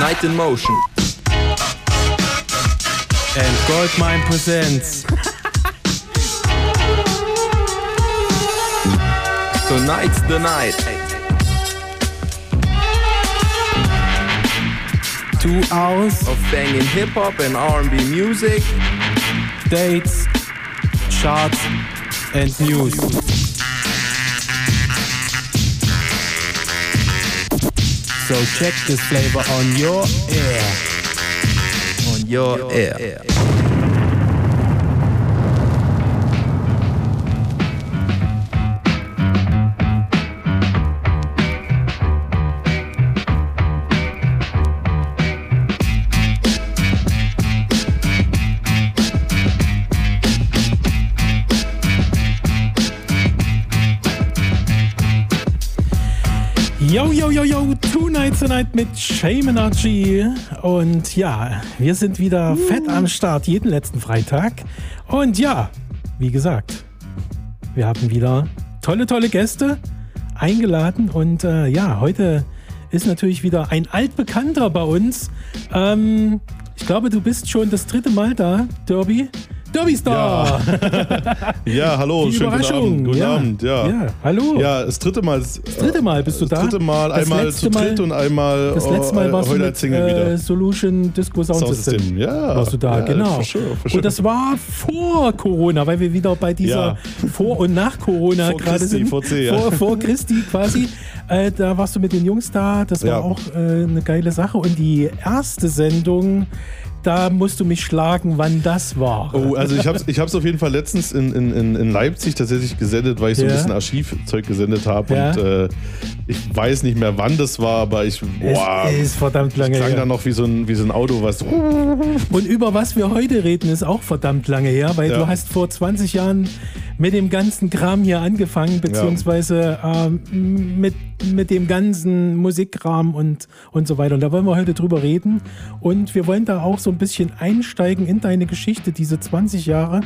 Night in Motion. And Goldmine presents. Tonight's the night. Two hours Of banging hip hop and R&B music. dates, charts, and news. So check this flavor on your ear. On your ear. Yo, Tonight mit Shame Energy. Und ja, wir sind wieder fett am Start jeden letzten Freitag. Und ja, wie gesagt, wir haben wieder tolle, tolle Gäste eingeladen. Und äh, ja, heute ist natürlich wieder ein Altbekannter bei uns. Ähm, ich glaube, du bist schon das dritte Mal da, Derby. Derby Star! Ja, hallo, Die schönen guten. Abend. Guten ja. Abend, ja. Ja, hallo. Ja, das dritte Mal. Das dritte Mal bist du da. Das dritte Mal, Das einmal zu dritt Mal- und einmal Das letzte Mal äh, warst du mit äh. Solution Disco Sound, Sound System. System, ja. Warst du da, Ja, genau. for sure, for sure. Und das war vor Corona, weil wir wieder bei dieser Ja. Vor- und nach Corona Vor gerade Christi, sind. vor C, ja. vor, vor Christi quasi. Äh, da warst du mit den Jungs da. Das war Ja. auch äh, eine geile Sache. Und die erste Sendung, da musst du mich schlagen, wann das war. Oh, also ich habe es ich hab's auf jeden Fall letztens in, in, in, Leipzig tatsächlich gesendet, weil ich so Ja. ein bisschen Archivzeug gesendet habe. Ja. Und äh, ich weiß nicht mehr, wann das war, aber ich, boah, es ist verdammt lange klang her. dann noch wie so, ein, wie so ein Auto, was. Und über was wir heute reden, ist auch verdammt lange her, weil Ja. du hast vor 20 Jahren mit dem ganzen Kram hier angefangen, beziehungsweise ähm, mit, mit dem ganzen Musikkram und, und so weiter. Und da wollen wir heute drüber reden. Und wir wollen da auch so ein bisschen einsteigen in deine Geschichte, diese 20 Jahre.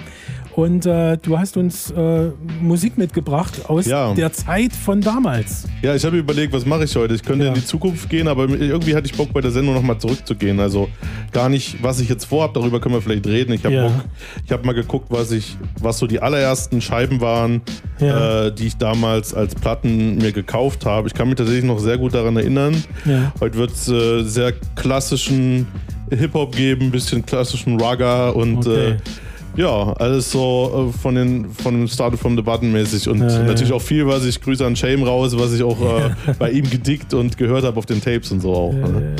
Und äh, du hast uns äh, Musik mitgebracht aus Ja. der Zeit von damals. Ja, ich habe überlegt, was mache ich heute? Ich könnte Ja. in die Zukunft gehen, aber irgendwie hatte ich Bock, bei der Sendung nochmal zurückzugehen. Also gar nicht, was ich jetzt vorhabe, darüber können wir vielleicht reden. Ich habe Ja. Bock, ich habe mal geguckt, was ich, was so die allerersten Scheiben waren, äh, die ich damals als Platten mir gekauft habe. Ich kann mich tatsächlich noch sehr gut daran erinnern. Heute wird es äh, sehr klassischen Hip-Hop geben, bisschen klassischen Ragga und Okay. äh, ja, alles so äh, von den von dem Started from the Button mäßig und Ja, ja. natürlich auch viel, was ich Grüße an Shame raus, was ich auch äh, bei ihm gedickt und gehört habe auf den Tapes und so auch. ne?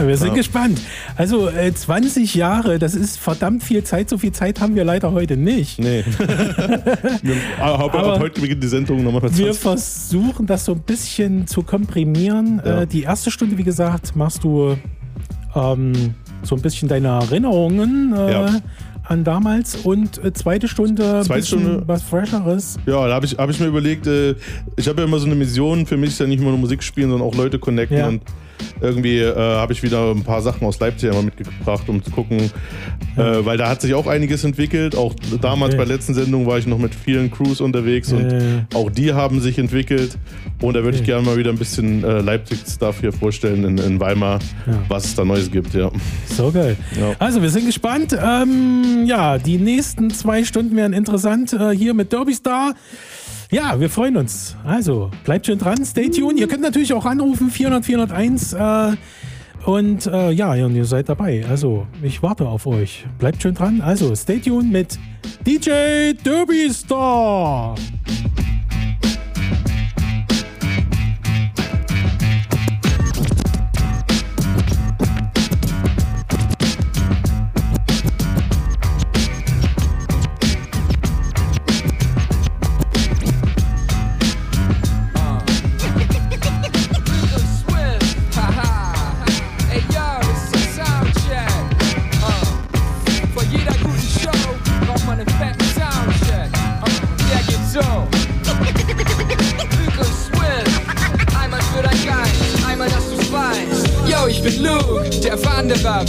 Ja, wir sind Ja. gespannt. Also äh, 20 Jahre, das ist verdammt viel Zeit. So viel Zeit haben wir leider heute nicht. Nee. Wir- aber, Aber- ab heute beginnt die Sendung nochmal bei Wir 20. versuchen das so ein bisschen zu komprimieren. Ja. Äh, die erste Stunde, wie gesagt, machst du ähm, so ein bisschen deine Erinnerungen äh, Ja. an damals und äh, zweite Stunde Zweite Stunde- was Fresheres. Ja, da habe ich, hab ich mir überlegt, äh, ich habe ja immer so eine Mission, für mich ist ja nicht nur Musik spielen, sondern auch Leute connecten Ja. und irgendwie äh, habe ich wieder ein paar Sachen aus Leipzig einmal mitgebracht, um zu gucken, äh, weil da hat sich auch einiges entwickelt. Auch damals Okay. bei der letzten Sendung war ich noch mit vielen Crews unterwegs und Äh. auch die haben sich entwickelt. Und da würde ich Okay. gerne mal wieder ein bisschen äh, Leipzig-Stuff hier vorstellen in, in Weimar, Ja. was es da Neues gibt, ja. So geil. Ja. Also, wir sind gespannt. Ähm, ja, die nächsten zwei Stunden werden interessant äh, hier mit Derby Star. Ja, wir freuen uns. Also, bleibt schön dran, stay tuned. Ihr könnt natürlich auch anrufen, 400 401. Äh, und äh, ja, ihr seid dabei. Also, ich warte auf euch. Bleibt schön dran. Also, stay tuned mit DJ Derby Star.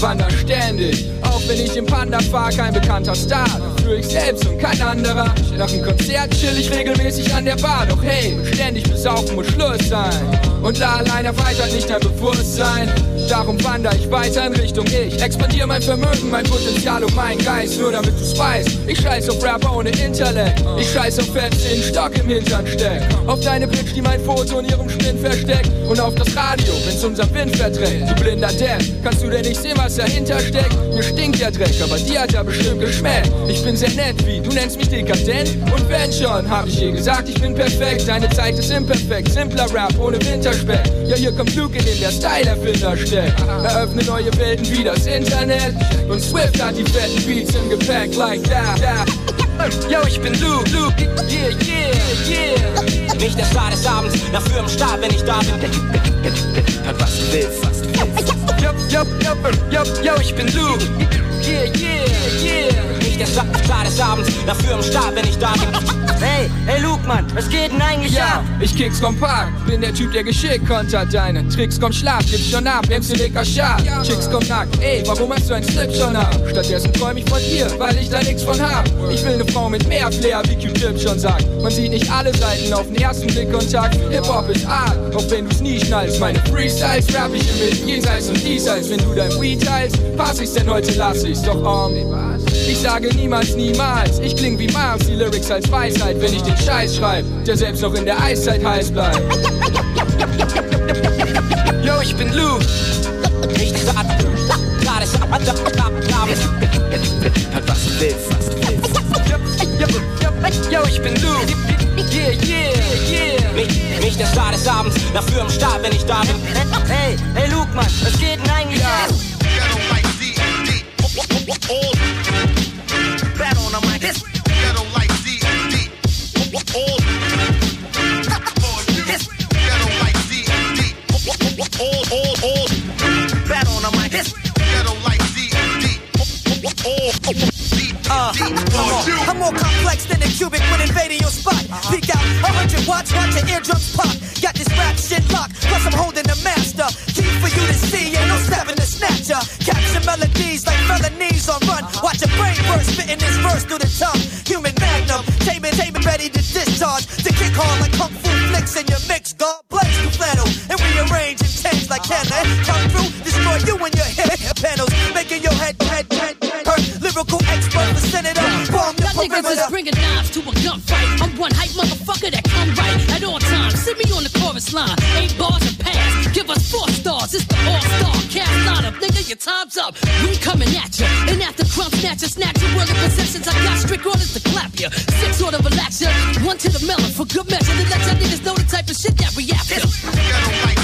Wander ständig. Wenn ich im Panda fahr, kein bekannter Star. Für ich selbst und kein anderer. Nach dem Konzert chill ich regelmäßig an der Bar. Doch hey, ständig besaufen muss Schluss sein. Und da allein erweitert nicht dein Bewusstsein. Darum wandere ich weiter in Richtung ich. Expandiere mein Vermögen, mein Potenzial und mein Geist. Nur damit du's weißt. Ich scheiß auf Rapper ohne Intellekt. Ich scheiß auf Fans, den Stock im Hintern steckt. Auf deine Bitch, die mein Foto in ihrem Spind versteckt. Und auf das Radio, wenn's unser Wind verdrängt. Du blinder Depp, kannst du denn nicht sehen, was dahinter steckt? Mir stinkt der Dreck, aber dir hat er bestimmt geschmeckt. Ich bin sehr nett, wie du nennst mich dekadent. Und wenn schon, hab ich je gesagt, ich bin perfekt. Deine Zeit ist imperfekt, simpler Rap ohne Winterspeck. Ja, hier kommt Luke, in dem der Style-Erfinder steckt. Eröffne neue Welten wie das Internet. Und Swift hat die fetten Beats im Gepäck, like that. that. Yo, ich bin Luke, Luke, yeah, yeah, yeah. Nicht der Star des Abends, dafür im Start, wenn ich da bin. Hört was du willst. Yo, yo, yo, yo, yo, ich bin Luke, yeah, yeah, yeah. Nicht der Star, Star des Abends, dafür im Start, wenn ich da bin. Hey, hey Luke, Mann, was geht denn eigentlich Ja, ab? ich kick's kompakt, bin der Typ, der Geschick kontert deine Tricks, komm schlaf, gib's schon ab, MC dicker Schad. Chicks komm nackt, ey, warum hast du ein Slip schon ab? Stattdessen träum ich von dir, weil ich da nix von hab. Ich will ne Frau mit mehr Flair, wie Q-Tip schon sagt. Man sieht nicht alle Seiten auf den ersten Blickkontakt. Hip-Hop ist Art, auch wenn du's nie schnallst. Meine Freestyles rap ich im mit jenseits und diesseits. Wenn du dein Weed teilst, pass ich's, denn heute lass ich's. Doch, um, ich sage niemals, niemals. Ich kling wie Mars, die Lyrics als Weisheit, wenn ich den Scheiß schreib, der selbst noch in der Eiszeit heiß bleibt. Yo, ich bin Luke. Nicht der Star, Star des Abends. Hört was du willst, was du willst. Yo, ich bin Luke. Yeah, yeah, yeah. Nicht, nicht der Star des Abends, dafür im Start, wenn ich da bin. Hey, hey Luke, Mann, was geht denn eigentlich? Ghetto like D&D. All Battle on the mic. This, ghetto like D&D. All ghetto like D&D. All all all battle on the mic. This, ghetto like D&D. All Uh. I'm more complex than a cubic when invading your spot. Peek out, a hundred watts, watch your eardrums pop. Got this rap shit locked, plus I'm holding the master. Key for you to see, ain't no stepping the snatcher. Capture melodies like felonies on run. Watch a brain burst, spitting this verse through the tongue. Human magnum, taming, taming, ready to discharge. To kick hard like kung fu flicks in your mix. God bless you, flannel, and rearrange and change like Canada. Come through, destroy you and your head panels, making your head, head, head, head hurt. Lyrical expert, the senator, bomb the Y'all niggas is bringing knives to a gunfight. I'm one hype motherfucker chorus line, eight bars and pass. Give us four stars, it's the all-star cast lineup. Nigga, your time's up. We coming at ya. And after crumb snatcher, snatch your worldly possessions. I got strict orders to clap ya. Six order relax ya. One to the melon for good measure. To let y'all niggas know the type of shit that we after. ghetto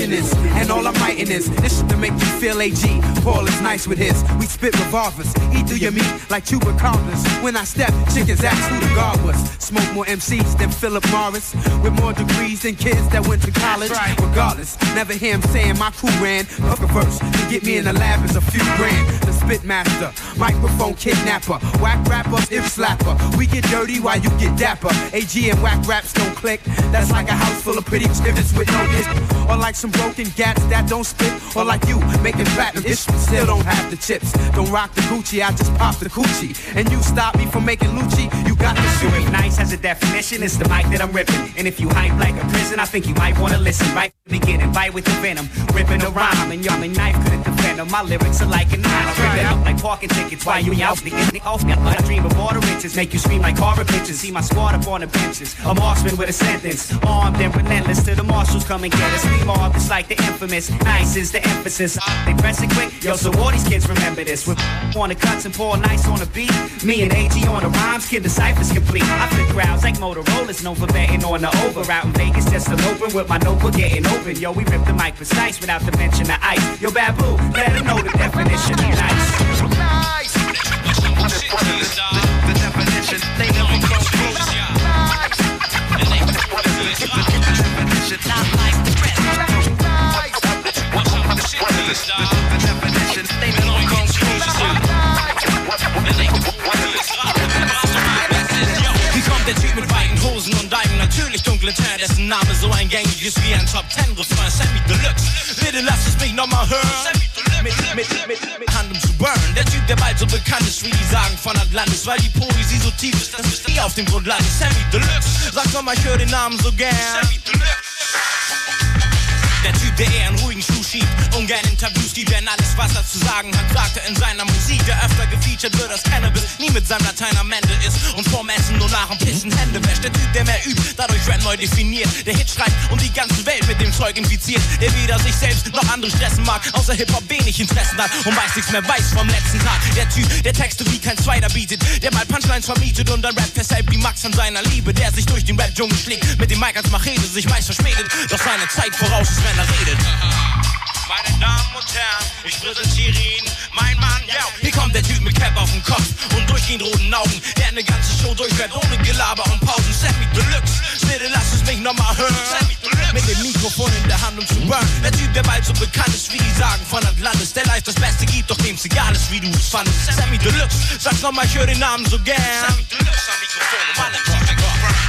wickedness and all I'm writing is this shit to make you feel AG. Paul is nice with his. We spit revolvers, eat through your meat like chupacabras. When I step, chickens ask who the guard was. Smoke more MCs than Philip Morris, with more degrees than kids that went to college. Right. Regardless, never hear him saying my crew ran. Hook a verse to get me in the lab is a few grand. The spit master, microphone kidnapper, whack rapper, if slapper. We get dirty while you get dapper. AG and whack raps don't click. That's like a house full of pretty pivots with no dick. Or like some broken gats that don't spit. Or like you making platinum hits, but still don't have the chips. Don't rock the Gucci, I just pop the coochie. And you stop me from making Lucci, you got the shoot me. Nice as a definition, it's the mic that I'm ripping. And if you hype like a prison, I think you might wanna listen. Right from the beginning, bite with the venom, ripping a rhyme, and your knife couldn't defend them. My lyrics are like a knife, ripping up like parking tickets. Why you out the the off? Me I dream of all the riches, make you scream like horror pictures. See my squad up on the benches, a marksman with a sentence, armed and relentless. Till the marshals come and get us. We mob, it's like the infamous. Nice is the emphasis. They press it quick, yo. So all these kids remember this. With on the cuts and Paul nice on the beat. Me and AG on the rhymes, kid, the cipher's complete. I flip crowds like Motorola's known for betting on the over. Out in Vegas, just open with my notebook getting open. Yo, we rip the mic precise without the mention of ice. Yo, Babu, let him know the definition of. Nice. Dessen Name so eingängig ist wie ein Top Ten Refrain. Sammy Deluxe, bitte lass es mich nochmal hören. Mit, mit, mit, mit Hand um zu burn. Der Typ, der bald so bekannt ist wie die Sagen von Atlantis, weil die Poesie so tief ist, dass es nie auf dem Grund landet. Sammy Deluxe, sag nochmal, ich höre den Namen so gern. Sammy Deluxe. Der Typ, der eher einen ruhigen Schuh schiebt, ungern Interviews gibt, denn alles, was er zu sagen hat, sagt er in seiner Musik, der öfter gefeatured wird als Cannabis, nie mit seinem Latein am Ende ist und vorm Essen nur nach dem Pissen Hände wäscht. Der Typ, der mehr übt, dadurch Rap neu definiert, der Hit schreibt und die ganze Welt mit dem Zeug infiziert, der weder sich selbst noch andere stressen mag, außer Hip-Hop wenig Interessen hat und weiß nichts mehr weiß vom letzten Tag. Der Typ, der Texte wie kein Zweiter bietet, der mal Punchlines vermietet und dann Rap festhält wie Max an seiner Liebe, der sich durch den Rap-Dschungel schlägt, mit dem Mike als Machete sich meist verspätet, doch seine Zeit voraus ist, wenn er redet. Meine Damen und Herren, ich präsentiere Ihnen mein Mann, ja. Hier kommt der Typ mit Cap auf dem Kopf und durchgehend roten Augen, der eine ganze Show durchfährt ohne Gelaber und Pausen. Sammy Deluxe, bitte lass es mich nochmal hören. Sammy Deluxe. Mit dem Mikrofon in der Hand um zu burn. Der Typ, der bald so bekannt ist wie die Sagen von Atlantis, der live das Beste gibt, doch dem's egal ist, wie du es fandest. Sammy Deluxe, sag's nochmal, ich höre den Namen so gern. Sammy Deluxe am Mikrofon und alle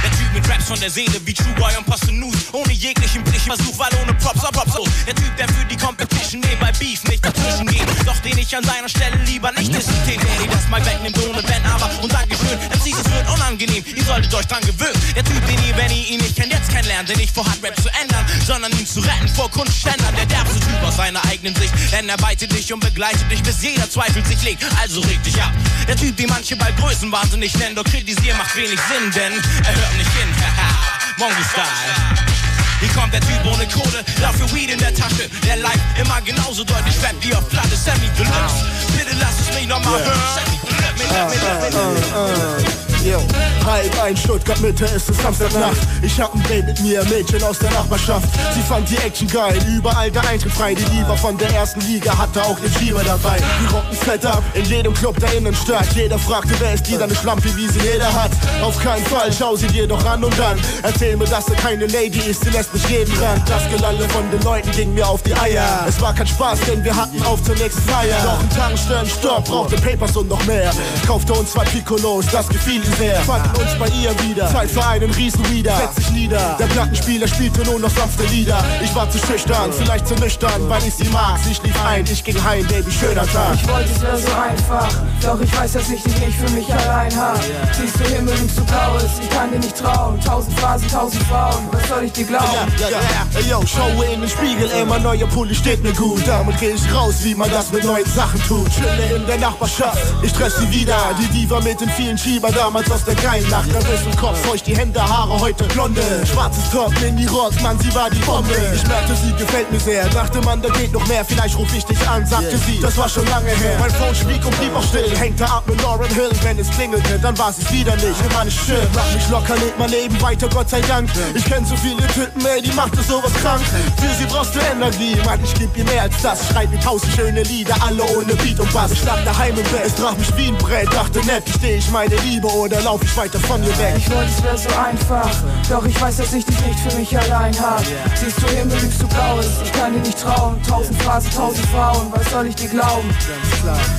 der Typ mit Raps von der Seele wie True Boy und Post News. Ohne jeglichen Versuch, weil ohne Props auf Props los. Der Typ, der für die Competition nebenbei Beef nicht dazwischen geht. Doch den ich an seiner Stelle lieber nicht diskutiert. Der die das mal wegnimmt ohne Ben, aber und Dankeschön. MCs, es wird unangenehm, ihr solltet euch dran gewöhnen. Der Typ, den ihr, wenn ihr ihn nicht kennt, jetzt kennenlernt, der nicht vorhat, Rap zu ändern, sondern ihn zu retten vor Kunstständern. Der derbste Typ aus seiner eigenen Sicht, denn er weitet dich und begleitet dich, bis jeder Zweifel sich legt. Also reg dich ab. Der Typ, den manche bald Größenwahnsinnig nennen, doch kritisieren macht wenig Sinn, denn er hört nicht hin. Haha, Mongo-Style. Hier kommt der Typ ohne Kohle, dafür Weed in der Tasche. Der live immer genauso deutlich rappt wie auf Platte. Sammy Deluxe, bitte lass es mich nochmal hören. Sammy Deluxe, Yo. Halb ein Stuttgart Mitte ist es Samstagnacht. Ich hab ein Date mit mir, Mädchen aus der Nachbarschaft. Sie fand die Action geil, überall der Eintritt frei. Die Lieber von der ersten Liga hatte auch den Schieber dabei. Die rocken fett ab in jedem Club der Innenstadt. Jeder fragte, wer ist die, dann eine Schlampe, wie sie jeder hat. Auf keinen Fall, schau sie dir doch an und dann erzähl mir, dass sie keine Lady ist. Sie lässt mich jeden ran. Das Gelalle von den Leuten ging mir auf die Eier. Es war kein Spaß, denn wir hatten auf zur nächsten Feier. Doch ein Tankstellenstopp brauchte Papers und noch mehr. Kaufte uns zwei Piccolos, das gefiel ihm sehr. Fanden uns bei ihr wieder. Zeit für einen Riesenwieder. Setz dich nieder. Der Plattenspieler spielte nur noch sanfte Lieder. Ich war zu schüchtern, vielleicht zu nüchtern, weil ich sie mag. Sie schlief ein, ich ging heim, Baby, schöner Tag. Ich wollte, es wäre so einfach. Doch ich weiß, dass ich dich nicht für mich allein hab. Siehst du Himmel und zu blau ist, ich kann dir nicht trauen. Tausend Phasen, tausend Frauen, was soll ich dir glauben? Ja, ja, ja, ey, yo, schaue in den Spiegel, ey, mein neuer Pulli steht mir gut. Damit geh ich raus, wie man das mit neuen Sachen tut. Schwinde in der Nachbarschaft, ich treffe sie wieder. Die Diva mit den vielen Schieber, damals aus der geilen Nacht. Nervös im Kopf, feucht die Hände, Haare heute blonde. Schwarzes Top, Mini Rock, Mann, sie war die Bombe. Ich merkte, sie gefällt mir sehr. Dachte man, da geht noch mehr, vielleicht ruf ich dich an, sagte sie. Das war schon lange her. Mein Phone schwieg und blieb auch still. Hängte ab mit Lauren Hill, wenn es klingelte, dann war es wieder nicht. Nimm meine Schiff, mach mich locker, lebt mein Leben weiter, Gott sei Dank. Ich kenn so viele Typen, ey, die macht es sowas krank. Für sie brauchst du Energie, Mann, ich geb ihr mehr als das. Schreib mir tausend schöne Lieder, alle ohne Beat und Bass. Ich lag daheim im Bett, es traf mich wie ein Brett. Dachte nett, steh ich meine Liebe oder lauf ich weiter von mir weg. Ich wollte, es wäre so einfach. Doch ich weiß, dass ich dich nicht für mich allein hab. Siehst du Himmel, liebst du Blaues, ich kann dir nicht trauen. Tausend Phasen, tausend Frauen, was soll ich dir glauben?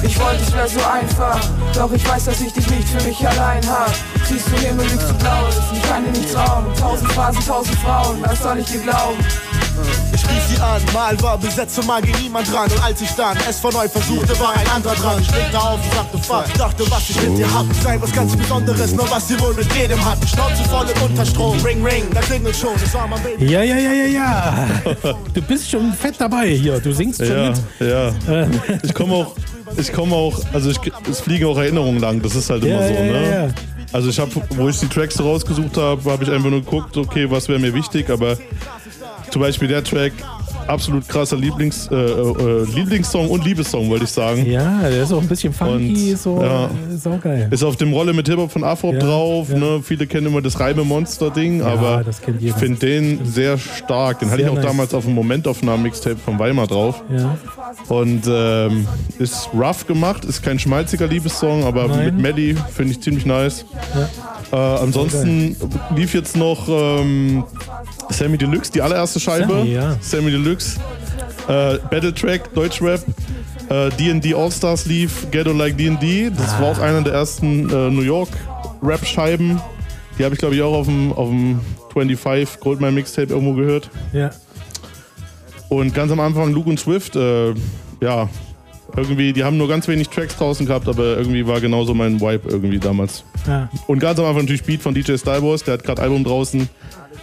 Ich wollte, es wäre so einfach. Doch ich weiß, dass ich dich nicht für mich allein hab. Siehst du Himmel, liebst du Blaues, ich kann dir nicht trauen. Tausend Phasen, tausend Frauen, was soll ich dir glauben? Ich rief sie an, mal war besetzt und mal ging niemand dran. Und als ich dann es von neu versuchte, war ein anderer dran. Ich legte auf und sagte fuck, dachte, was ich mit dir hab, sei was ganz Besonderes, nur was sie wohl mit jedem hat. Schnauze voll und unter Strom, ring ring, da klingelt schon, das war mein Baby. Ja, ja, ja, ja, ja. Du bist schon fett dabei hier. Du singst schon Ja, mit. ja. Ich komme auch, ich komme auch, also ich, es fliegen auch Erinnerungen lang, das ist halt Ja, immer so, ja, ne? ja, ja. Also ich habe, wo ich die Tracks rausgesucht habe, habe ich einfach nur geguckt, okay, was wäre mir wichtig, aber zum Beispiel der Track, absolut krasser Lieblings, äh, äh, Lieblingssong und Liebessong, wollte ich sagen. Ja, der ist auch ein bisschen funky, Und, so, ja. äh, ist auch geil. Ist auf dem Rolle mit Hip-Hop von Afro Ja, drauf. ja. Ne? Viele kennen immer das Reime-Monster-Ding, Ja, aber das kennt ich finde den sehr stark. Den hatte Sehr ich auch nice. damals auf dem Momentaufnahmen-Mixtape von Weimar drauf. Und ähm, ist rough gemacht, ist kein schmalziger Liebessong, aber Nein. mit Melly finde ich ziemlich nice. Äh, ansonsten lief jetzt noch ähm, Sammy Deluxe, die allererste Scheibe. Sammy, ja. Sammy Deluxe. Äh, Battle Track, Deutschrap. Äh, D&D All-Stars lief, Ghetto Like D&D. Das war auch einer der ersten äh, New York Rap-Scheiben. Die habe ich, glaube ich, auch auf dem, auf dem 25 Goldmine Mixtape irgendwo gehört. Ja. Und ganz am Anfang Luke und Swift, äh, ja, irgendwie, die haben nur ganz wenig Tracks draußen gehabt, aber irgendwie war genauso mein Vibe irgendwie damals. Ja. Und ganz am Anfang natürlich Beat von DJ Styleboss, der hat gerade Album draußen.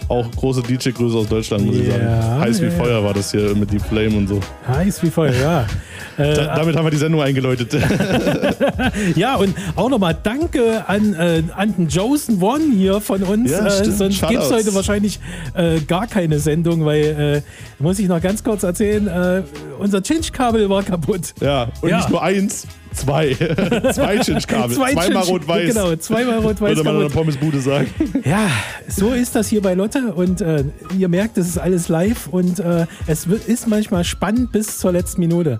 Auch große DJ-Grüße aus Deutschland, muss ich Ja, sagen. Heiß wie ja, ja. Feuer war das hier mit Deep Flame und so. Heiß wie Feuer, ja. Äh, Da, damit haben wir die Sendung eingeläutet. ja, und auch nochmal Danke an, äh, an den Josen One hier von uns. Ja, äh, sonst gibt es heute wahrscheinlich äh, gar keine Sendung, weil, äh, muss ich noch ganz kurz erzählen, äh, unser Chinch-Kabel war kaputt. ja, und Ja. nicht nur eins, zwei. zwei Chinch-Kabel. Zwei Zweimal rot-weiß. Genau, zweimal rot-weiß Würde man an der. Pommesbude sagen. Ja, so ist das hier bei Lotte und äh, ihr merkt, es ist alles live und äh, es wird, ist manchmal spannend bis zur letzten Minute.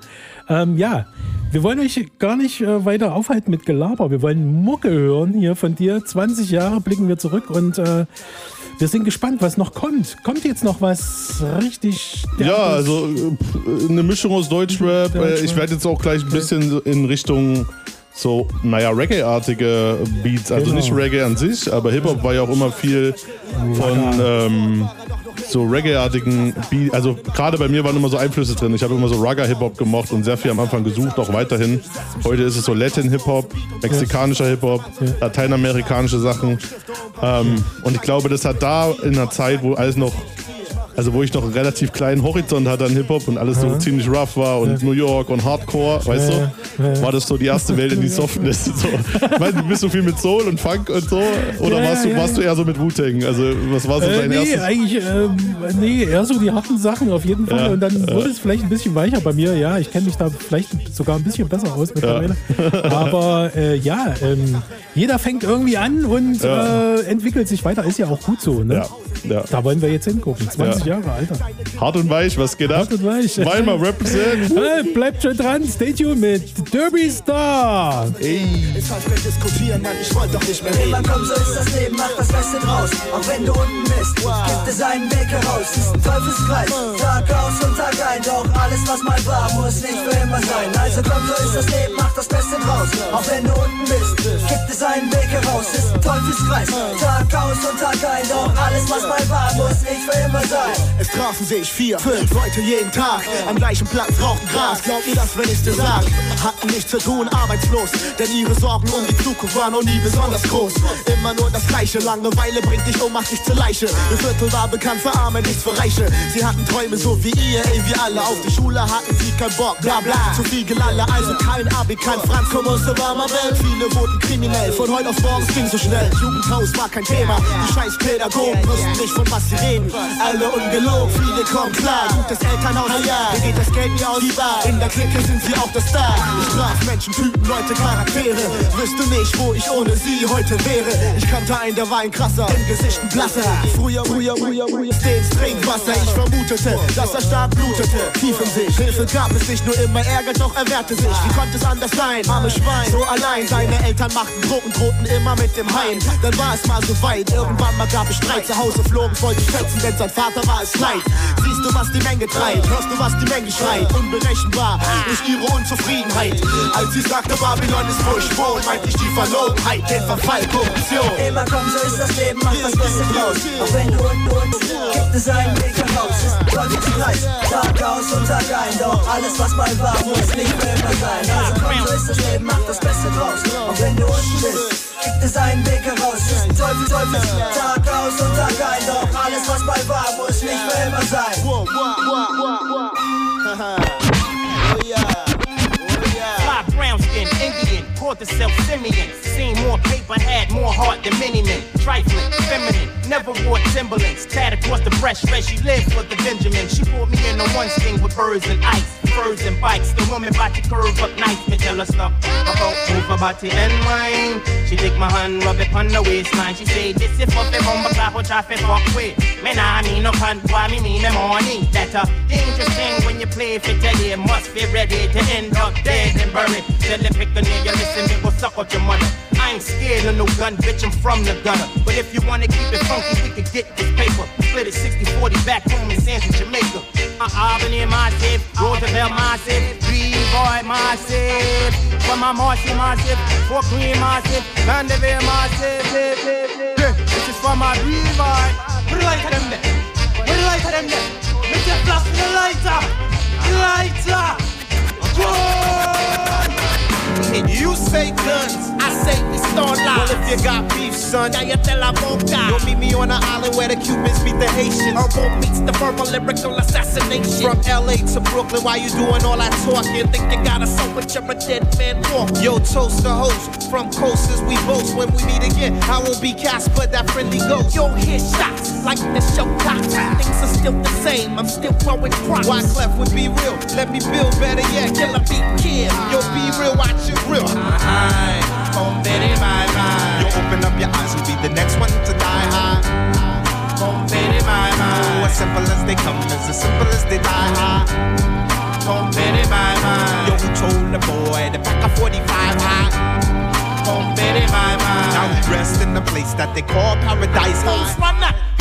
Ähm, ja, wir wollen euch gar nicht äh, weiter aufhalten mit Gelaber. Wir wollen Mucke hören hier von dir. 20 Jahre blicken wir zurück und äh, wir sind gespannt, was noch kommt. Kommt jetzt noch was richtig Ja, also äh, eine Mischung aus Deutschrap. Äh, Deutschrap. Ich werde jetzt auch gleich ein bisschen in Richtung so, naja, Reggae-artige Beats. Also Genau. nicht Reggae an sich, aber Hip-Hop war ja auch immer viel von ähm, so Reggae-artigen Beats. Also gerade bei mir waren immer so Einflüsse drin. Ich habe immer so Rugger-Hip-Hop gemocht und sehr viel am Anfang gesucht, auch weiterhin. Heute ist es so Latin-Hip-Hop, mexikanischer Hip-Hop, lateinamerikanische Sachen. Ähm, und ich glaube, das hat da in einer Zeit, wo alles noch also wo ich noch einen relativ kleinen Horizont hatte an Hip-Hop und alles so ziemlich rough war und New York und Hardcore, weißt du, war das so die erste Welt in die Softness. So. Ich meine, du bist so viel mit Soul und Funk und so, oder warst, du, warst du eher so mit Wu-Tang? Also was war so Äh, dein nee, erstes? eigentlich, ähm, nee, eher so die harten Sachen auf jeden Fall. Und dann wurde es vielleicht ein bisschen weicher bei mir. Ja, ich kenne mich da vielleicht sogar ein bisschen besser aus mittlerweile. Aber äh, ja, ähm, jeder fängt irgendwie an und äh, entwickelt sich weiter. Ist ja auch gut so. Ne? Ja, ja. Da wollen wir jetzt hingucken. 20 Ja. Jahre, Alter. Hart und weich, was geht ab? Hart und weich. Weimar represent. Äh, bleibt schon dran. Stay tuned mit Derby Star. Ey. Es heißt nicht diskutieren, Mann, ich wollte doch nicht mehr Immer reden. komm, so ist das Leben, mach das Beste draus. Auch wenn du unten bist, gibt es einen Weg heraus. Ist ein Teufelskreis, Tag aus und Tag ein. Doch alles, was mal war, muss nicht für immer sein. Also komm, so ist das Leben, mach das Beste draus. Auch wenn du unten bist, gibt es einen Weg heraus. Ist ein Teufelskreis, Tag aus und Tag ein. Doch alles, was mal war, muss nicht für immer sein. Es trafen sich vier, fünf Leute jeden Tag am gleichen Platz, rauchten Gras. Glaub mir das, wenn ich's dir sag. Hatten nichts zu tun, arbeitslos, denn ihre Sorgen um die Zukunft waren noch nie besonders groß. Immer nur das Gleiche, Langeweile bringt dich um, macht dich zur Leiche. Ihr Viertel war bekannt für Arme, nichts für Reiche. Sie hatten Träume so wie ihr, ey, wir alle. Auf die Schule hatten sie keinen Bock, bla bla. Zu viel Gelalle, also kein Abi, kein Franz, komm aus der warmer Welt. Viele wurden kriminell, von heute auf morgen ging so schnell. Jugendhaus war kein Thema, die scheiß Pädagogen wussten nicht, von was sie reden. Alle ungelogen, viele kommen klar. Gutes Elternhaus, na ja, mir geht das Geld nie aus. Die Bar. In der Clique sind sie auch der Star. Ich traf Menschen, Typen, Leute, Charaktere. Wüsste nicht, wo ich ohne sie heute wäre. Ich kannte einen, der war ein krasser, im Gesicht ein blasser. Früher, früher, früher, früher, stets Trinkwasser. Ich vermutete, dass er stark blutete. Tief in sich, Hilfe gab es nicht, nur immer Ärger, doch er wehrte sich. Wie konnte es anders sein? Arme Schwein, so allein. Seine Eltern machten Drucken, drohten immer mit dem Heim. Dann war es mal so weit, irgendwann mal gab es Streit. Zu Hause flogen voll die Fetzen, denn sein Vater war es leid. Siehst du, was die Menge treibt? Hörst du, was die Menge schreit? Unberechenbar durch ihre Unzufriedenheit. Als sie sagte, Babylon ist wohne, meinte ich die Verlogenheit, den Verfall, Korruption. Immer komm, so ist das Leben, mach das Beste draus. Auch wenn du unten unten gibt es einen Weg heraus. Ist ein Teufelskreis, Tag aus und Tag ein. Doch alles, was mal war, muss nicht für immer sein. Also komm, so ist das Leben, mach das Beste draus. Auch wenn du unten bist, gibt es einen Weg heraus. Ist Teufel, Teufel, Tag aus und Tag ein. Doch alles, was mal war, muss nicht für immer sein. Whoa, whoa, whoa, whoa, whoa. oh yeah. Oh, brown skin, Indian, called herself Simeon. Seen more paper, had more heart than many men. Trifling, feminine, never wore Timberlands. Tad across the breast, where she lived for the Benjamin. She pulled me in on one skin with birds and ice, furs and bikes. The woman about to curve up nice, me tell her stop. About move her body and wine. She take my hand, rub it on the waistline. She say, this is for the but I try to fuck with. Me nah mean no cunt, why me mean the money? That a dangerous thing when you play for tell must be ready to end up dead and buried. Tell the pick a nigga, listen, me go suck out your mother. I ain't scared of no gun, bitch, I'm from the gutter. But if you wanna keep it funky, we could get this paper. Split it 60-40 back home in Sanford, Jamaica. Uh, Albany massive, Roosevelt massive, B-boy massive. From my Marcy massive, Fort Greene massive, Vanderbilt massive. This, is for my boy. Put the light to them there. Put the light to them there. Make them flash the lighter. Lighter. And you say guns, I say we start lies. Well, if you got beef, son, now you tell I won't die. You'll meet me on the island where the Cubans beat the Haitians. Herbal meets the verbal lyrical assassination. From LA to Brooklyn, why you doing all that talking? Think you got a soul, but you're a dead man walk. Yo, toast the host. From coasters, we boast when we meet again. I won't be Casper, that friendly ghost. Yo, hear shots like the show cops. Things are still the same, I'm still growing crops. Why Clef would be real? Let me build better yet. Killer beat kid. Yo, be real, watch real. High, oh, baby, bye bye. Yo, open up your eyes, you'll be the next one to die high. Oh, baby, bye bye. As simple as they come, as as simple as they die high. Oh, baby, bye bye. Yo, who told the boy to pack a 45 high? Oh, baby, bye bye. Now we rest in the place that they call paradise. Hoes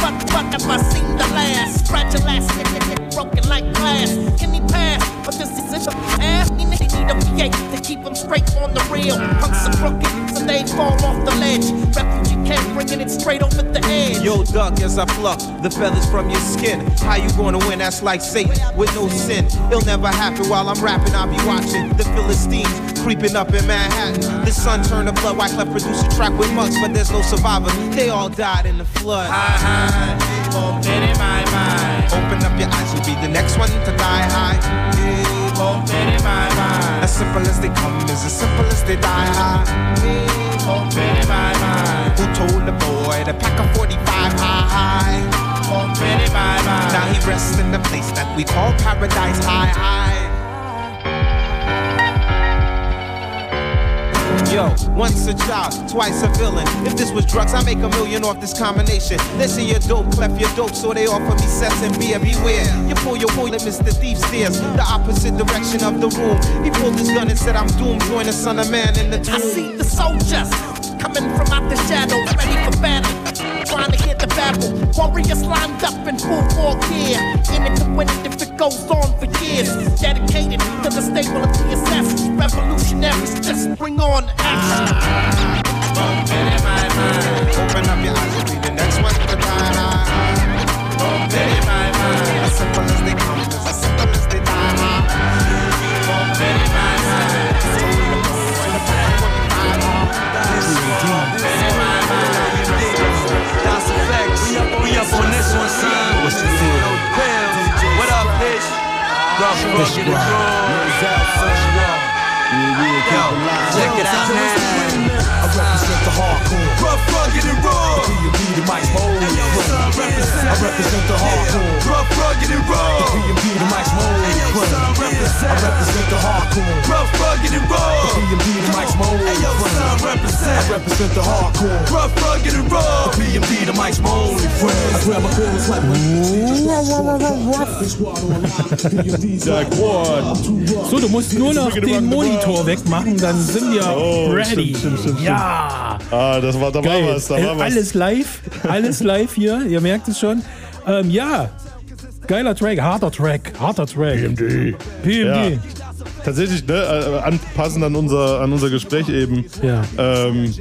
runner, but but never seen the last. Fragile ass, hit, broken like glass. Can he pass? But this is a ass. They need a V8 to keep them straight on the rail. Punks are crooked, so they fall off the ledge. Refugee camp bringing it straight over the edge. Yo, duck, as I pluck the feathers from your skin. How you gonna win? That's like Satan with no sin. It'll never happen while I'm rapping. I'll be watching the Philistines creeping up in Manhattan. The sun turned to blood. Wyclef produced a track with mugs, but there's no survivor. They all died in the flood. Hi, hi, oh, baby, my, my. Open up your eyes, you'll be the next one to die high. Oh, baby, my, my. As simple as they come, is as simple as they die high. Oh, baby, my, my. Who told the boy to pack a 45 high, high? Oh, baby, my, my. Now he rests in the place that we call paradise high, high. Yo, once a child, twice a villain. If this was drugs, I make a million off this combination. Let's see your dope, clef your dope, so they offer me sets and beer. Beware, you pull your pull and Mr. Thief stares the opposite direction of the room. He pulled his gun and said, I'm doomed. Join the son of man in the tomb. I see the soldiers coming from out the shadows, ready for battle. Trying to hear the babble. Warriors lined up in full war gear. In it to win it if it goes on for years. Dedicated to the stable of the assassins. Revolutionaries, just bring on action. Ah. Open up your eyes, on this one, son. What's the deal? What up, Fish? Rough, raw. Yo, check it out, man. I represent the hardcore. Rough, rugged, and raw. B&B, the Mike's Mold. I represent the hardcore. Rough, rugged, and raw. B&B, the Mike's Mold. I represent the hardcore. Rough, rugged, and raw. B&B, the Mike's Mold. I represent the hardcore. Rough, rugged, and raw. B&B, the Mike's Mold. I grab a chorus like So, du musst nur noch den Monitor wegmachen, dann sind wir Oh, ready. stimmt, stimmt, stimmt. Ja. Ah, das war, da Geil. war was, da war was. Alles live, alles live hier, ihr merkt es schon. Ähm, ja, geiler Track, harter Track, harter Track. PMD. PMD. Ja. Tatsächlich, ne, äh, anpassend an unser, an unser Gespräch eben. Ja. Ähm,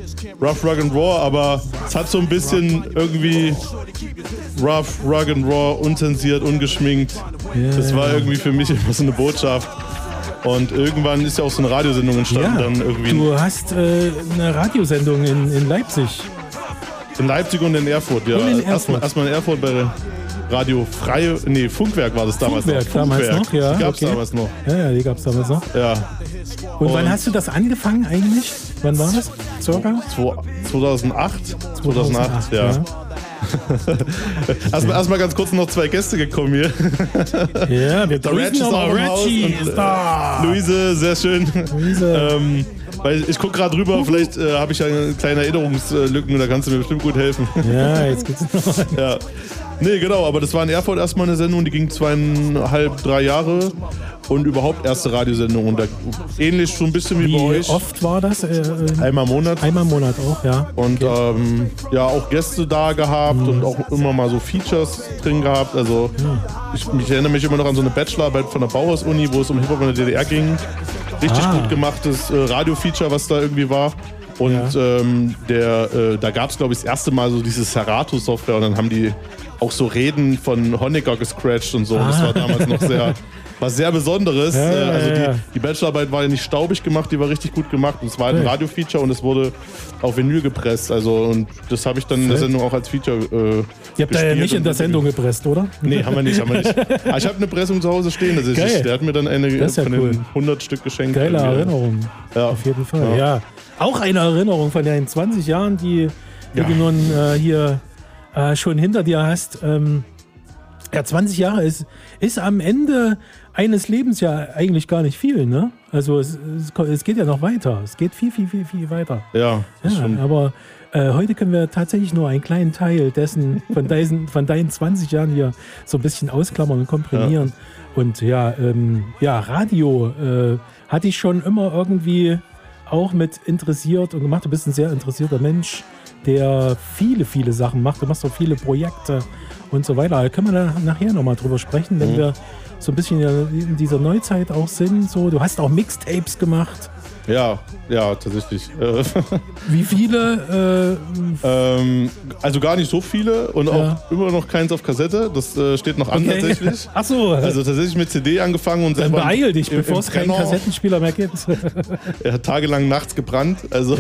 rough, Rug and Raw, aber es hat so ein bisschen irgendwie Rough, Rug and Raw, unzensiert, ungeschminkt. Ja, das war irgendwie für mich immer so eine Botschaft. Und irgendwann ist ja auch so eine Radiosendung entstanden, Ja, dann irgendwie du hast äh, eine Radiosendung in, in Leipzig. in Leipzig und in Erfurt. Ja, Und in Erfurt. Erstmal, erstmal in Erfurt bei Radio Freie, nee, Funkwerk war das damals Funkwerk, noch. damals noch, ja. Die gab's okay. damals noch. Ja, ja, die gab's damals noch. Ja. Und, wann Und- hast du das angefangen eigentlich? Wann war das? Circa? 2008? 2008, ja. ja. Erstmal erst ganz kurz noch zwei Gäste gekommen hier. Ja, wir Der grüßen nochmal. Reggie und, ist da. Luise, sehr schön. Luise. Ähm, weil ich gucke gerade rüber, vielleicht äh, habe ich ja kleine Erinnerungslücken, da kannst du mir bestimmt gut helfen. Ja, jetzt geht's noch. ja. Nee, genau, aber das war in Erfurt erstmal eine Sendung, die ging zweieinhalb, drei Jahre und überhaupt erste Radiosendung. Und da, ähnlich so ein bisschen wie, Wie bei euch. oft war das? Äh, äh, Einmal im Monat. einmal im Monat auch, ja. Und ähm, ja, auch Gäste da gehabt und auch immer mal so Features drin gehabt. Also ich, ich erinnere mich immer noch an so eine Bachelorarbeit von der Bauhaus-Uni, wo es um Hip-Hop in der DDR ging. Richtig Ah. gut gemachtes äh, Radio-Feature, was da irgendwie war. Und ähm, der, äh, da gab es, glaube ich, das erste Mal so diese Serato-Software und dann haben die auch so Reden von Honecker gescratcht und so. Und das Ah. war damals noch sehr, was sehr Besonderes. Ja, Äh, ja, also ja. die, die Bachelorarbeit war ja nicht staubig gemacht, die war richtig gut gemacht. Und es war halt ein. Radio-Feature und es wurde auf Vinyl gepresst. Also und das habe ich dann in der. Sendung auch als Feature äh, Ihr habt da ja nicht in der Sendung gepresst, oder? Nee, haben wir nicht, haben wir nicht. Aber ich habe eine Pressung zu Hause stehen. Also ich, der hat mir dann eine ja von cool. den 100 Stück geschenkt. Geile. Erinnerung. Ja. Auf jeden Fall, Ja. Auch eine Erinnerung von den 20 Jahren, die, die Ja. nun äh, hier äh, schon hinter dir hast. Ähm, ja, 20 Jahre ist, ist am Ende eines Lebens ja eigentlich gar nicht viel, ne? Also es, es, geht ja noch weiter. Es geht viel, viel, viel, viel weiter. Ja, Ja, aber äh, heute können wir tatsächlich nur einen kleinen Teil dessen, von, deisen, von deinen 20 Jahren hier so ein bisschen ausklammern und komprimieren. Und ja, ähm, ja, Radio äh, hatte ich schon immer irgendwie auch mit interessiert und gemacht. Du bist ein sehr interessierter Mensch, der viele, viele Sachen macht. Du machst so viele Projekte und so weiter. Da können wir da nachher nochmal drüber sprechen, wenn Mhm. wir so ein bisschen in dieser Neuzeit auch sind. So, du hast auch Mixtapes gemacht. Ja, ja, tatsächlich. Wie viele? Äh, ähm, also gar nicht so viele und Ja. auch immer noch keins auf Kassette. Das äh, steht noch an Okay. tatsächlich. Ach so. Also tatsächlich mit CD angefangen und Dann selber beeil dich, im- bevor es keinen. Kassettenspieler mehr gibt. Er hat tagelang nachts gebrannt. Also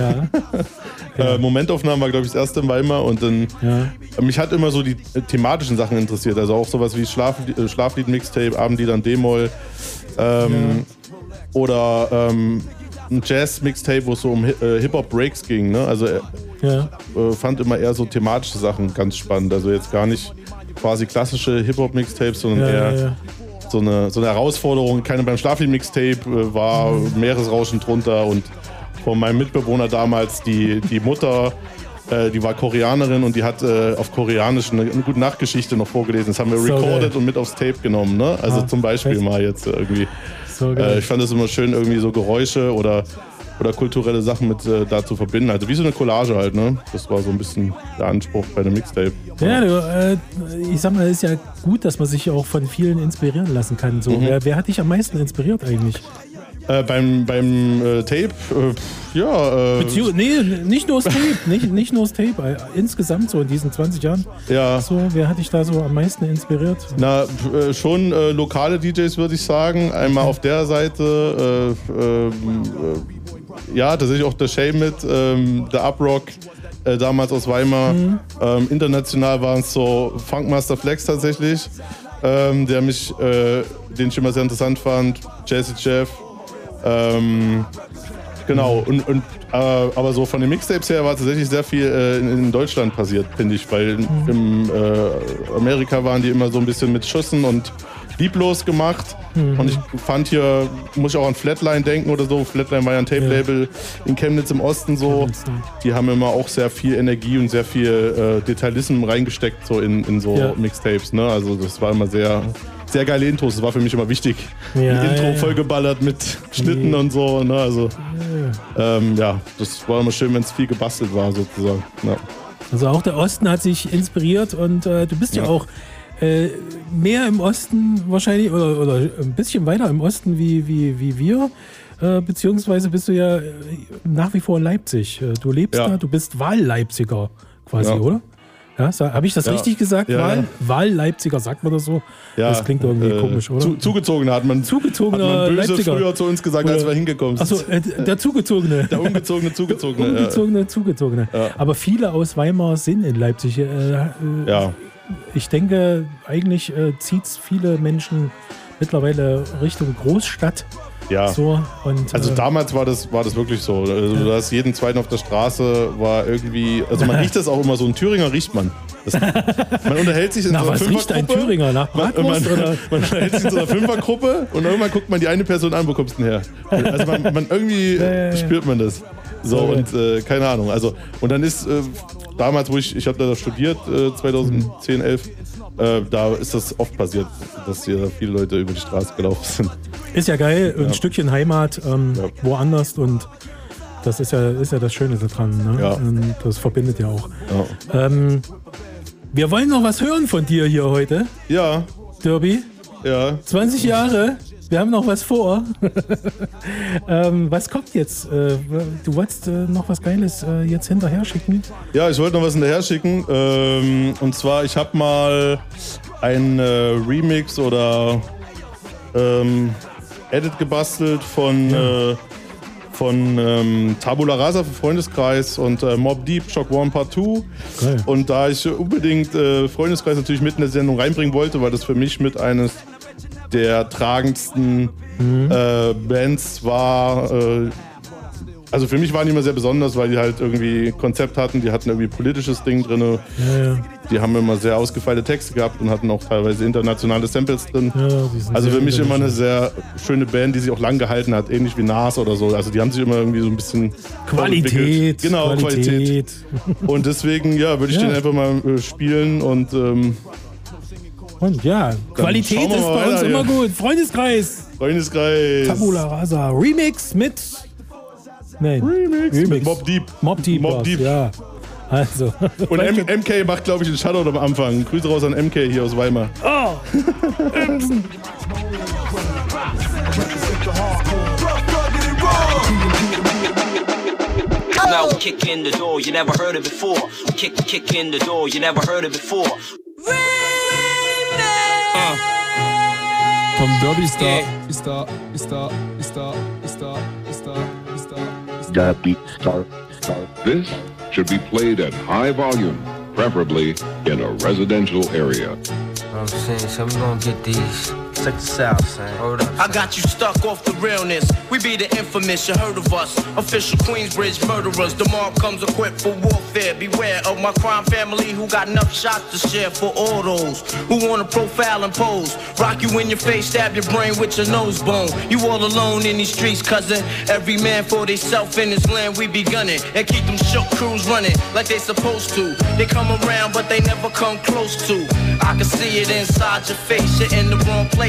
äh, Momentaufnahmen war, glaube ich, das erste in Weimar. Und dann mich hat immer so die thematischen Sachen interessiert. Also auch sowas wie Schlaf, Schlaflied-Mixtape, Abendlied an D-Moll. Ähm, Oder ähm, ein Jazz-Mixtape, wo es so um äh, Hip-Hop-Breaks ging. Ne? Also er Ja. äh, fand immer eher so thematische Sachen ganz spannend. Also jetzt gar nicht quasi klassische Hip-Hop-Mixtapes, sondern Ja, eher ja. So, eine, so eine Herausforderung. Keine beim Schlaflied-Mixtape äh, war Meeresrauschen drunter und von meinem Mitbewohner damals die, die Mutter. äh, Die war Koreanerin und die hat äh, auf Koreanisch eine, eine gute Nachtgeschichte noch vorgelesen. Das haben wir So recorded geil. und mit aufs Tape genommen. Ne? Also Ah, zum Beispiel echt? mal jetzt irgendwie. So geil. Äh, ich fand es immer schön, irgendwie so Geräusche oder, oder kulturelle Sachen mit äh, da zu verbinden. Also wie so eine Collage halt. Ne? Das war so ein bisschen der Anspruch bei dem Mixtape. Ja, du, äh, ich sag mal, es ist ja gut, dass man sich auch von vielen inspirieren lassen kann. So, Mhm. wer, wer hat dich am meisten inspiriert eigentlich? Äh, beim beim äh, Tape, äh, ja. Äh, Beziehung, nee, nicht nur das Tape, nicht, nicht nur das Tape, äh, insgesamt so in diesen 20 Jahren. Ja. So, wer hat dich da so am meisten inspiriert? Na, äh, schon lokale DJs würde ich sagen. Einmal auf der Seite, äh, ähm, äh, ja, tatsächlich auch der Shay mit, ähm, der Uprock, damals aus Weimar. Mhm. Ähm, international waren es so Funkmaster Flex tatsächlich, ähm, der mich, äh, den ich immer sehr interessant fand, Jazzy Jeff. Ähm, genau, und, und äh, aber so von den Mixtapes her war tatsächlich sehr viel äh, in, in Deutschland passiert, finde ich, weil in, im äh, Amerika waren die immer so ein bisschen mit Schüssen und lieblos gemacht. Mhm. Und ich fand hier, muss ich auch an Flatline denken oder so. Flatline war ja ein Tape-Label in Chemnitz im Osten so. Die haben immer auch sehr viel Energie und sehr viel äh, Detailismus reingesteckt so in, in so Ja. Mixtapes. Ne? Also das war immer sehr, sehr geile Intros. Das war für mich immer wichtig. Ja, ein Intro ja, ja. vollgeballert mit Schnitten und so. Ne? Also ähm, ja, das war immer schön, wenn es viel gebastelt war sozusagen. Ja. Also auch der Osten hat sich inspiriert und äh, du bist ja, Ja. auch äh, mehr im Osten wahrscheinlich oder, oder ein bisschen weiter im Osten wie, wie, wie wir. Äh, beziehungsweise bist du ja äh, nach wie vor in Leipzig. Äh, Du lebst Ja. da, du bist Wahlleipziger quasi, Ja. oder? Ja, Habe ich das Ja. richtig gesagt? Ja, Wahl, ja. Wahlleipziger, sagt man das so? Ja, das klingt irgendwie äh, komisch, oder? Zu, zugezogener hat man, Zugezogener hat man böse Leipziger. früher zu uns gesagt, als wir hingekommen sind. Achso, äh, der Zugezogene. Der ungezogene Zugezogene. ja. Ungezogene, zugezogene. Aber viele aus Weimar sind in Leipzig. Äh, äh, Ja. Ich denke, eigentlich äh, zieht es viele Menschen mittlerweile Richtung Großstadt. Ja. So, und, Also äh, damals war das, war das wirklich so. Also du hast jeden zweiten auf der Straße war irgendwie, also man riecht das auch immer so, ein Thüringer riecht man. Das, man unterhält sich in Nach so einer was riecht ein Fünfergruppe. Thüringer? Nach Man, Bratwurst, man, oder? man unterhält sich in so einer Fünfergruppe und irgendwann guckt man die eine Person an, wo kommst du denn her? Also man, man irgendwie ja, ja. spürt man das. So Ja, ja. und äh, keine Ahnung. Also und dann ist äh, damals, wo ich, ich habe da studiert, äh, 2010, 11, äh, da ist das oft passiert, dass hier viele Leute über die Straße gelaufen sind. ist ja geil, ein Ja. Stückchen Heimat ähm, woanders und das ist ja, ist ja das Schöne daran. Ne? Ja. Und das verbindet ja auch. Ja. Ähm, wir wollen noch was hören von dir hier heute. Ja. Derby. Ja. 20 Jahre. Wir haben noch was vor. ähm, was kommt jetzt? Äh, du wolltest äh, noch was Geiles äh, jetzt hinterher schicken? Ja, ich wollte noch was hinterher schicken. Ähm, und zwar, ich habe mal ein äh, Remix oder ähm, Edit gebastelt von, äh, von ähm, Tabula Rasa für Freundeskreis und äh, Mob Deep Shock One Part 2. Geil. Und da ich unbedingt Freundeskreis natürlich mit in der Sendung reinbringen wollte, weil das für mich mit eines der tragendsten äh, Bands war. Äh, also für mich waren die immer sehr besonders, weil die halt irgendwie Konzept hatten, die hatten irgendwie politisches Ding drin. Ja, ja. Die haben immer sehr ausgefeilte Texte gehabt und hatten auch teilweise internationale Samples drin. Ja, also für mich immer eine sehr schöne Band, die sich auch lang gehalten hat, ähnlich wie Nas oder so. Also die haben sich immer irgendwie so ein bisschen Qualität. Genau, Qualität. Qualität. Und deswegen, ja, würde ich den einfach mal äh, spielen und ähm, Und ja, Qualität ist bei uns weiter immer gut. Freundeskreis. Freundeskreis. Tabula Rasa. Remix mit. Nein. Remix, mit Mob Deep. Mob Deep. Mob Deep. Ja. Also. Und M MK macht, glaube ich, einen Shoutout am Anfang. Grüße raus an MK hier aus Weimar. Oh! Now we kick in the door, you never heard it before. Kick, kick in the door, you never heard it before. Vom Derby Star. Ist da, ist da, ist da, ist da, ist da, ist da. Derby Star. Star. This should be played at high volume, preferably in a residential area. I'm saying, so we gonna get these. Check this out, son. Hold up. I got you stuck off the realness. We be the infamous, you heard of us. Official Queensbridge murderers. The mob comes equipped for warfare. Beware of my crime family who got enough shots to share for all those who wanna profile and pose. Rock you in your face, stab your brain with your nose bone. You all alone in these streets, cousin. Every man for theyself in this land we be gunning. And keep them shook crews running like they supposed to. They come around, but they never come close to. I can see it inside your face. You're in the wrong place.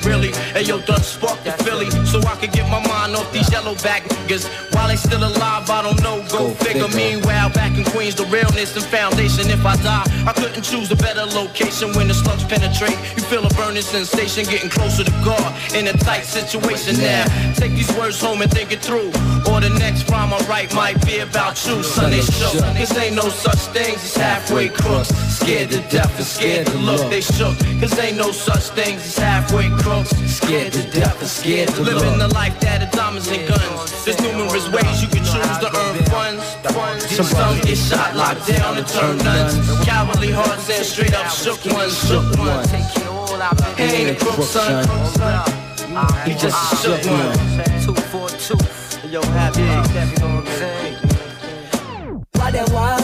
really. Hey yo, Dutch spark the Philly, so I can get my mind off these yellow back niggas. While they still alive, I don't know. Go, figure. Meanwhile, back in Queens, the realness and foundation. If I die, I couldn't choose a better location when the slugs penetrate. You feel a burning sensation, getting closer to God in a tight situation now. Take these words home and think it through. Or the next rhyme I write might be about you, son. They shook. Cause ain't no such things as halfway crooks. Scared to death and scared to look. They shook. Cause ain't no such things as halfway crooks. Scared to death and scared to look. Living the life that of diamonds and guns. There's numerous ways you can choose to earn funds. Some some get shot, locked down, and turn nuns. Cowardly hearts and straight up shook ones, shook ones. He ain't a crook, son. He just a shook one. Two for two. Yo, happy. You know what I'm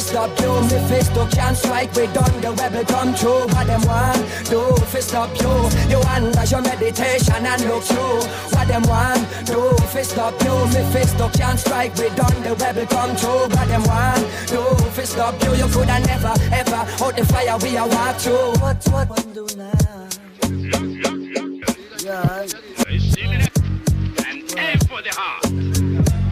saying? What them want do fi stop you Me Mephisto can't strike we done the rebel come true. What them want do fi stop you. You under your meditation and look through. What them want do fi stop you Me Mephisto can't strike we done the rebel come true. What them want do fi stop you. You coulda never ever out the fire we a walk through What what? What do now Yeah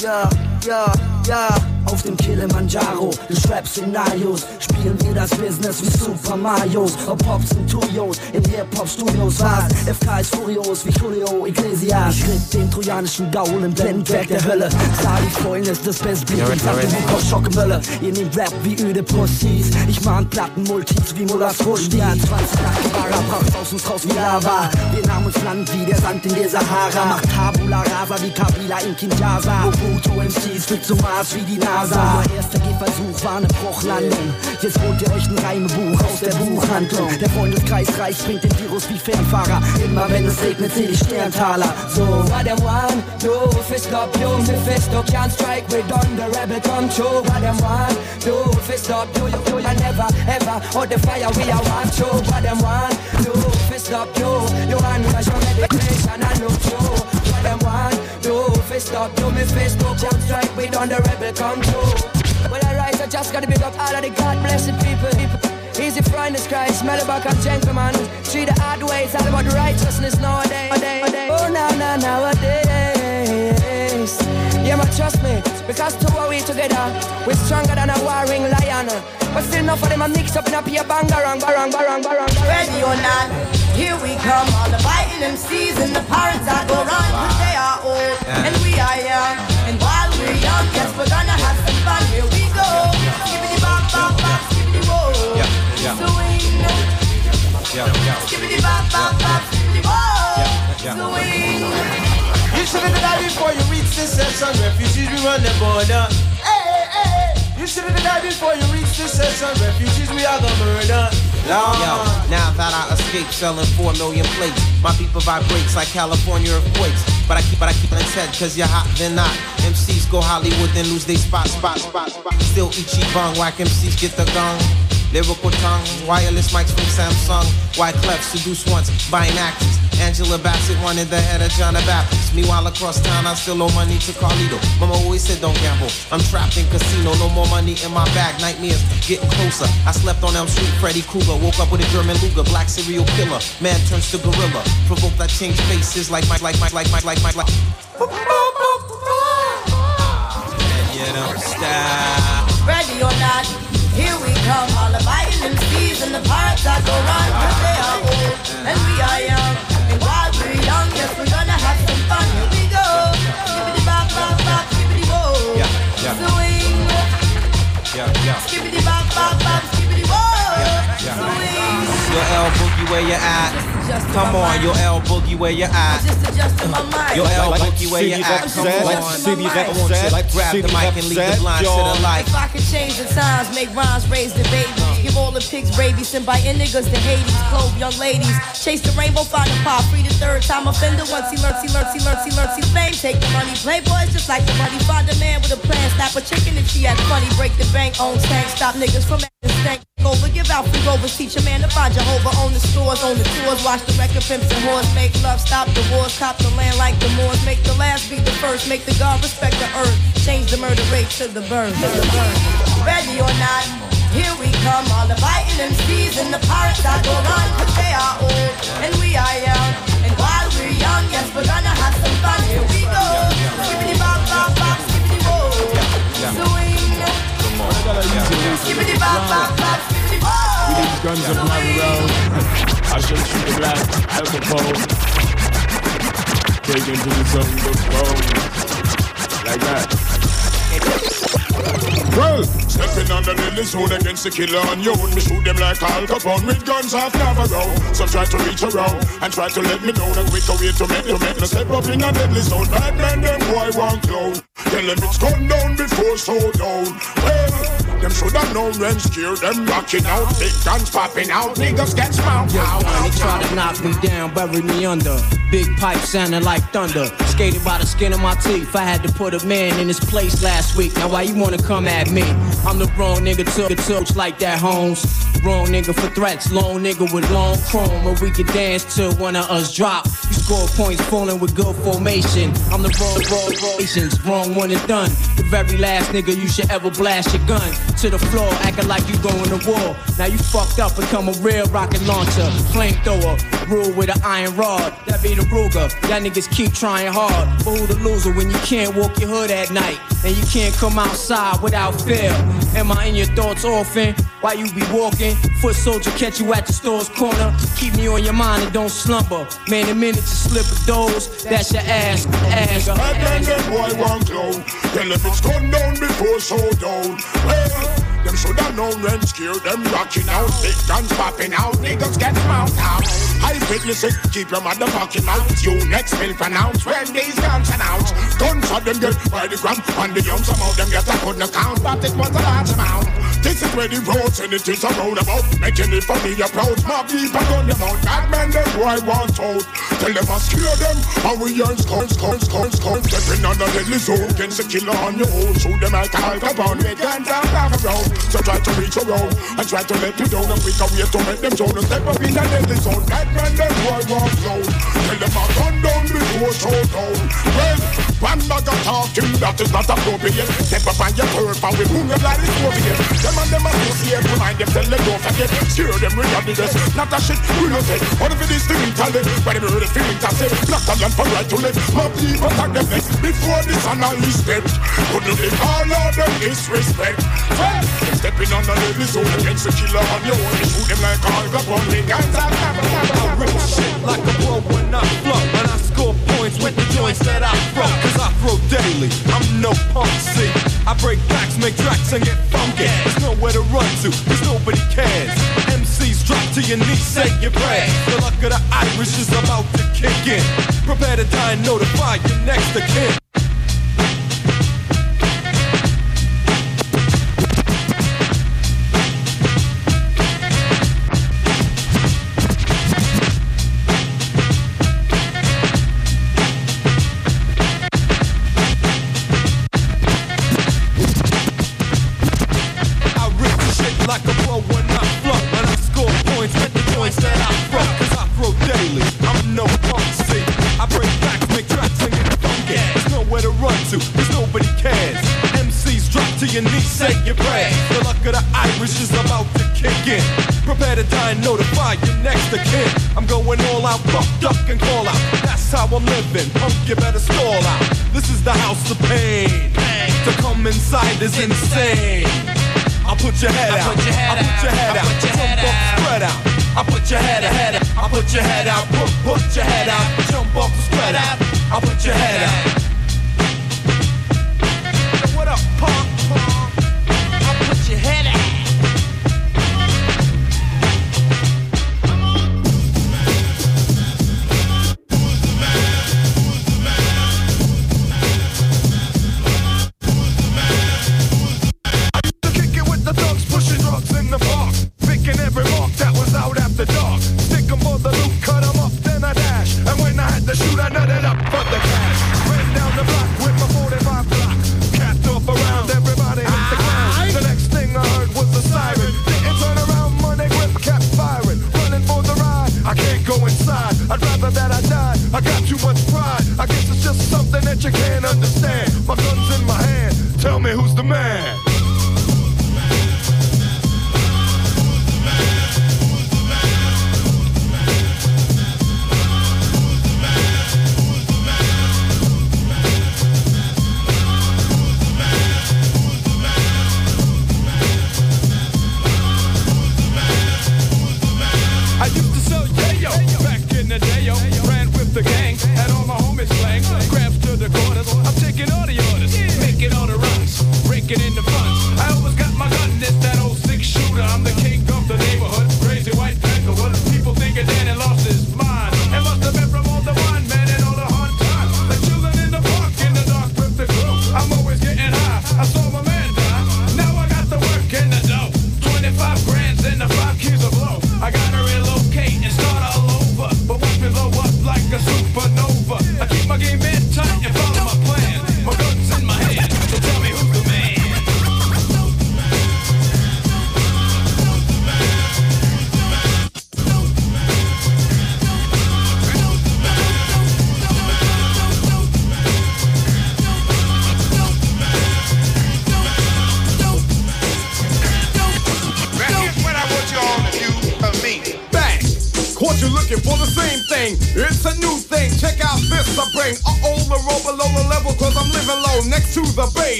Ja, ja, ja, auf dem Kilimanjaro des Rap-Szenarios spielen wir das Business wie Super Marios. Ob Pops und Tuyos in Hip-Hop-Studios was. FK ist furios wie Julio Iglesias. Ich ritt den trojanischen Gaul im Blendwerk der Hölle. Sah die Fäulnis des Bestbeat und sagte Hip-Hop Schockemölle. Ihr nehmt Rap wie öde Pussys. Ich mahn Platten Multis wie Mullahs Rushdie. 20 Nachtwahrer bracht aus uns raus wie Lava. Wir nahmen uns Land wie der Sand in der Sahara. Macht Tabula Rasa wie Kabila in Kinshasa. Mobutu MCs fit zum Mars wie die NASA. Erster Gehversuch war eine Bruchlandung. Jetzt holt ihr euch ein Reimebuch aus der Buchhandlung. Der Freundeskreis reich bringt den Virus wie Fernfahrer. Immer wenn es regnet, seh ich Sterntaler. So, What them want, do fist up you, me fist up can't strike we done the rebel come true. What them want, do fist up you, you, you never ever hold the fire we are want to. What them want, do fist up you, you want rush your meditation and look through. What them want, do fist up you, me fist up can't strike we done the rebel come true. Just gotta big up all of the God blessed people. Easy find this Christ, smell back and gentleman. See the hard ways, all about righteousness nowadays. Oh, now, now, nowadays. Yeah, man, trust me, because two are we together, we're stronger than a warring lion. But still, enough of them are mixed up in a peer bangarang, barang, barang, barang. Ready or not, here we come. All the fighting MCs and the pirates that go run. Cause they are old and we are young. And while we're young, yes, we're gonna have Yeah, yeah. Yeah, yeah. Skibbity bop, bop, bop, skibbity whoa. yeah. Swing. You should have died before you reach this section. Refugees, we run the border. Hey, hey, You should have died before you reach this section. Refugees, we are gonna murder. Lord. Yo, now that I escaped selling four million plates, my people vibrates like California earthquakes. But I keep, but I keep it intent, cause you're hot, then not. MCs go Hollywood, then lose they spot, spot, spot, spot. Still Ichiban, whack MCs get the gun. Lyrical tongue, wireless mics from Samsung. White clef seduce once, buying actors. Angela Bassett wanted the head of John the Baptist. Meanwhile, across town, I still owe money to Carlito. Mama always said, don't gamble. I'm trapped in casino, no more money in my bag. Nightmares getting closer. I slept on Elm Street, Freddy Krueger. Woke up with a German Luger, black serial killer. Man turns to gorilla. Provoked, I change faces like my, like my, like my, like my, like. Ready or not, here we come. All the fighting MCs and the pirates that go run. Cause they are old and we are young. And while we're young, yes, we're gonna have some fun. Here we go. Skibbity bop, bop, bop, skibbity whoa. Yeah, yeah. Swing. Yeah, yeah. Skibbity bop, bop, bop, skibbity whoa. Yeah. Your L boogie, where you at? Come on, your L boogie, where you at? Your L boogie, where you at? Come on, City I want you to grab the mic and lead the blind to the light. If I could change the times, make rhymes, raise the babies. Give all the pigs rabies, send by niggas to Hades. Clove young ladies, chase the rainbow, find a pop. Free the third time offender once he learns, he learns, he learns, he learns, he fame. Take the money, playboys just like the money. Find a man with a plan, snap a chicken if she act funny. Break the bank, own tank, stop niggas from acting stank. Over, give out free rovers, teach a man to find Jehovah. Own the stores, own the tours, watch the record pimps and whores. Make love, stop the wars, cop the land like the Moors. Make the last be the first, make the God respect the earth. Change the murder rate to the burn, to the burn. Ready or not, here we come. All the fighting MCs and the pirates that go run. Cause they are old and we are young. And while we're young, yes, we're gonna have some fun. Here we go. Skibbity bop, bop, bop, skibbity whoa. Swing. Skibbity bop, bop, bop. We need guns fly around. I shall shoot the black alcohol. Take into the zone the bone. Like that. Well, stepping on the deadly zone against the killer on you. Me shoot them like Al Capone with guns half Navarro. Some try to reach around and try to let me know the quicker way to make to make me step up in a deadly zone. Bad man, them boy want clown. Tell them it's gone down before so down. Well, them should have known when scared them rocking out. Big guns popping out, niggas get smoked out. they try to knock me down, bury me under. Big pipe sounding like thunder. Skated by the skin of my teeth. I had to put a man in his place last week. Now why you wanna come at me? I'm the wrong nigga to touch like that, Holmes. Wrong nigga for threats, long nigga with long chrome. Where we can dance till one of us drop. You score points falling with good formation. I'm the wrong, wrong, wrong, wrong one and done. The very last nigga you should ever blast your gun to the floor, acting like you going to war. Now you fucked up, become a real rocket launcher, flamethrower, rule with an iron rod. That be the Ruger. Y'all niggas keep trying hard, but who the loser when you can't walk your hood at night and you can't come outside without fear? Am I in your thoughts often? While you be walking, foot soldier catch you at the store's corner. Keep me on your mind and don't slumber. Man, the minute you slip a dose, that's your ass, ass. Bad man, them boy want clown. Tell them it's gone down before so down road them should have known when scared them rocking out. Big guns popping out, niggas get mouth out. High witness it, keep your motherfucking mouth. You next will pronounce when these guns announce. Guns of them get by the gram, and the young some of them get I couldn't count, but it was a large amount. This is where the roads and it is a roundabout. Making it for me approach. My people gun them out. Bad men, them boy want out. Tell them I scare them. How we earn scores, scores, scores, scores. Stepping on the deadly zone. Against the killer on your own. Shoot them like Al Capone. With guns out half around. So try to reach around. And try to let you down. And quick away to make them zone. Step up in the deadly zone. Bad men, them boy want out. Tell them I gun down before showdown. Well, one bag of talking that is not appropriate. Step up on your turf and we move your bloody Soviet. Them and them associate, remind them, tell them don't forget. Steer them regardless. Not a shit, we not it. What if it is the mentality? But if it is the mentality, black the land for right to live. My people tag them next before this and all is stepped. Couldn't live all of them disrespect. Well, stepping on the lady zone against the killer on your own. Shoot them like all Capone. The guns are I rip shit like a pro when I flow. And I score points with the joints that I throw. Cause I throw daily, I'm no punk, see. I break backs, make tracks, and get funky. There's nowhere to run to, cause nobody cares. MCs drop to your knees, say your prayers. The luck of the Irish is about to kick in. Prepare to die and notify your next of to cause nobody cares. MCs drop to your knees, say your prayers. The luck of the Irish is about to kick in. Prepare to die and notify your next of kin. I'm going all out, fuck, duck, and call out. That's how I'm living, punk, you better stall out. This is the house of pain. To come inside is insane. I'll put your head out. I'll put your head out. Jump up, spread out. I'll put your head out. I'll put your head out. Put, put your head out. Jump up, spread out. I'll put your head out.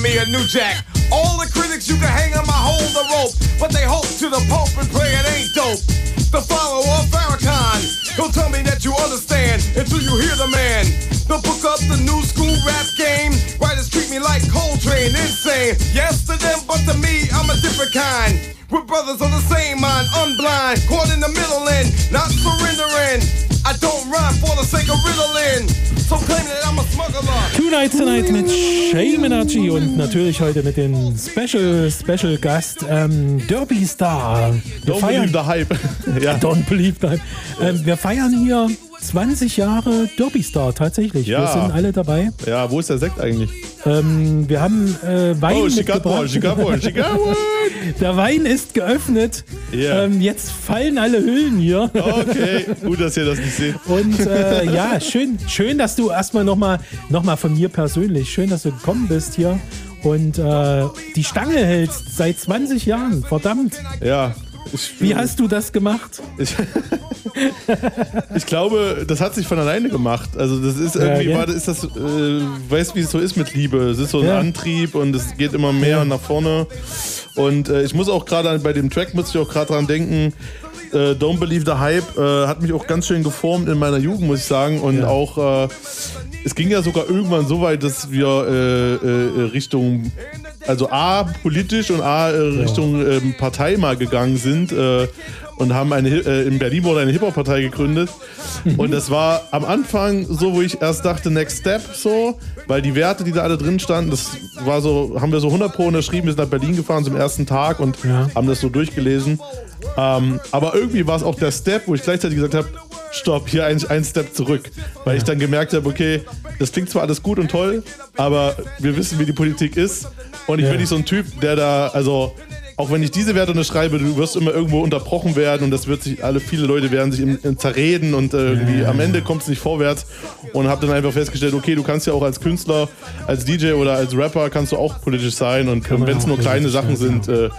Me a new jack. All the critics you can hang on my hold the rope, but they hope to the pope and pray it ain't dope. The follower of Farrakhan, he'll tell me that you understand until you hear the man. They'll book up the new school rap game. Writers treat me like Coltrane, insane. Yes to them, but to me, I'm a different kind. We're brothers on the same mind, unblind, caught in the middle and not surrendering. I don't rhyme for the sake of riddling. Two Nights Tonight mit Shay Menachi und natürlich heute mit dem Special, Special Gast ähm, Derby Star. Wir Don't believe the hype. ja. Don't believe the hype. Ähm, wir feiern hier 20 Jahre Derby Star tatsächlich. Wir Ja. sind alle dabei. Ja, wo ist der Sekt eigentlich? Ähm, wir haben äh, Wein Oh, she got one. Der Wein ist geöffnet. Ja. Ähm, jetzt fallen alle Hüllen hier. Okay, gut, dass ihr das nicht seht. Und äh, ja, schön, schön, dass du erstmal nochmal noch mal von mir persönlich, schön, dass du gekommen bist hier und äh, die Stange hältst seit 20 Jahren. Verdammt. Ja. Ich, Wie hast du das gemacht? Ich, ich glaube, das hat sich von alleine gemacht. Also das ist Ja, irgendwie, gell? war, ist das, äh, weißt wie es so ist mit Liebe. Es ist so ein Ja. Antrieb und es geht immer mehr nach vorne. Und äh, ich muss auch gerade bei dem Track muss ich auch gerade dran denken. Äh, Don't Believe the Hype äh, hat mich auch ganz schön geformt in meiner Jugend, muss ich sagen. Und auch, äh, es ging ja sogar irgendwann so weit, dass wir äh, Richtung, also A, politisch und A, äh, Richtung ähm, Partei mal gegangen sind. Äh, und haben eine, äh, in Berlin wurde eine Hip-Hop-Partei gegründet. Und das war am Anfang so, wo ich erst dachte, Next Step so, weil die Werte, die da alle drin standen, das war so, haben wir so 100 Pro unterschrieben, wir sind nach Berlin gefahren zum ersten Tag und haben das so durchgelesen. Ähm, aber irgendwie war es auch der Step, wo ich gleichzeitig gesagt habe, stopp, hier ein, ein Step zurück. Weil ich dann gemerkt habe, okay, das klingt zwar alles gut und toll, aber wir wissen, wie die Politik ist. Und ich Ja. bin nicht so ein Typ, der da, also auch wenn ich diese Werte unterschreibe, du wirst immer irgendwo unterbrochen werden und das wird sich, alle viele Leute werden sich im, im zerreden und äh, irgendwie am Ende kommt es nicht vorwärts und habe dann einfach festgestellt, okay, du kannst ja auch als Künstler, als DJ oder als Rapper kannst du auch politisch sein und, wenn es nur kleine Sachen sind, äh,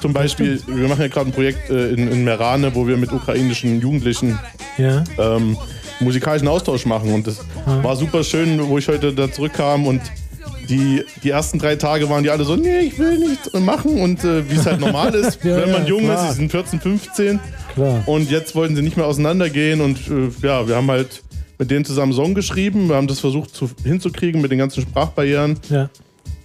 zum Beispiel, wir machen ja gerade ein Projekt äh, in, in Merane, wo wir mit ukrainischen Jugendlichen Ja. ähm, musikalischen Austausch machen. Und das Ah. war super schön, wo ich heute da zurückkam und die, die ersten drei Tage waren die alle so, nee, ich will nicht machen und äh, wie es halt normal ist, Ja, wenn man ja, jung klar. ist, sie sind 14, 15 Klar. und jetzt wollten sie nicht mehr auseinandergehen und äh, ja, wir haben halt mit denen zusammen Song geschrieben, wir haben das versucht zu, hinzukriegen mit den ganzen Sprachbarrieren Ja.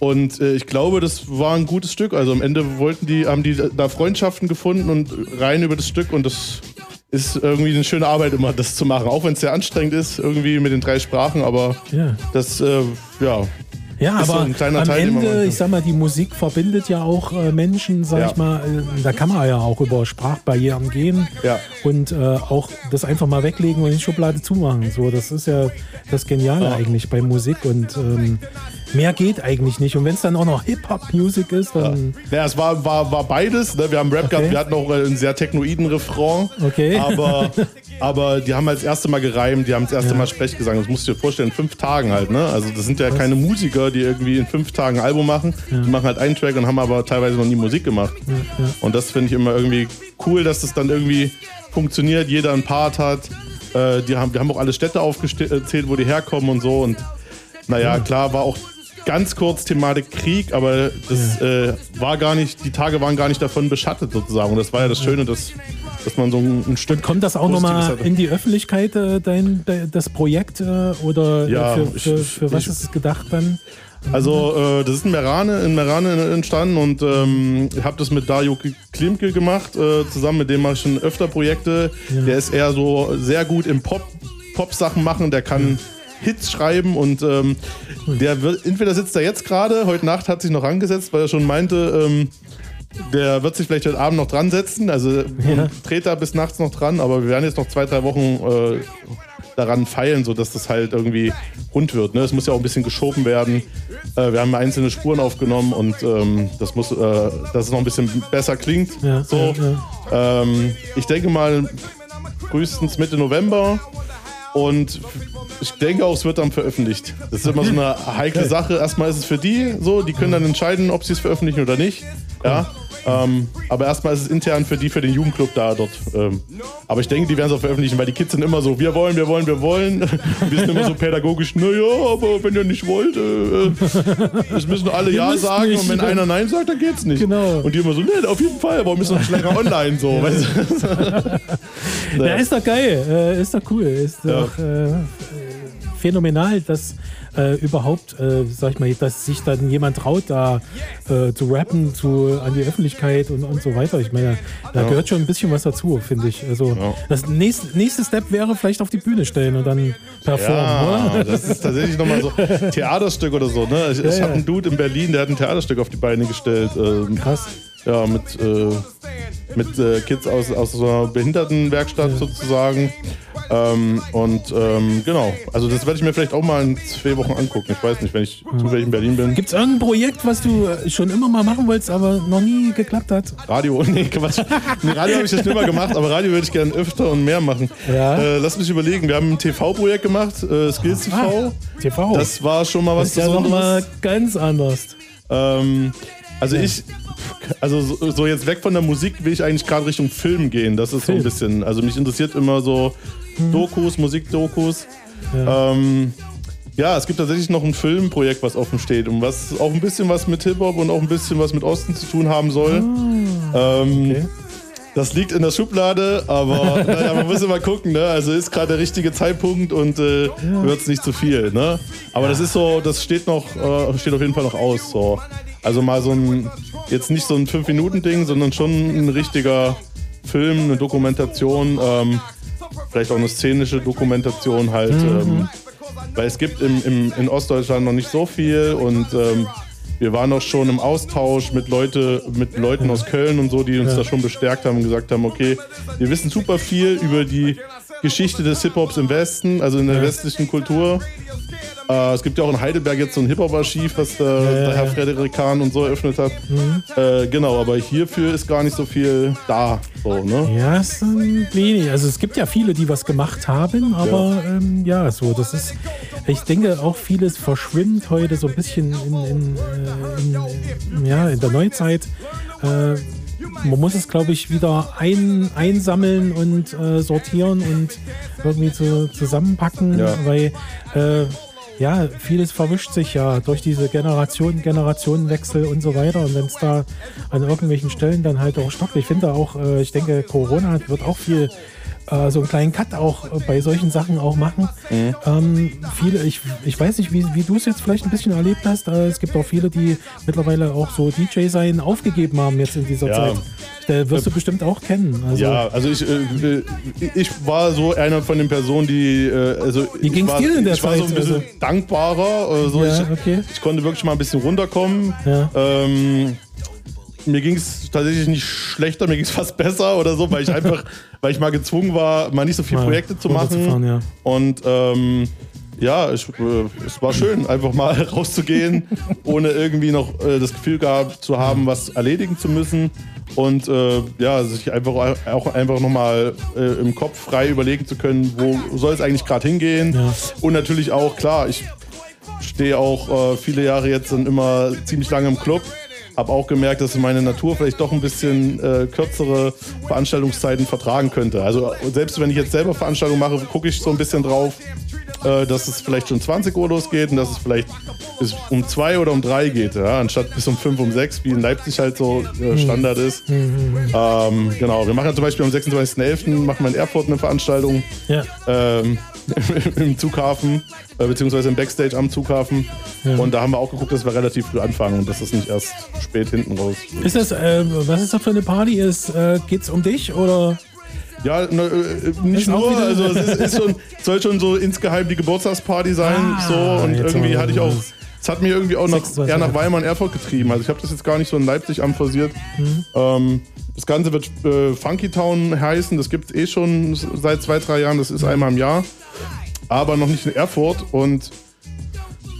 Und äh, ich glaube, das war ein gutes Stück. Also am Ende wollten die, haben die da Freundschaften gefunden und rein über das Stück und das ist irgendwie eine schöne Arbeit immer, das zu machen. Auch wenn es sehr anstrengend ist, irgendwie mit den drei Sprachen, aber Ja. das, äh, ja. Ja, ist so aber ein kleiner am Teil, Ende, ich sag mal, die Musik verbindet ja auch äh, Menschen, sag Ja. ich mal. Äh, da kann man ja auch über Sprachbarrieren gehen Ja. und äh, auch das einfach mal weglegen und die Schublade zumachen. So, das ist ja das Geniale Ja. eigentlich bei Musik und ähm, mehr geht eigentlich nicht. Und wenn es dann auch noch Hip-Hop-Music ist, dann Naja, es war, war, war beides. Ne? Wir haben Rap gehabt, wir hatten auch einen sehr technoiden Refrain. Okay. Aber, aber die haben halt das erste Mal gereimt, die haben das erste Mal Sprechgesang. Das musst du dir vorstellen, in fünf Tagen halt. Ne? Also das sind ja keine Musiker, die irgendwie in fünf Tagen ein Album machen. Die machen halt einen Track und haben aber teilweise noch nie Musik gemacht. Und das finde ich immer irgendwie cool, dass das dann irgendwie funktioniert, jeder einen Part hat. Äh, die haben, wir haben auch alle Städte aufgezählt, wo die herkommen und so. Und naja, klar, war auch ganz kurz Thematik Krieg, aber das äh, war gar nicht, die Tage waren gar nicht davon beschattet sozusagen. Und das war ja das Schöne, dass, dass man so ein, ein Stück. kommt das auch nochmal in die Öffentlichkeit, äh, dein, de, das Projekt? Äh, oder Ja, äh, für, für, ich- für was ich- ist es gedacht dann? Also äh, das ist in Merane, in Merane entstanden und ähm, ich habe das mit Dario Klimke gemacht. Äh, zusammen mit dem mache ich schon öfter Projekte. Der ist eher so sehr gut im Pop, Pop-Sachen machen. Der kann Hits schreiben und ähm, der wird, entweder sitzt er jetzt gerade, heute Nacht hat sich noch angesetzt, weil er schon meinte, ähm, der wird sich vielleicht heute Abend noch dran setzen. Also Ja. dreht da bis nachts noch dran, aber wir werden jetzt noch zwei, drei Wochen äh, daran feilen, sodass das halt irgendwie rund wird. Ne? Es muss ja auch ein bisschen geschoben werden. Äh, wir haben einzelne Spuren aufgenommen und ähm, das muss, äh, dass es noch ein bisschen besser klingt. Ja, so. ja, Ähm, ich denke mal frühestens Mitte November. Und ich denke auch, es wird dann veröffentlicht. Das ist immer so eine heikle. Sache. Erstmal ist es für die so, die können dann entscheiden, ob sie es veröffentlichen oder nicht. Ja. Ähm, aber erstmal ist es intern für die, für den Jugendclub da dort. Ähm, aber ich denke, die werden es auch veröffentlichen, weil die Kids sind immer so, wir wollen, wir wollen, wir wollen. Wir sind immer so pädagogisch, naja, aber wenn ihr nicht wollt, äh, äh, es müssen alle Ja sagen nicht. und wenn einer Nein sagt, dann geht's nicht. Genau. Und die immer so, nee, auf jeden Fall, warum ist noch nicht länger online so? Weißt du? Ja, ist doch geil, äh, ist doch cool, ist doch äh, äh, phänomenal, dass äh, überhaupt, äh, sag ich mal, dass sich dann jemand traut, da äh, zu rappen, zu, an die Öffentlichkeit und, und so weiter. Ich meine, da Ja. gehört schon ein bisschen was dazu, finde ich. Also das nächste, nächste Step wäre vielleicht auf die Bühne stellen und dann performen, Ja, oder? das ist tatsächlich nochmal so Theaterstück oder so. Ne? Ich, Ja, ich ja. habe einen Dude in Berlin, der hat ein Theaterstück auf die Beine gestellt. Ähm, Krass. Ja, mit, äh, mit äh, Kids aus, aus so einer Behindertenwerkstatt sozusagen. Ähm, und ähm, genau, also das werde ich mir vielleicht auch mal in zwei Wochen angucken. Ich weiß nicht, wenn ich zufällig in Berlin bin. Gibt es irgendein Projekt, was du äh, schon immer mal machen wolltest, aber noch nie geklappt hat? Radio, nee, Quatsch. Nee, Radio habe ich das schon immer gemacht, aber Radio würde ich gerne öfter und mehr machen. Ja. Äh, lass mich überlegen, wir haben ein TV-Projekt gemacht, äh, Skills TV. Ah, TV. Das war schon mal was Das ist ja noch Besonderes. mal ganz anders. Ähm, also ich, also so, so jetzt weg von der Musik will ich eigentlich gerade Richtung Film gehen. Das ist so ein bisschen, also mich interessiert immer so Dokus, Musikdokus. Ja. Ähm, ja, es gibt tatsächlich noch ein Filmprojekt, was offen steht und was auch ein bisschen was mit Hip-Hop und auch ein bisschen was mit Osten zu tun haben soll. ähm, Das liegt in der Schublade, aber naja, man muss immer gucken, ne? Also ist gerade der richtige Zeitpunkt und äh, wird es nicht zu viel, ne? Aber das ist so, das steht noch, äh, steht auf jeden Fall noch aus. So. Also mal so ein, jetzt nicht so ein 5-Minuten-Ding, sondern schon ein richtiger Film, eine Dokumentation, ähm, vielleicht auch eine szenische Dokumentation halt. Mhm. Ähm, weil es gibt im, im, in Ostdeutschland noch nicht so viel und ähm, wir waren auch schon im Austausch mit, Leute, mit Leuten aus Köln und so, die uns Ja. da schon bestärkt haben und gesagt haben, okay, wir wissen super viel über die Geschichte des Hip-Hops im Westen, also in der westlichen Kultur. Äh, es gibt ja auch in Heidelberg jetzt so ein Hip-Hop-Archiv, was der, Ja, der Herr. Frederik Kahn und so eröffnet hat. Mhm. Äh, genau, aber hierfür ist gar nicht so viel da. So, ne? Ja, es sind wenig. Also es gibt ja viele, die was gemacht haben, aber ja, ähm, ja so, das ist, ich denke auch vieles verschwimmt heute so ein bisschen in, in, äh, in, in, ja, in der Neuzeit. Äh, man muss es, glaube ich, wieder ein, einsammeln und äh, sortieren und irgendwie zu, zusammenpacken, Ja. weil äh, ja, vieles verwischt sich ja durch diese Generation, Generationenwechsel und so weiter. Und wenn es da an irgendwelchen Stellen dann halt auch stockt, ich finde auch, äh, ich denke, Corona wird auch viel äh, so einen kleinen Cut auch äh, bei solchen Sachen auch machen. Mhm. Ähm, viele, ich, ich weiß nicht, wie, wie du es jetzt vielleicht ein bisschen erlebt hast. Äh, es gibt auch viele, die mittlerweile auch so DJ sein aufgegeben haben jetzt in dieser Ja. Zeit. Da wirst du bestimmt auch kennen. Also, ja, also ich, äh, ich war so einer von den Personen, die, äh, also Wie ich ging's war, dir in der ich war so ein Zeit? bisschen Also- dankbarer. Äh, so Ja, ich, okay. ich konnte wirklich mal ein bisschen runterkommen. Ähm, mir ging es tatsächlich nicht schlechter, mir ging es fast besser oder so, weil ich einfach, weil ich mal gezwungen war, mal nicht so viele Projekte zu machen. ja. Und ähm, ja, ich, äh, es war schön, einfach mal rauszugehen, ohne irgendwie noch äh, das Gefühl gehabt zu haben, was erledigen zu müssen. Und äh, ja, sich einfach auch einfach nochmal äh, im Kopf frei überlegen zu können, wo soll es eigentlich gerade hingehen. Und natürlich auch, klar, ich stehe auch äh, viele Jahre jetzt dann immer ziemlich lange im Club. Habe auch gemerkt, dass meine Natur vielleicht doch ein bisschen äh, kürzere Veranstaltungszeiten vertragen könnte. Also selbst wenn ich jetzt selber Veranstaltungen mache, gucke ich so ein bisschen drauf, äh, dass es vielleicht schon 20 Uhr losgeht und dass es vielleicht bis um zwei oder um drei geht, ja? anstatt bis um fünf, um sechs, wie in Leipzig halt so äh, Standard ist. Ähm, genau, wir machen ja zum Beispiel am 26.11. machen wir in Erfurt eine Veranstaltung Ja. ähm, im Zughafen, beziehungsweise im Backstage am Zughafen. Ja. Und da haben wir auch geguckt, dass wir relativ früh anfangen und dass das nicht erst spät hinten raus. Ist das, äh, was ist das für eine Party? Ist, äh, geht's um dich oder? Ja, ne, äh, nicht Ist auch nur, wieder- also es ist, ist schon, soll schon so insgeheim die Geburtstagsparty sein. Ah, so und irgendwie hatte ich auch, es hat mir irgendwie auch noch 26. eher nach Weimar und Erfurt getrieben. Also ich habe das jetzt gar nicht so in Leipzig am forciert. Mhm. Ähm, Das Ganze wird äh, Funky Town heißen. Das gibt es eh schon seit zwei, drei Jahren. Das ist einmal im Jahr. Aber noch nicht in Erfurt. Und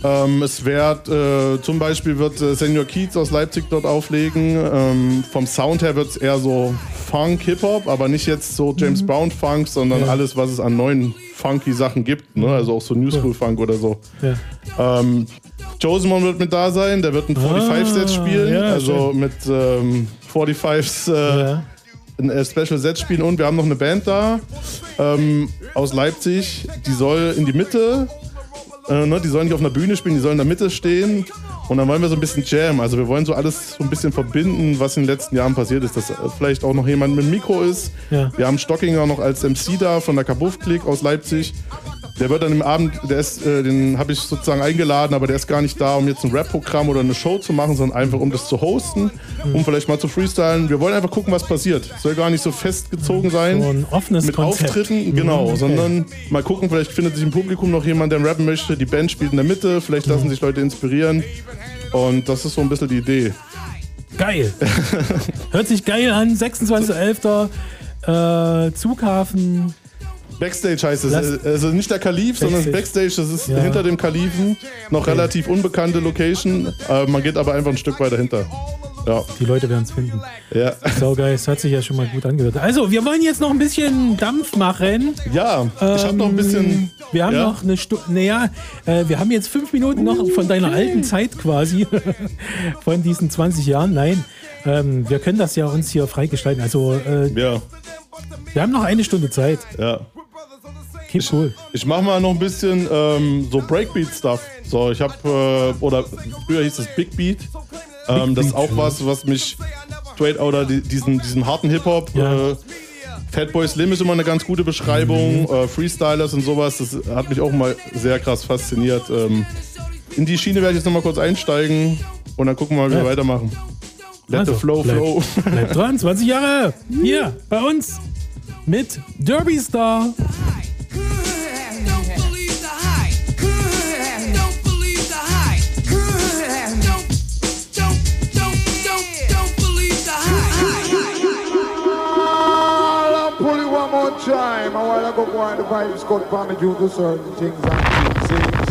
ähm, es wird äh, zum Beispiel wird äh, Senior Keats aus Leipzig dort auflegen. Ähm, vom Sound her wird es eher so Funk, Hip-Hop, aber nicht jetzt so James Brown Funk, sondern Ja. alles, was es an neuen funky Sachen gibt. Ne? Also auch so New School Funk oder so. Ja. Ähm, Josemon wird mit da sein, der wird ein 45-Set Ah, spielen, ja, also schön. mit ähm, 45s äh, ein äh, Special Set spielen und wir haben noch eine Band da ähm, aus Leipzig, die soll in die Mitte, äh, ne, die sollen nicht auf einer Bühne spielen, die sollen in der Mitte stehen und dann wollen wir so ein bisschen Jam, also wir wollen so alles so ein bisschen verbinden, was in den letzten Jahren passiert ist, dass äh, vielleicht auch noch jemand mit dem Mikro ist. Ja. Wir haben Stockinger noch als MC da von der Kabuff-Klick aus Leipzig. Der wird dann im Abend, der ist, äh, den habe ich sozusagen eingeladen, aber der ist gar nicht da, um jetzt ein Rap-Programm oder eine Show zu machen, sondern einfach um das zu hosten, um vielleicht mal zu freestylen. Wir wollen einfach gucken, was passiert. Soll gar nicht so festgezogen sein. So ein offenes mit Konzept. Auftritten, Mhm, genau, okay. sondern mal gucken, vielleicht findet sich im Publikum noch jemand, der rappen möchte. Die Band spielt in der Mitte, vielleicht Mhm. lassen sich Leute inspirieren. Und das ist so ein bisschen die Idee. Geil. Hört sich geil an. 26.11. Äh, Zughafen. Backstage heißt es. Lass- Also nicht der Kalif, sondern das Backstage. Das ist Ja. hinter dem Kalifen. Noch relativ unbekannte Location. Äh, man geht aber einfach ein Stück weiter hinter. Ja. Die Leute werden es finden. Ja. So geil, es hat sich ja schon mal gut angehört. Also, wir wollen jetzt noch ein bisschen Dampf machen. Ja, ich habe noch ein bisschen. Wir haben ja? noch eine Stunde. Naja, äh, wir haben jetzt fünf Minuten noch von deiner alten Zeit quasi. von diesen 20 Jahren. Nein, ähm, wir können das ja uns hier freigestalten. Also, äh, ja. wir haben noch eine Stunde Zeit. Ja. Keep cool. Ich mache mal noch ein bisschen ähm, so Breakbeat-Stuff. So, ich habe, äh, oder früher hieß es Big Beat. Ähm, das ist auch was, was mich straight oder die, diesen, diesen harten Hip-Hop. Äh, Fatboy Slim ist immer eine ganz gute Beschreibung. Äh, Freestylers und sowas, das hat mich auch mal sehr krass fasziniert. Ähm, in die Schiene werde ich jetzt noch mal kurz einsteigen und dann gucken wir mal, wie Ja. wir weitermachen. Let Also, the flow bleib- flow. Bleib dran, 20 Jahre. Hier, bei uns. Mit Derby Star. Go go the vibes cut upon due to certain things and things. See.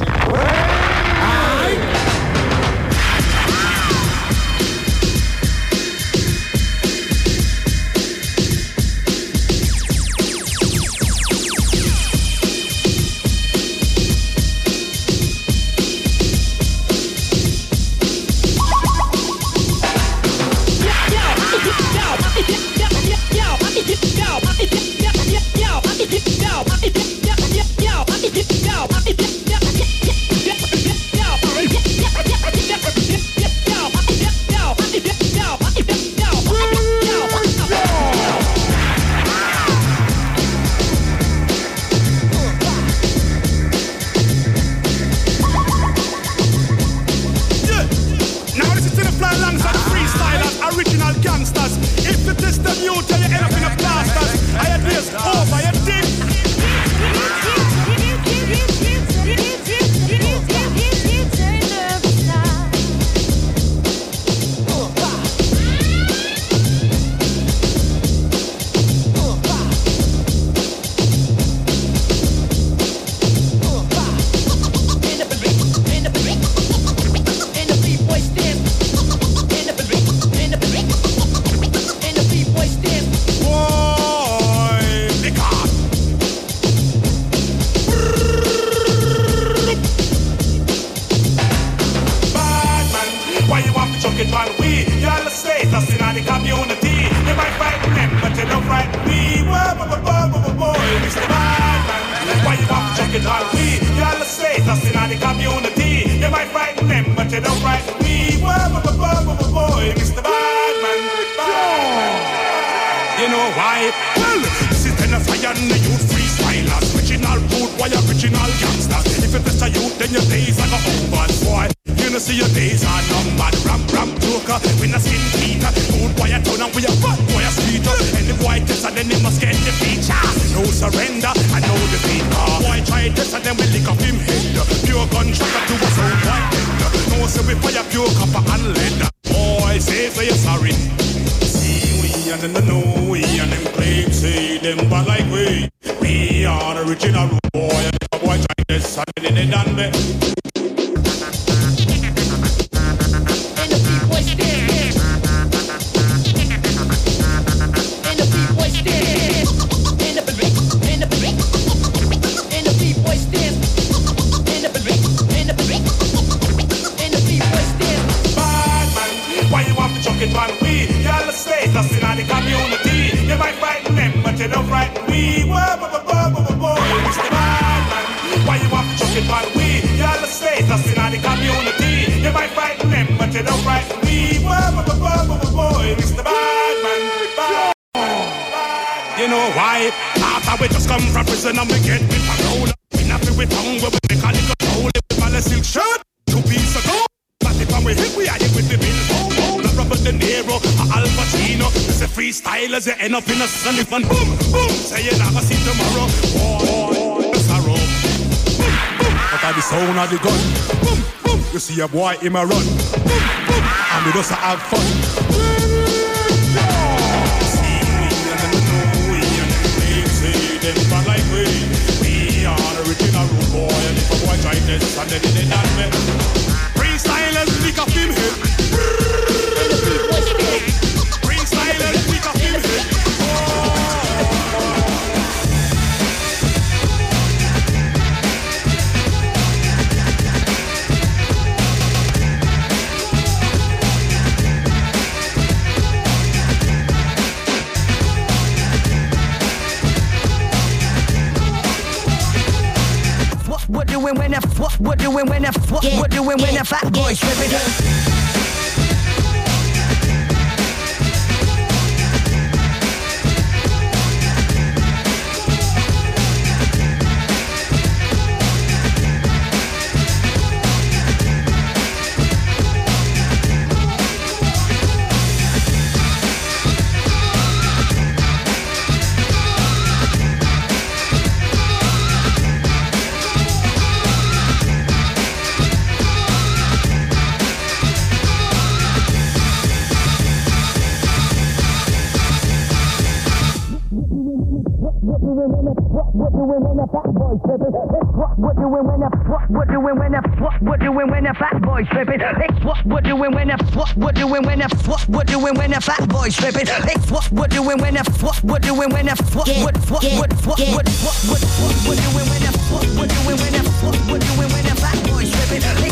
You know why? After we just come from prison and we get with a roll. We not with tongue, but we make a little hole. With my silk shirt, two piece of gold. But if I'm with him, we are here with the bill. Oh, oh, the Robert De Niro, a Al Pacino. It's a freestyle freestylers, you end up in a sunny fun. Boom, boom, say you never see tomorrow. War, war, war, sorrow. Boom, boom, but I the sound of the gun. Boom, boom, you see a boy in a run. Boom, boom, and we just have fun. Them bad like we, we are the original rude boy, and if a boy try this, and they done me. Freestylers, pick up him head. doing when I what we're doing when I what we're doing when I fat boys slip it. What doing when that fat boy tripping? What what doing when that what what doing when that what what doing when that fat boy tripping? What what doing when that what what doing when that what what doing when that fat boy tripping? What what doing when that what what doing when that what what what what what what what what what doing when that what what doing when that what what doing when that fat boy tripping?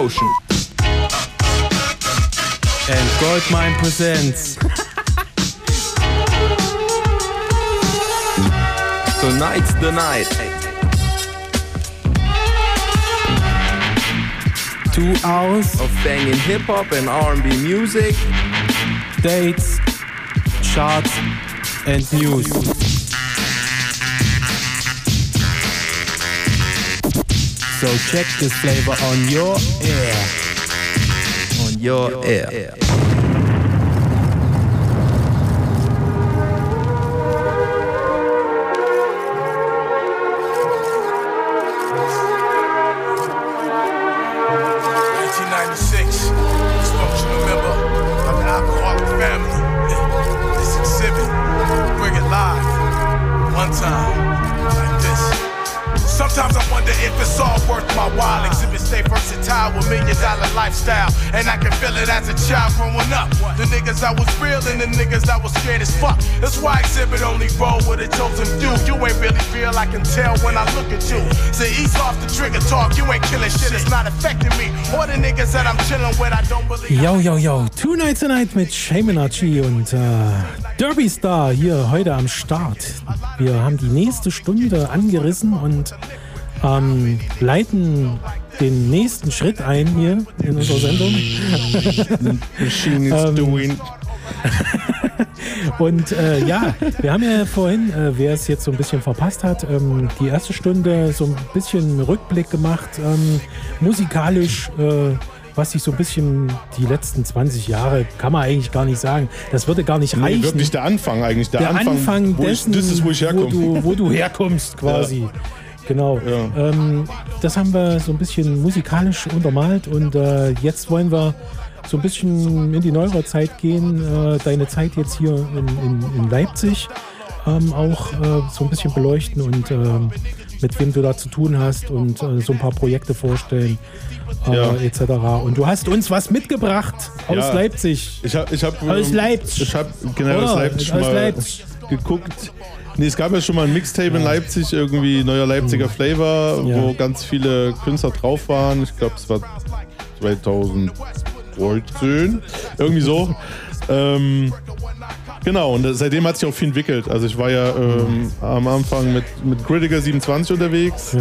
Motion. And Goldmine presents. Tonight's the night. Two hours of banging hip hop and R&B music, dates, charts, and news. So check this flavor on your ear. On your ear. dysfunctional trigger talk, you ain't killing shit, it's not affecting me. Or the niggas that I'm chilling with, I don't believe. Yo, yo, yo. Two Nights a Night mit Shaminachi und äh, Derby Star hier heute am Start. Wir haben die nächste Stunde angerissen und ähm, leiten den nächsten Schritt ein hier in unserer Sendung. Machine is Ähm, doing. Und äh, ja, wir haben ja vorhin, äh, wer es jetzt so ein bisschen verpasst hat, ähm, die erste Stunde so ein bisschen Rückblick gemacht, ähm, musikalisch, äh, was sich so ein bisschen die letzten 20 Jahre, kann man eigentlich gar nicht sagen. Das würde gar nicht Nee, reichen. wirklich der Anfang eigentlich. Der, Der Anfang, wo dessen, ich, das ist, wo ich. Wo du, wo du herkommst quasi. Genau. Ähm, das haben wir so ein bisschen musikalisch untermalt und äh, jetzt wollen wir so ein bisschen in die neuere Zeit gehen. Äh, deine Zeit jetzt hier in, in, in Leipzig ähm, auch äh, so ein bisschen beleuchten und ähm, mit wem du da zu tun hast und äh, so ein paar Projekte vorstellen äh, Ja. etc. Und du hast uns was mitgebracht aus Ja. Leipzig. Ich habe ich hab, Aus ähm, Leipzig. Ich habe generell aus Oder? Leipzig Aus mal Leipzig. geguckt. Nee, es gab ja schon mal ein Mixtape in Leipzig, irgendwie neuer Leipziger Flavor, Mhm. Ja. wo ganz viele Künstler drauf waren. Ich glaube, es war 2013, irgendwie so. ähm, genau, und seitdem hat sich auch viel entwickelt. Also ich war ja ähm, am Anfang mit, mit Critical 27 unterwegs.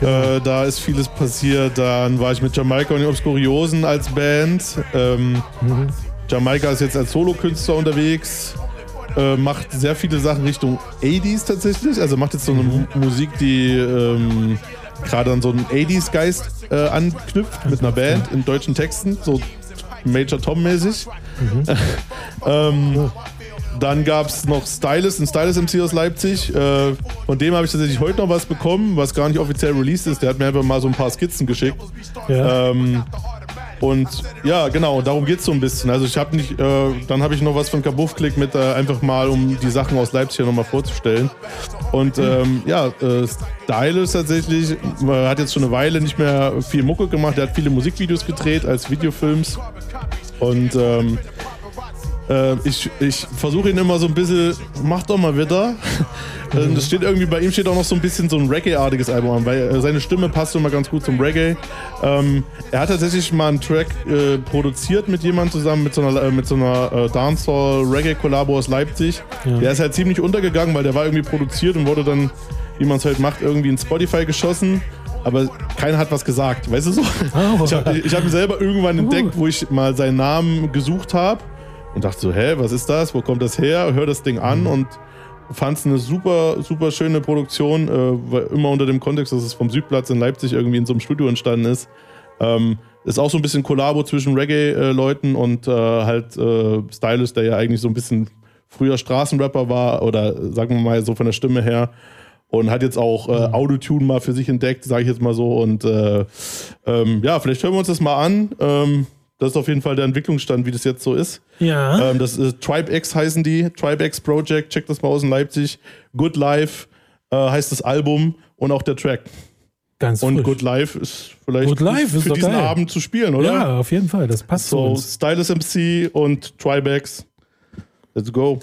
Äh, da ist vieles passiert. Dann war ich mit Jamaika und den Obskuriosen als Band. Ähm, Jamaika ist jetzt als Solokünstler unterwegs. Äh, macht sehr viele Sachen Richtung 80s tatsächlich. Also macht jetzt so eine Mu- Musik, die ähm, gerade an so einen 80s-Geist äh, anknüpft mit einer Band in deutschen Texten. So Major Tom-mäßig. ähm, dann gab es noch Stylus, ein Stylus MC aus Leipzig. Äh, von dem habe ich tatsächlich heute noch was bekommen, was gar nicht offiziell released ist. Der hat mir einfach mal so ein paar Skizzen geschickt. Ja. Ähm, und ja, genau, darum geht es so ein bisschen. Also ich habe nicht, äh, dann habe ich noch was von Kabuff-Klick mit, äh, einfach mal, um die Sachen aus Leipzig nochmal vorzustellen. Und ähm, ja, äh, Stylus tatsächlich äh, hat jetzt schon eine Weile nicht mehr viel Mucke gemacht. Er hat viele Musikvideos gedreht als Videofilms. Und ähm, äh, ich, ich versuche ihn immer so ein bisschen, mach doch mal wieder. Äh, Das steht irgendwie, bei ihm steht auch noch so ein bisschen so ein Reggae-artiges Album an, weil äh, seine Stimme passt immer ganz gut zum Reggae. Ähm, er hat tatsächlich mal einen Track äh, produziert mit jemandem zusammen, mit so einer, äh, mit so einer äh, Dancehall-Reggae-Kollabo aus Leipzig. Ja. Der ist halt ziemlich untergegangen, weil der war irgendwie produziert und wurde dann, wie man es halt macht, irgendwie in Spotify geschossen. Aber keiner hat was gesagt, weißt du so? Oh. Ich habe hab ihn selber irgendwann entdeckt, wo ich mal seinen Namen gesucht habe und dachte so, hä, was ist das? Wo kommt das her? Hör das Ding an und fand es eine super, super schöne Produktion, äh, weil immer unter dem Kontext, dass es vom Südplatz in Leipzig irgendwie in so einem Studio entstanden ist. Ähm, ist auch so ein bisschen Kollabo zwischen Reggae-Leuten und äh, halt äh, Stylus, der ja eigentlich so ein bisschen früher Straßenrapper war oder sagen wir mal so von der Stimme her. Und hat jetzt auch äh, Autotune mal für sich entdeckt, sage ich jetzt mal so. Und äh, ähm, ja, vielleicht hören wir uns das mal an. Ähm, das ist auf jeden Fall der Entwicklungsstand, wie das jetzt so ist. Ja. Ähm, das ist Tribe X heißen die. Tribe X Project, checkt das mal aus in Leipzig. Good Life äh, heißt das Album und auch der Track. Ganz Und frisch. Good Life ist vielleicht Good Life für ist diesen geil. Abend zu spielen, oder? Ja, auf jeden Fall. Das passt So, uns. Stylus MC und Tribe X. Let's go.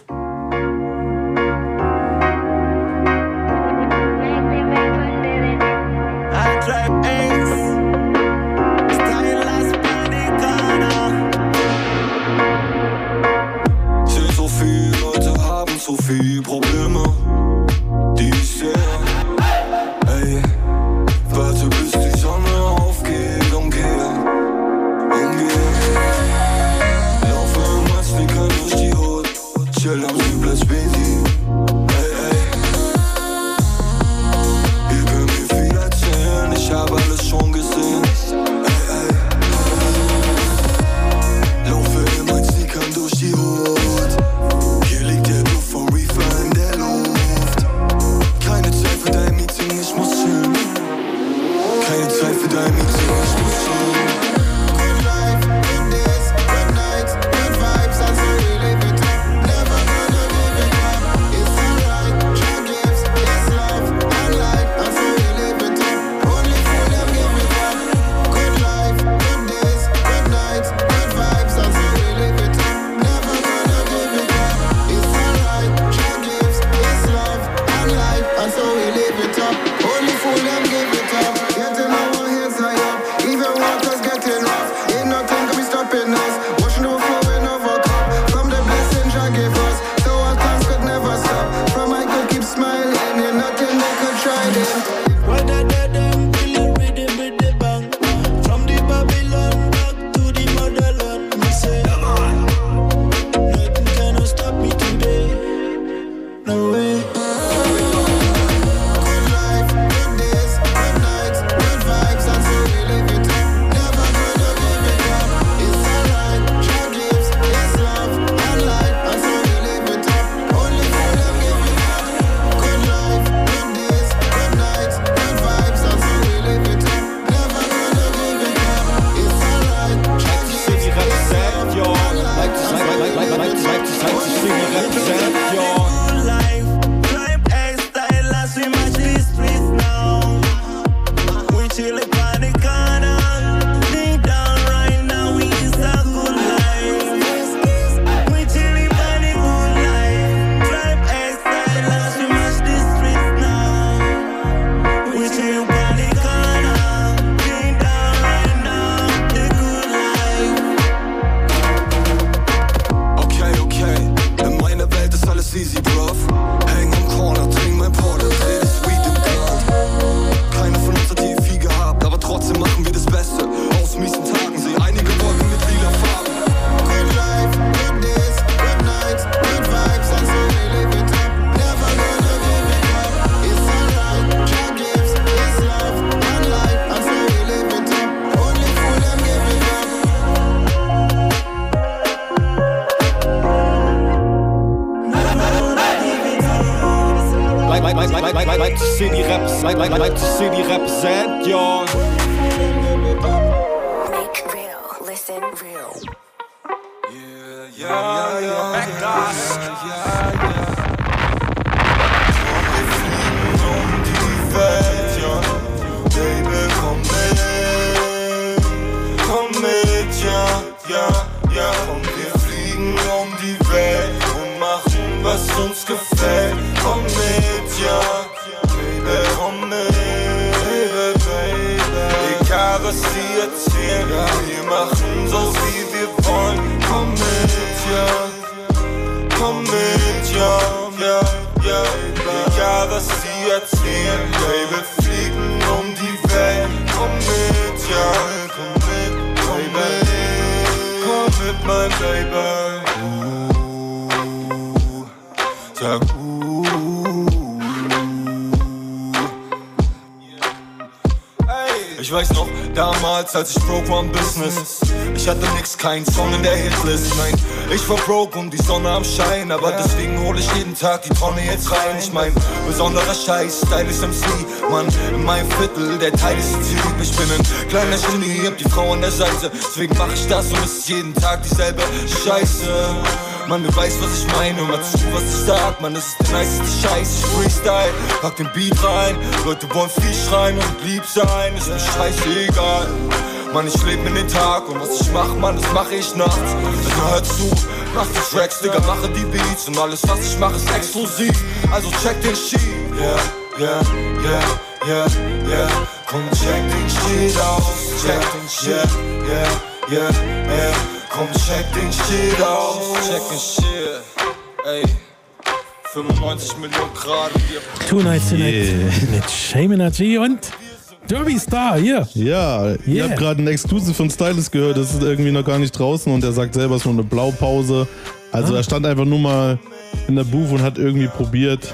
broke, war im Business. Ich hatte nix, kein Song in der Hitlist. Nein, ich war broke und die Sonne am Schein. Aber deswegen hole ich jeden Tag die Tonne jetzt rein. Ich mein, besonderer Scheiß, Style ist MC. Mann, in meinem Viertel, der Teil ist Typ. Ich bin ein kleiner Genie, hab die Frau an der Seite. Deswegen mach ich das und es ist jeden Tag dieselbe Scheiße. Mann, du weißt, was ich meine, hör zu, was ich sag, Mann, das ist der niceste Scheiß, ich freestyle, pack den Beat rein, Leute wollen viel schreien und lieb sein, ist mir scheißegal. Mann, ich lebe in den Tag und was ich mach, Mann, das mache ich nachts. Also hör zu, mach die Tracks, Digga, mache die Beats und alles, was ich mache, ist exklusiv. Also check den Sheet. yeah, yeah, yeah, yeah, yeah. Komm, check den Sheet aus, check den Sheet. yeah, yeah, yeah. Komm, check den Sheet aus, check den Sheet. ey. 95 Millionen Grad. Two Nights Tonight yeah. mit Shame Energy und Derby Star, hier. Ja, yeah. ihr habt gerade einen Exclusive von Stylist gehört, das ist irgendwie noch gar nicht draußen und er sagt selber, es ist nur eine Blaupause. Also ah. er stand einfach nur mal in der Booth und hat irgendwie probiert,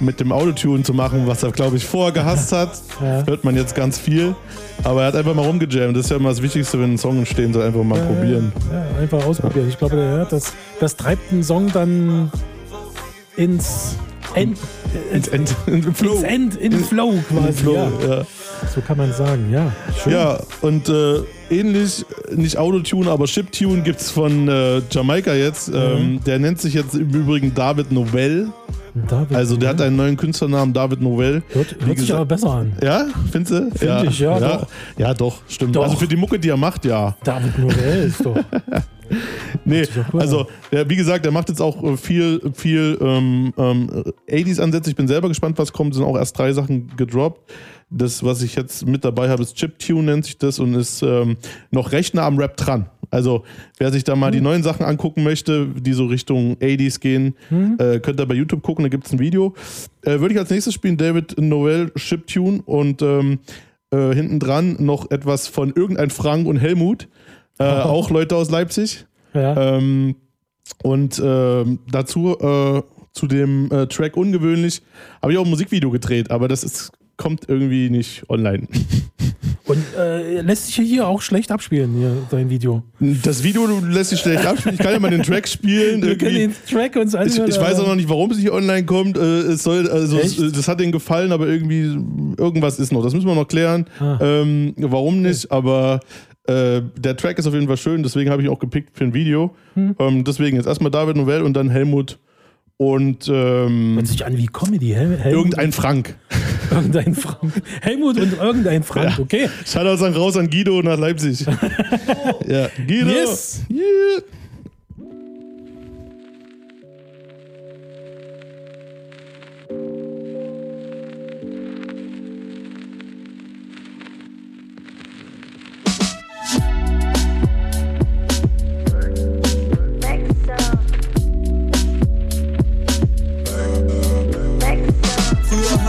mit dem Autotune zu machen, was er, glaube ich, vorher gehasst hat. Ja. Hört man jetzt ganz viel. Aber er hat einfach mal rumgejammt. Das ist ja immer das Wichtigste, wenn ein Song entstehen soll, einfach mal ja, probieren. Ja, einfach ausprobieren. Ich glaube, das, das treibt einen Song dann ins Enden. Ins End. In Flow. Ins End, in Flow quasi. In Flow, ja. ja. So kann man sagen, ja. Schön. Ja, und äh, ähnlich, nicht Autotune, aber Chiptune gibt es von äh, Jamaika jetzt. Mhm. Ähm, der nennt sich jetzt im Übrigen David Novell. David Also der hat einen neuen Künstlernamen, David Novell. Hört, hört sich gesagt- aber besser an. Ja, findest du? Find ja. ich, ja, ja. doch. Ja, doch, stimmt. Doch. Also für die Mucke, die er macht, ja. David Novell ist doch. Nee, also der, wie gesagt, der macht jetzt auch äh, viel, viel ähm, ähm, 80s-Ansätze. Ich bin selber gespannt, was kommt. Es sind auch erst drei Sachen gedroppt. Das, was ich jetzt mit dabei habe, ist Chiptune, nennt sich das, und ist ähm, noch recht nah am Rap dran. Also, wer sich da mal die neuen Sachen angucken möchte, die so Richtung 80s gehen, äh, könnt ihr bei YouTube gucken, da gibt es ein Video. Äh, Würde ich als nächstes spielen David Noel Chiptune und ähm, äh, hinten dran noch etwas von irgendein Frank und Helmut, äh, auch Leute aus Leipzig. Ja. Ähm, und ähm, dazu äh, zu dem äh, Track ungewöhnlich habe ich auch ein Musikvideo gedreht, aber das ist, kommt irgendwie nicht online. Und äh, lässt sich hier auch schlecht abspielen, hier, dein Video. Das Video lässt sich schlecht abspielen. Ich kann ja mal den Track spielen. Wir können den Track uns Ich, anhören. ich weiß auch noch nicht, warum es nicht online kommt. Äh, Es soll, also es, das hat denen gefallen, aber irgendwie irgendwas ist noch. Das müssen wir noch klären. Ah. Ähm, warum nicht? Aber äh, der Track ist auf jeden Fall schön. Deswegen habe ich ihn auch gepickt für ein Video. Hm. Ähm, deswegen jetzt erstmal David Novell und dann Helmut und ähm, Hört sich an wie Comedy. Hel Helmut, irgendein Frank. irgendein Frank. Helmut und irgendein Frank, okay. Shoutouts an raus an Guido nach Leipzig. ja, Guido. Yes. Yeah.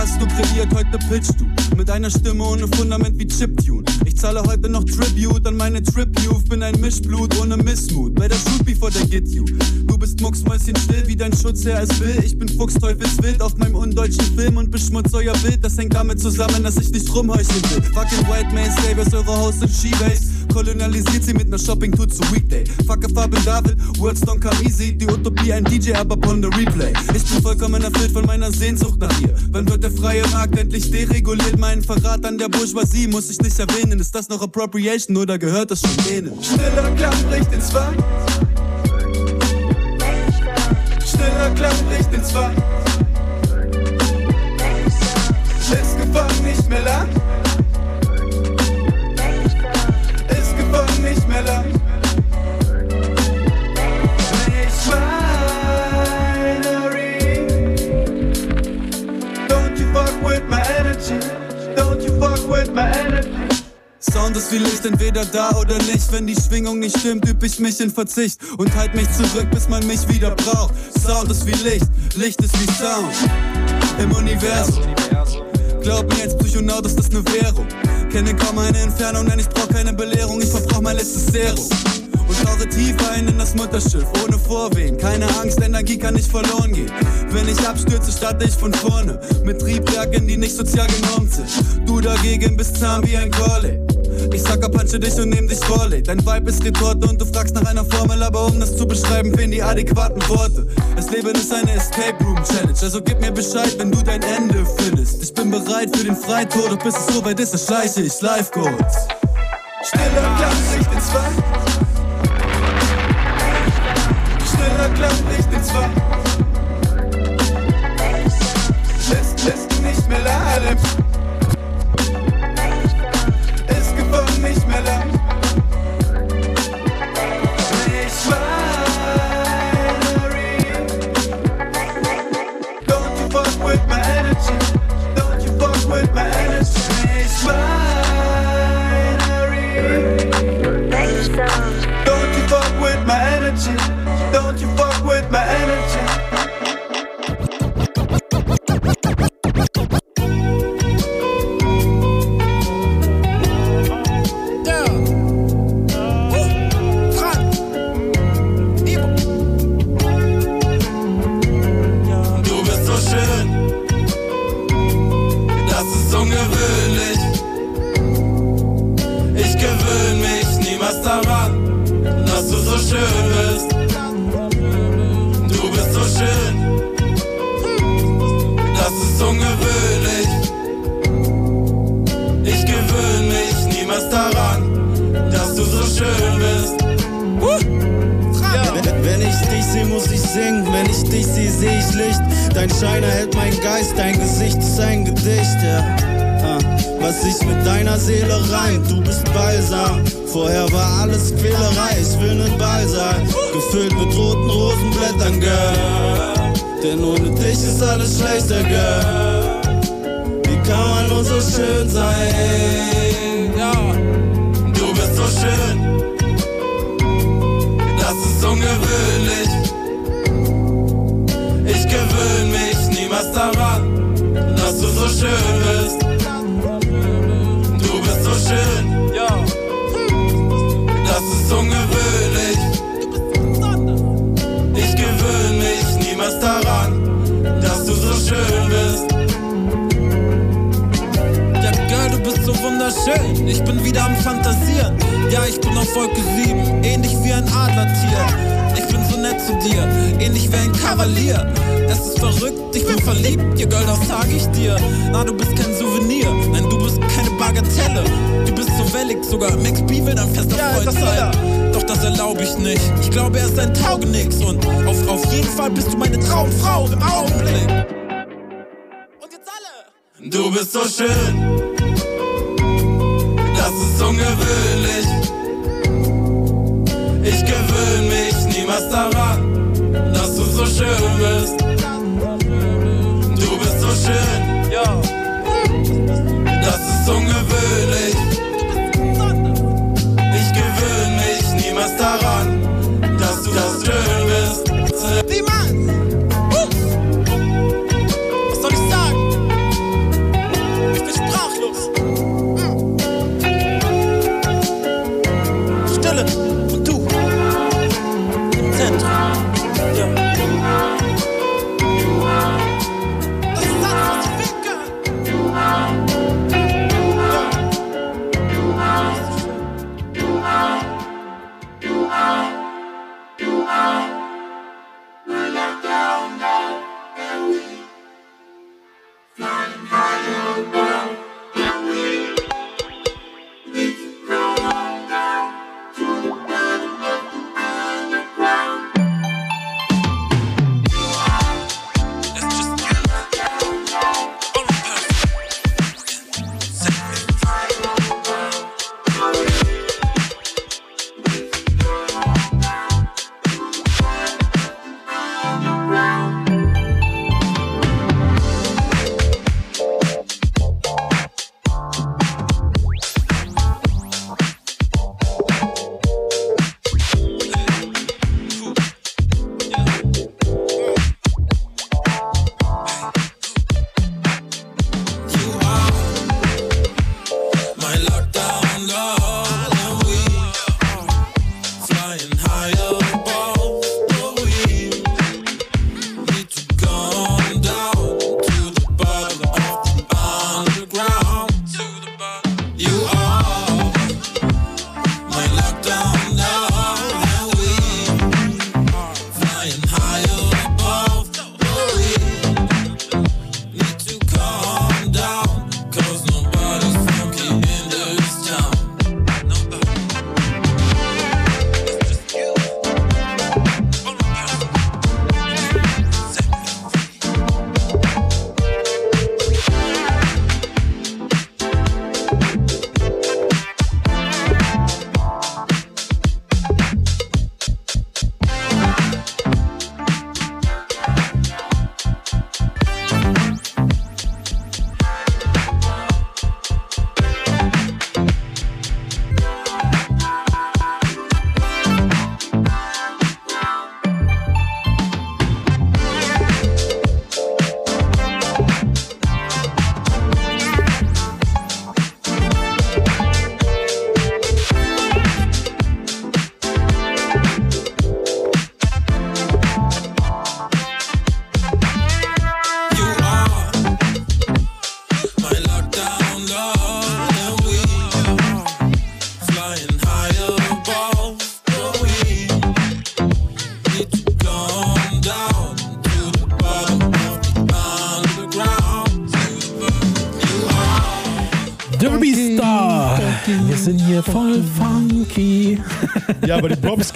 Hast du kreiert, heute pitchst du. Mit einer Stimme ohne Fundament wie Chiptune. Ich zahle heute noch Tribute an meine Trip Youth. Bin ein Mischblut ohne Missmut. Better shoot before they get you. Du bist mucksmäuschen still, wie dein Schutzherr es will. Ich bin Fuchsteufelswild auf meinem undeutschen Film und beschmutz euer Bild. Das hängt damit zusammen, dass ich nicht rumheucheln will. Fucking White Man Saviors, eure Host und She-Base. Kolonialisiert sie mit ner Shopping-Tour zu Weekday. Fuck a Farben David, Words don't come easy. Die Utopie ein DJ, aber upon the replay. Ich bin vollkommen erfüllt von meiner Sehnsucht nach ihr. Wann wird der freie Markt endlich dereguliert? Meinen Verrat an der Bourgeoisie muss ich nicht erwähnen. Ist das noch Appropriation oder gehört das schon denen? Stiller Klapp bricht in zwei. Stiller Klapp bricht in zwei. Sound ist wie Licht, entweder da oder nicht. Wenn die Schwingung nicht stimmt, üb ich mich in Verzicht und halt mich zurück, bis man mich wieder braucht. Sound ist wie Licht, Licht ist wie Sound im Universum. Glaub mir als Psychonaut ist das ne Währung. Kenne kaum eine Entfernung, denn ich brauch keine Belehrung. Ich verbrauch mein letztes Serum. Und tauche tief ein in das Mutterschiff, ohne Vorwehen. Keine Angst, Energie kann nicht verloren gehen. Wenn ich abstürze, starte ich von vorne. Mit Triebwerken, die nicht sozial genormt sind. Du dagegen bist zahm wie ein Corley. Ich sacker punche dich und nehm dich Volley. Dein Vibe ist Retorte und du fragst nach einer Formel, aber um das zu beschreiben, fehlen die adäquaten Worte. Das Leben ist eine Escape Room Challenge, also gib mir Bescheid, wenn du dein Ende findest. Ich bin bereit für den Freitod, doch bis es soweit ist, erschleiche ich Life Goals. Stiller Klapp nicht in zwei. Stiller Klapp nicht in zwei. Lässt, lässt nicht mehr laden. Energy.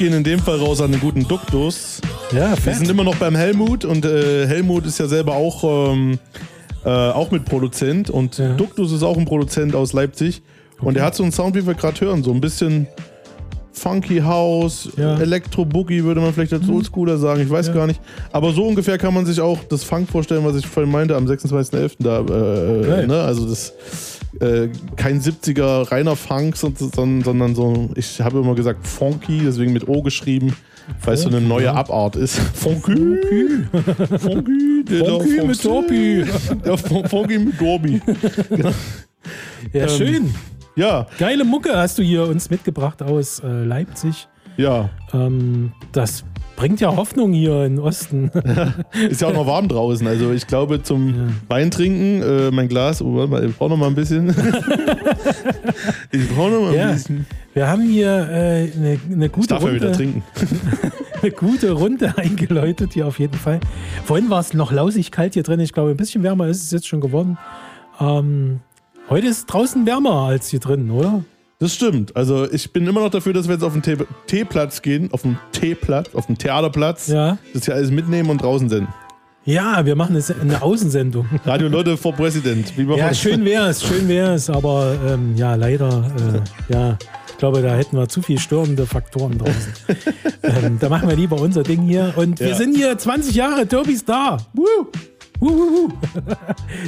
Gehen in dem Fall raus an den guten Duktus. Ja, Wir fett. sind immer noch beim Helmut und äh, Helmut ist ja selber auch, ähm, äh, auch mit Produzent und Duktus ist auch ein Produzent aus Leipzig und er hat so einen Sound, wie wir gerade hören, so ein bisschen Funky House, Elektro Boogie würde man vielleicht als Oldschooler sagen, ich weiß Ja. gar nicht. Aber so ungefähr kann man sich auch das Funk vorstellen, was ich vorhin meinte am 26.11. da. Äh, Geil. ne? Also das äh, kein 70er reiner Funk, sondern, sondern so, ich habe immer gesagt Funky, deswegen mit O geschrieben, weil es so eine Funky, neue. Abart ist. Funky. Funky. der Funky mit Dorbi. Ja, Fun- Funky mit Dorbi. Genau. Ja, Ähm, schön. Ja. Geile Mucke hast du hier uns mitgebracht aus äh, Leipzig. Ja. Ähm, das bringt ja Hoffnung hier im Osten. Ist ja auch noch warm draußen. Also ich glaube zum Wein trinken, äh, mein Glas, oh, warte mal, ich brauche noch mal ein bisschen. ich brauche noch mal ein Ja. bisschen. Wir haben hier äh, eine, eine gute Ich darf ja Runde. wieder trinken. eine gute Runde eingeläutet hier auf jeden Fall. Vorhin war es noch lausig kalt hier drin. Ich glaube, ein bisschen wärmer ist es jetzt schon geworden. Ähm, heute ist draußen wärmer als hier drin, oder? Das stimmt. Also ich bin immer noch dafür, dass wir jetzt auf den Tee- Teeplatz gehen, auf den Teeplatz, auf den Theaterplatz. Ja. Das hier alles mitnehmen und draußen senden. Ja, wir machen jetzt eine Außensendung. Radio Leute vor Präsident. Ja, wir- schön wäre es, schön wäre es, aber ähm, ja, leider, äh, ja, ich glaube, da hätten wir zu viel störende Faktoren draußen. ähm, da machen wir lieber unser Ding hier. Und wir Ja. sind hier 20 Jahre, Derby Star. Woo! Woo.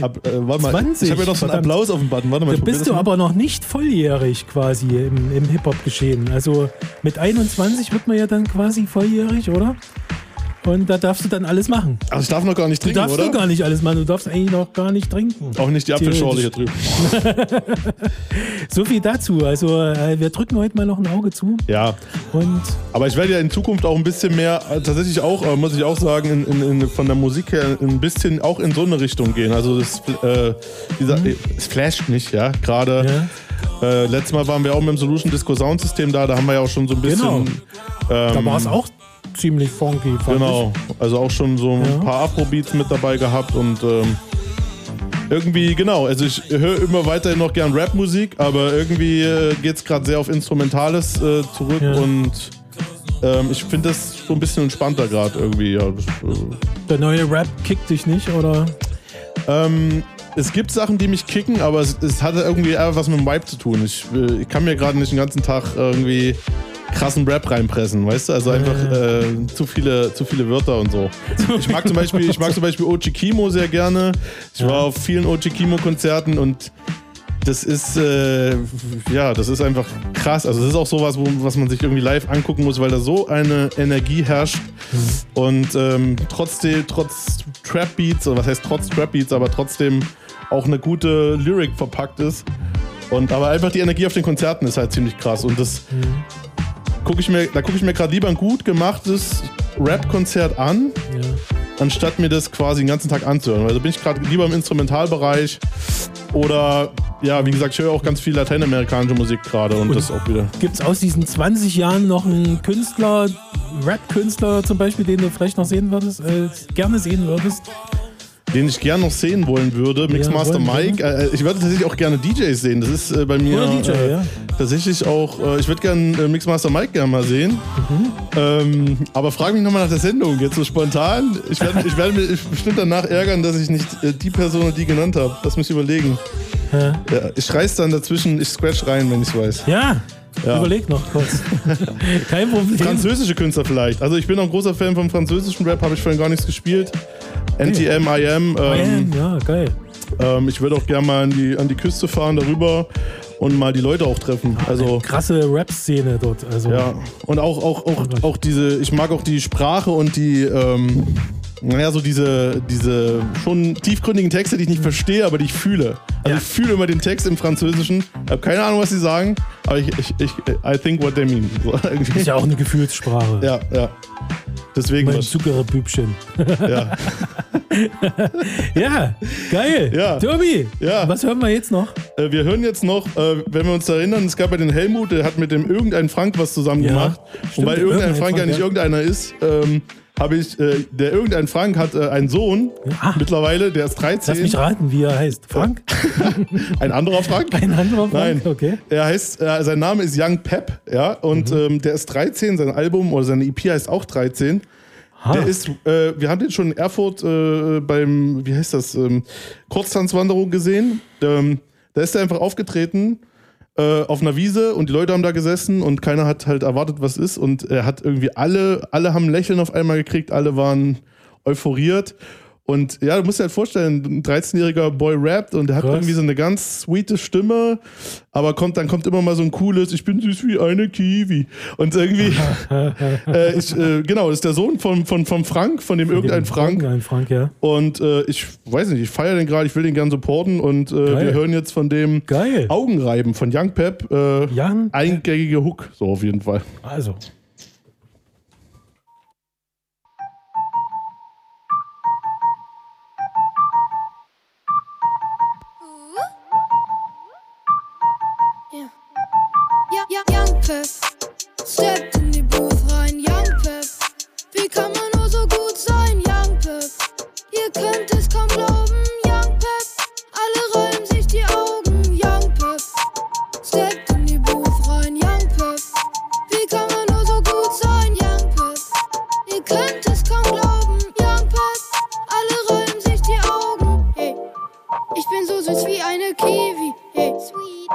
Ab, äh, warte mal, 20, ich habe ja noch so einen. Applaus auf dem Button. Warte mal, Da bist du mal. aber noch nicht volljährig quasi im, im Hip-Hop-Geschehen. Also mit 21 wird man ja dann quasi volljährig, oder? Und da darfst du dann alles machen. Also ich darf noch gar nicht Du trinken, darfst oder? doch gar nicht alles machen, du darfst eigentlich noch gar nicht trinken. Auch nicht die Apfelschorle hier drüben. So viel dazu. Also äh, wir drücken heute mal noch ein Auge zu. Ja. Und Aber ich werde ja in Zukunft auch ein bisschen mehr, äh, tatsächlich auch, äh, muss ich auch sagen, in, in, in, von der Musik her ein bisschen auch in so eine Richtung gehen. Also das, äh, dieser, Mhm. es flasht mich, ja. Gerade äh, letztes Mal waren wir auch mit dem Solution Disco Sound System da, da haben wir ja auch schon so ein bisschen. Genau. ähm, da war es auch ziemlich funky. Fand Genau, also auch schon so ein Ja. paar Afro-Beats mit dabei gehabt und ähm, irgendwie, genau, also ich höre immer weiterhin noch gern Rap-Musik, aber irgendwie äh, geht es gerade sehr auf Instrumentales äh, zurück Ja. und ähm, ich finde das so ein bisschen entspannter gerade irgendwie. Ja, äh, ich. Der neue Rap kickt dich nicht, oder? ähm, es gibt Sachen, die mich kicken, aber es, es hat irgendwie eher was mit dem Vibe zu tun. Ich, äh, ich kann mir gerade nicht den ganzen Tag irgendwie krassen Rap reinpressen, weißt du? Also einfach äh, zu, viele, zu viele Wörter und so. Ich mag zum Beispiel, ich mag zum Beispiel Ochi Kimo sehr gerne. Ich war auf vielen Ochi Kimo Konzerten und das ist äh, ja, das ist einfach krass. Also das ist auch sowas, wo, was man sich irgendwie live angucken muss, weil da so eine Energie herrscht und ähm, trotzdem trotz Trap Beats, oder was heißt trotz Trap Beats, aber trotzdem auch eine gute Lyric verpackt ist. Und aber einfach die Energie auf den Konzerten ist halt ziemlich krass und das gucke ich mir, da gucke ich mir gerade lieber ein gut gemachtes Rap-Konzert an, anstatt mir das quasi den ganzen Tag anzuhören. Also bin ich gerade lieber im Instrumentalbereich oder ja, wie gesagt, ich höre auch ganz viel lateinamerikanische Musik gerade und, Und das auch wieder. Gibt es aus diesen 20 Jahren noch einen Künstler, Rap-Künstler zum Beispiel, den du vielleicht noch sehen würdest, äh, gerne sehen würdest? Den ich gerne noch sehen wollen würde, Mixmaster wollen wir. Mike. Äh, ich würde tatsächlich auch gerne DJs sehen. Das ist äh, bei mir DJ, äh, ja. tatsächlich auch. Äh, ich würde gerne äh, Mixmaster Mike gerne mal sehen. Mhm. Ähm, aber frag mich nochmal nach der Sendung, jetzt so spontan. Ich werde ich werd mich bestimmt danach ärgern, dass ich nicht äh, die Person die genannt habe. Lass mich überlegen. Ja. Ja, ich reiß dann dazwischen, ich scratch rein, wenn ich weiß. Ja, Ja. überleg noch kurz. Kein Problem. Französische Künstler vielleicht. Also ich bin auch ein großer Fan vom französischen Rap, habe ich vorhin gar nichts gespielt. NTM, IM. Ähm, ja, geil. Ähm, ich würde auch gerne mal an die, an die Küste fahren darüber und mal die Leute auch treffen. Also Krasse Rap-Szene dort. Also. ja. Und auch, auch, auch, auch diese, ich mag auch die Sprache und die, ähm, naja, so diese, diese schon tiefgründigen Texte, die ich nicht verstehe, aber die ich fühle. Also ich fühle immer den Text im Französischen. Ich habe keine Ahnung, was sie sagen, aber ich, ich, ich I think what they mean. So. Ist ja auch eine Gefühlssprache. Ja, ja. Deswegen Mein Zuckerpüppchen. Ja. ja, geil. Ja. Tobi, Ja. was hören wir jetzt noch? Äh, wir hören jetzt noch, äh, wenn wir uns erinnern, es gab ja den Helmut, der hat mit dem irgendein Frank was zusammen Ja, gemacht. stimmt, Und weil irgendein irgendein Frank ja Frank, nicht ja. irgendeiner ist, ähm, habe ich, äh, der irgendein Frank hat äh, einen Sohn mittlerweile, der ist 13. Lass mich raten, wie er heißt. Frank? Ein anderer Frank? Ein anderer Frank, Nein. okay. Er heißt, äh, sein Name ist Young Pep, ja, und Mhm. ähm, der ist 13, sein Album oder seine EP heißt auch 13. Der ist, äh, wir haben den schon in Erfurt äh, beim, wie heißt das, ähm, Kurztanzwanderung gesehen. Ähm, da ist er einfach aufgetreten äh, auf einer Wiese und die Leute haben da gesessen und keiner hat halt erwartet, was ist. Und er hat irgendwie alle, alle haben ein Lächeln auf einmal gekriegt, alle waren euphoriert. Und ja, du musst dir halt vorstellen, ein 13-jähriger Boy rappt und der hat Krass. irgendwie so eine ganz sweete Stimme, aber kommt, dann kommt immer mal so ein cooles, ich bin süß wie eine Kiwi. Und irgendwie, äh, ich, äh, genau, das ist der Sohn von, von, von Frank, von dem irgendein Frank. Irgendein Frank, ja. Und äh, ich weiß nicht, ich feiere den gerade, ich will den gern supporten und äh, wir hören jetzt von dem Geil. Augenreiben von Young Pep. Äh, Eingängige Hook, so auf jeden Fall. Also. Pep. Steppt in die Booth rein, Young Pep. Wie kann man nur so gut sein, Young Pep? Ihr könnt es kaum glauben, Young Pep. Alle reiben sich die Augen, Young Pep. Steppt in die Booth rein, Young Pep. Wie kann man nur so gut sein, Young Pep? Ihr könnt es kaum glauben, Young Pep. Alle reiben sich die Augen, hey. Ich bin so süß wie eine Kiwi, hey. Sweet.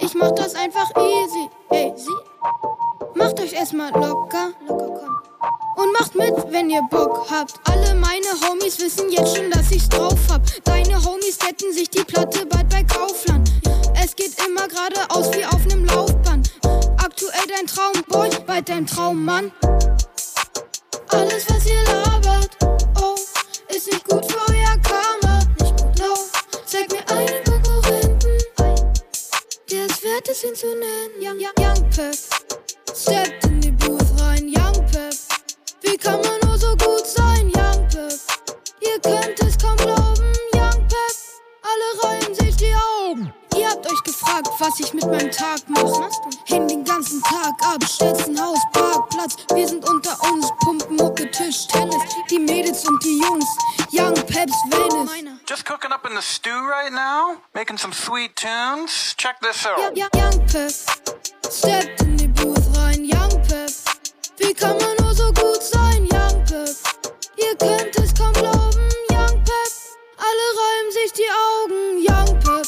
Ich mach das einfach easy, hey. Sie. Macht euch erstmal locker, locker, komm. Und macht mit, wenn ihr Bock habt. Alle meine Homies wissen jetzt schon, dass ich's drauf hab. Deine Homies hätten sich die Platte bald bei Kaufland. Es geht immer geradeaus wie auf nem Laufband. Aktuell dein Traumboy, bald dein Traummann. Alles, was ihr labert, oh, ist nicht gut für euer Karma. Nicht gut, no. Zeig mir einen der es wert ist, ihn zu nennen. Young, young, young Pep. Steppt in die Booth rein, Young Pep. Wie kann man nur so gut sein, Young Pep? Ihr könnt es kaum glauben, Young Pep. Alle reihen sich die Augen. Ihr habt euch gefragt, was ich mit meinem Tag mach. Häng den ganzen Tag ab, Stetzenhaus, Parkplatz. Wir sind unter uns, Pumpen, Mucke, Tisch, Tennis. Die Mädels und die Jungs, Young Peps, Venice. Just cooking up in the stew right now, making some sweet tunes. Check this out. Ja, ja, Young Pep. Steppt in die Booth rein, Young Pep. Wie kann man nur so gut sein, Young Pep? Ihr könnt es kaum glauben, Young Pep. Alle reiben sich die Augen, Young Pep.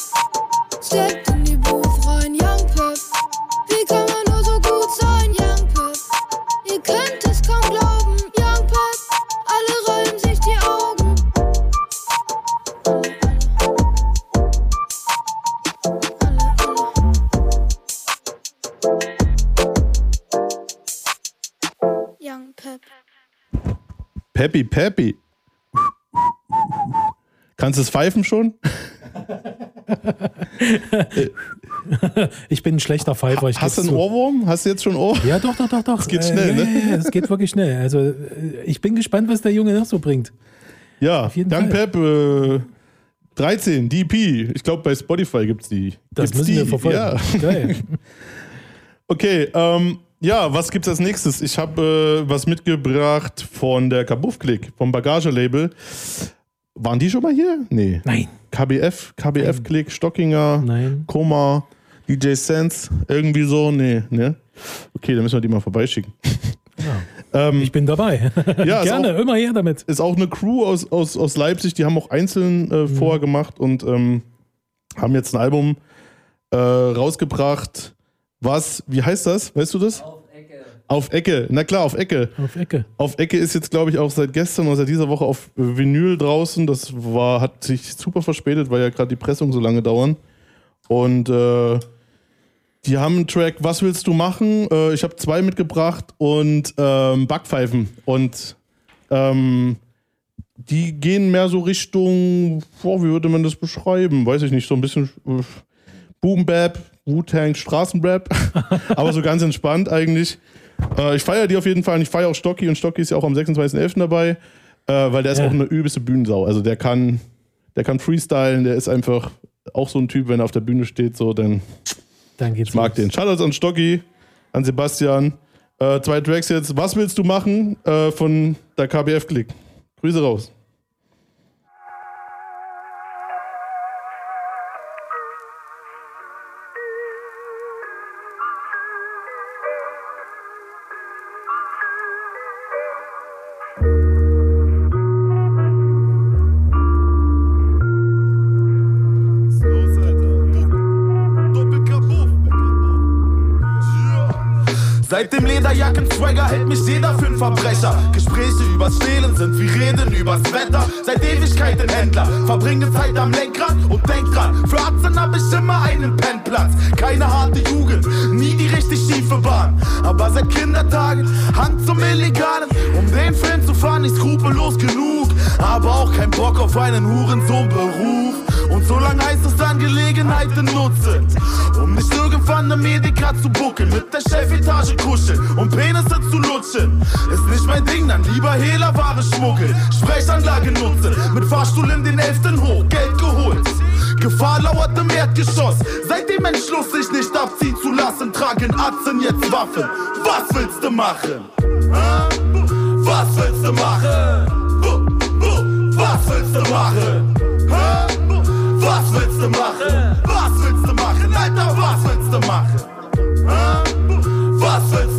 Steppt in die Booth rein, Young Pep. Wie kann man Peppy, Peppy. Kannst du es pfeifen schon? ich bin ein schlechter Pfeifer. Ich Hast du einen. Ohrwurm? Hast du jetzt schon Ohr? Ja, doch, doch, doch, doch. Es geht schnell, äh, ne? Ja, ja, es geht wirklich schnell. Also, äh, ich bin gespannt, was der Junge noch so bringt. Ja, Young Fall. Pep äh, 13, DP. Ich glaube, bei Spotify gibt es die. Das Gibt's müssen wir die? verfolgen. Ja. Geil. Okay, ähm, ja, was gibt's als nächstes? Ich habe äh, was mitgebracht von der Kabuff-Klick, vom Bagagelabel. Waren die schon mal hier? Nee. Nein. KBF, KBF-Klick, Stockinger, Nein. Koma, DJ Sense, irgendwie so? Nee, ne? Okay, dann müssen wir die mal vorbeischicken. Ähm, ich bin dabei. Ja, Gerne, auch- immer her damit. Ist auch eine Crew aus, aus, aus Leipzig, die haben auch einzeln äh, vorher gemacht und ähm, haben jetzt ein Album äh, rausgebracht. Was, wie heißt das? Weißt du das? Auf Ecke. Auf Ecke, na klar, auf Ecke. Auf Ecke. Auf Ecke ist jetzt, glaube ich, auch seit gestern oder seit dieser Woche auf Vinyl draußen. Das war, hat sich super verspätet, weil ja gerade die Pressung so lange dauern. Und äh, die haben einen Track, was willst du machen? Äh, ich habe zwei mitgebracht und ähm, Backpfeifen. Und ähm, die gehen mehr so Richtung, boah, wie würde man das beschreiben? Weiß ich nicht, so ein bisschen äh, Boom Bap, Wu-Tang, Straßenrap. Aber so ganz entspannt eigentlich. Äh, ich feiere die auf jeden Fall und ich feiere auch Stocky und Stocky ist ja auch am 26.11. dabei, äh, weil der ist Ja. auch eine übelste Bühnensau. Also der kann, der kann freestylen, der ist einfach auch so ein Typ, wenn er auf der Bühne steht, so, dann Dann geht's ich mag den. Shoutouts an Stocky, an Sebastian. Äh, zwei Tracks jetzt. Was willst du machen? Äh, von der KBF Klick. Grüße raus. Seit dem Lederjacken-Swagger hält mich jeder für einen Verbrecher. Gespräche übers Stehlen sind wie Reden übers Wetter. Seit Ewigkeiten Händler, verbringe Zeit am Lenkrad und denk dran, für Atzen hab ich immer einen Pennplatz. Keine harte Jugend, nie die richtig schiefe Bahn. Aber seit Kindertagen Hand zum Illegalen. Um den Film zu fahren, nicht skrupellos genug. Aber auch kein Bock auf einen Hurensohn-Beruf. Und so lang heißt es dann Gelegenheiten nutzen, um nicht irgendwann eine Medika zu buckeln, mit der Chefetage kuscheln und Penisse zu lutschen. Ist nicht mein Ding, dann lieber Hehlerware schmuggeln, Sprechanlage nutzen, mit Fahrstuhl in den Elften hoch, Geld geholt. Gefahr lauert im Erdgeschoss. Seit dem Entschluss, sich nicht abziehen zu lassen, tragen Atzen jetzt Waffen. Was willst du machen? Was willst du machen? Was willst du machen? Was willst du machen?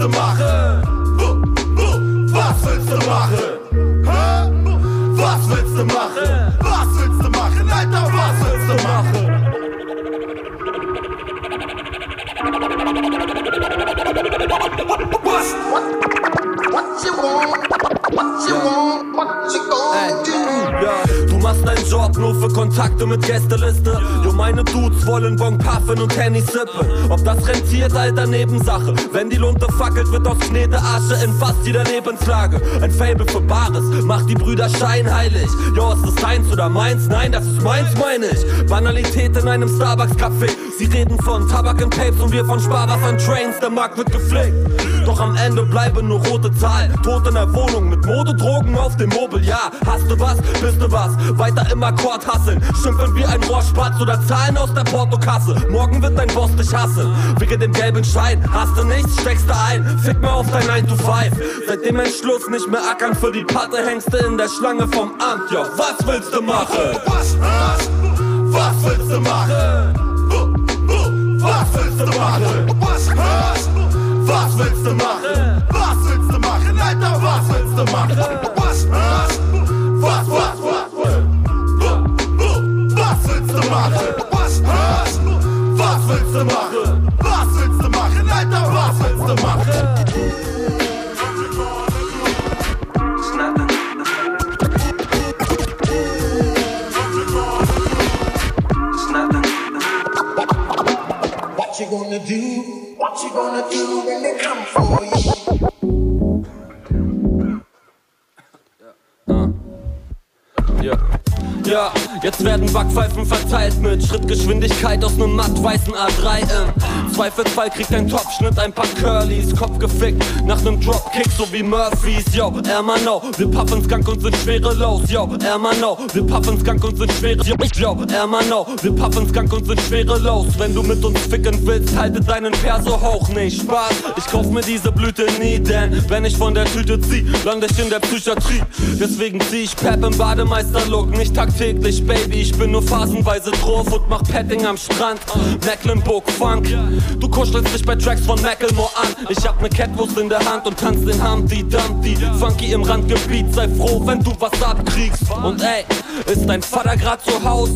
Willst du machen? Was willst du machen? Hä? Was willst du machen? Was willst du machen? Alter, was willst du machen? Ja, du machst deinen Job nur für Kontakte mit Gästeliste. Jo, meine Dudes wollen Bon puffen und Henny sippen. Ob das rentiert, alter Nebensache. Wenn die Lunte fackelt, wird aus Knete Asche in fast jeder Lebenslage. Ein Fable für Bares macht die Brüder scheinheilig. Jo, ist das deins oder meins? Nein, das ist meins, meine ich. Banalität in einem Starbucks-Café. Sie reden von Tabak und Tapes und wir von Sparwassern Trains. Der Markt wird gepflegt. Doch am Ende bleiben nur rote Zahlen. Tot in der Wohnung mit Modedrogen auf dem Mobil. Ja, hast du was, bist du was. Weiter im Akkord hasseln. Schimpfen wie ein Rohrspatz oder Zahlen aus der Portokasse. Morgen wird dein Boss dich hassen. Wegen dem gelben Schein. Hast du nichts, steckst du ein. Fick mal auf dein 9 to 5. Seit dem Entschluss nicht mehr ackern für die Patte hängst du in der Schlange vom Amt. Ja, was willst du machen? Was, was, was willst du machen? Was willst du machen? Was, was, was willst du machen? Ja. Jetzt werden Backpfeifen verteilt mit Schrittgeschwindigkeit aus nem matt-weißen A3 im Zweifelsfall kriegt ein Topschnitt ein paar Curlys Kopf gefickt. Nach nem Dropkick so wie Murphys. Yo, Ermano, wir puffen Skunk und sind schwerelos. Yo, Ermano, wir puffen Skunk und sind schwere Yo, Ermano, wir puffen Skunk und sind schwerelos. Wenn du mit uns ficken willst, halte deinen Perso hoch. Nicht Spaß, ich kauf mir diese Blüte nie Denn wenn ich von der Tüte zieh, lande ich in der Psychiatrie. Deswegen zieh ich Pep im Bademeister-Look Nicht tagtäglich, Baby, ich bin nur phasenweise drauf Und mach Petting am Strand. Mecklenburg Funk Du kuschelst dich bei Tracks von Macklemore an Ich hab ne Catwurst in der Hand und tanz den Humpty Dumpty Funky im Randgebiet, sei froh, wenn du was abkriegst Und ey, ist dein Vater grad zu Haus?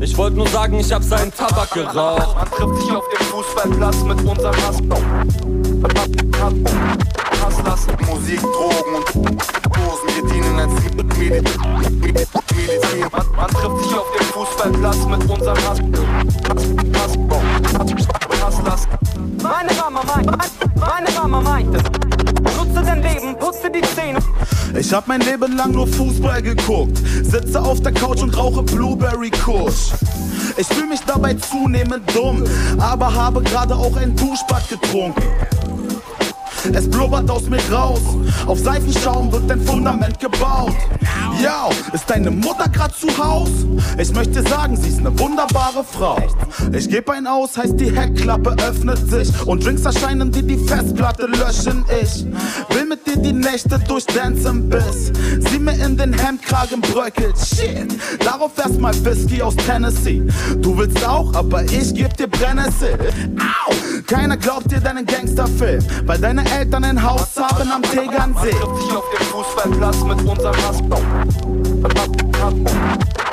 Ich wollte nur sagen, ich hab seinen Tabak geraucht Man trifft sich auf dem Fußballplatz mit unserem Hass. Hasslassen, Musik, Drogen und Dosen. Wir dienen als Medi- Medi- Medizin. Man, man trifft sich auf dem Fußballplatz mit unserem Hass. Hass, Hass, Hasslassen. Meine Mama meint, meine Mama meinte, nutze dein Leben, putze die Zähne. Ich hab mein Leben lang nur Fußball geguckt, sitze auf der Couch und rauche Blueberry Kush. Ich fühl mich dabei zunehmend dumm, aber habe gerade auch ein Duschbad getrunken. Es blubbert aus mir raus. Auf Seifenschaum wird dein Fundament gebaut. Ja, ist deine Mutter grad zu Haus? Ich möchte sagen, sie ist eine wunderbare Frau. Ich geb ein aus, heißt die Heckklappe öffnet sich. Und Drinks erscheinen, die die Festplatte löschen. Ich will mit dir die Nächte durchdancen bis sie mir in den Hemdkragen bröckelt. Shit, darauf erstmal Whisky aus Tennessee. Du willst auch, aber ich geb dir Brennnessel. Au! Keiner glaubt dir deinen Gangsterfilm, weil deine Eltern ein Haus haben am Tegernsee. Man trifft sich auf dem Fußballplatz mit unserem Hass.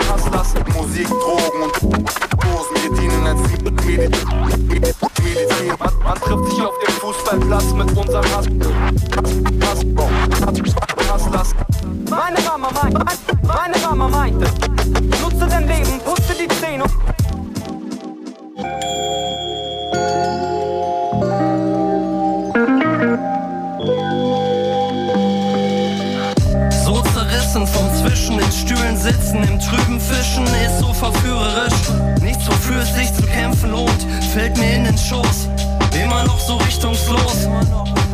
Hass lassen. Musik, Drogen und Dosen, wir dienen als Medizin. Man, man trifft sich auf dem Fußballplatz mit unserem Hass. Hass, Hass, Hass lassen. Meine Mama meinte, meine Mama meinte, nutze dein Leben, putze die Zähne. Zwischen in Stühlen sitzen, im trüben Fischen ist so verführerisch. Nichts, wofür es sich zu kämpfen lohnt, fällt mir in den Schoß. Immer noch so richtungslos.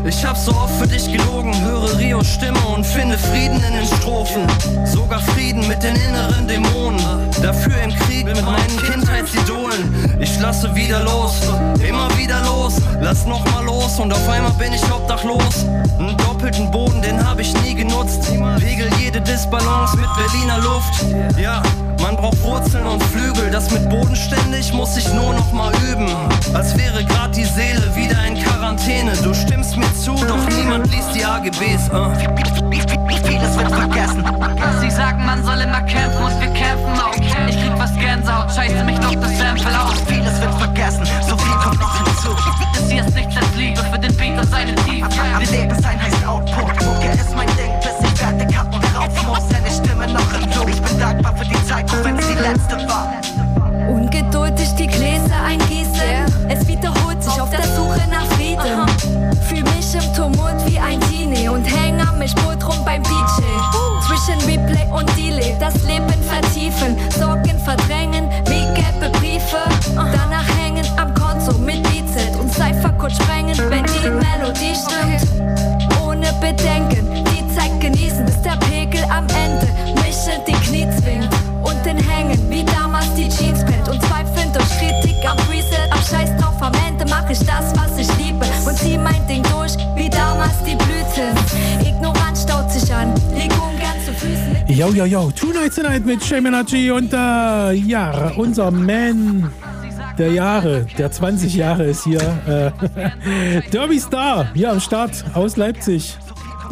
Ich hab so oft für dich gelogen, höre Rios Stimme und finde Frieden in den Strophen. Sogar Frieden mit den inneren Dämonen. Dafür im Krieg mit meinen Kindheitsidolen. Ich lasse wieder los, immer wieder los. Lass noch mal los und auf einmal bin ich obdachlos. Einen doppelten Boden, den hab ich nie genutzt. Regel jede Disbalance mit Berliner Luft. Ja, man braucht Wurzeln und Flügel. Das mit bodenständig muss ich nur noch mal üben. Als wäre grad die Seele wieder AGBs. Uh. Vieles wird vergessen. Sie sagen, man soll immer kämpfen und wir kämpfen auch. Ich krieg was Gänsehaut, scheiße mich noch das Sample aus. Vieles wird vergessen, so viel kommt nicht hinzu. Das hier ist nichts als Liebe für den Beat und seine Tiefe. Am Leben sein heißt Output. Mucke ist mein Ding, bis ich fertig hab und rauf muss. Seine Stimme noch im Blut. Ich bin dankbar für die Zeit, auch wenn es die letzte war. Ungeduldig die Gläser eingießen. Es wiederholt sich auf der Suche nach Frieden. Fühl mich am Mischpult rum beim DJ. Zwischen Replay und Delay das Leben vertiefen, Sorgen verdrängen wie gelbe Briefe. Danach hängen am Konto mit Beatset und Cyphercode sprengen, wenn die Melodie stimmt. Yo, yo, yo, Two Nights Tonight mit Energy und äh, ja, unser Man der Jahre, der 20 Jahre ist hier. Äh, Derby Star, hier am Start aus Leipzig.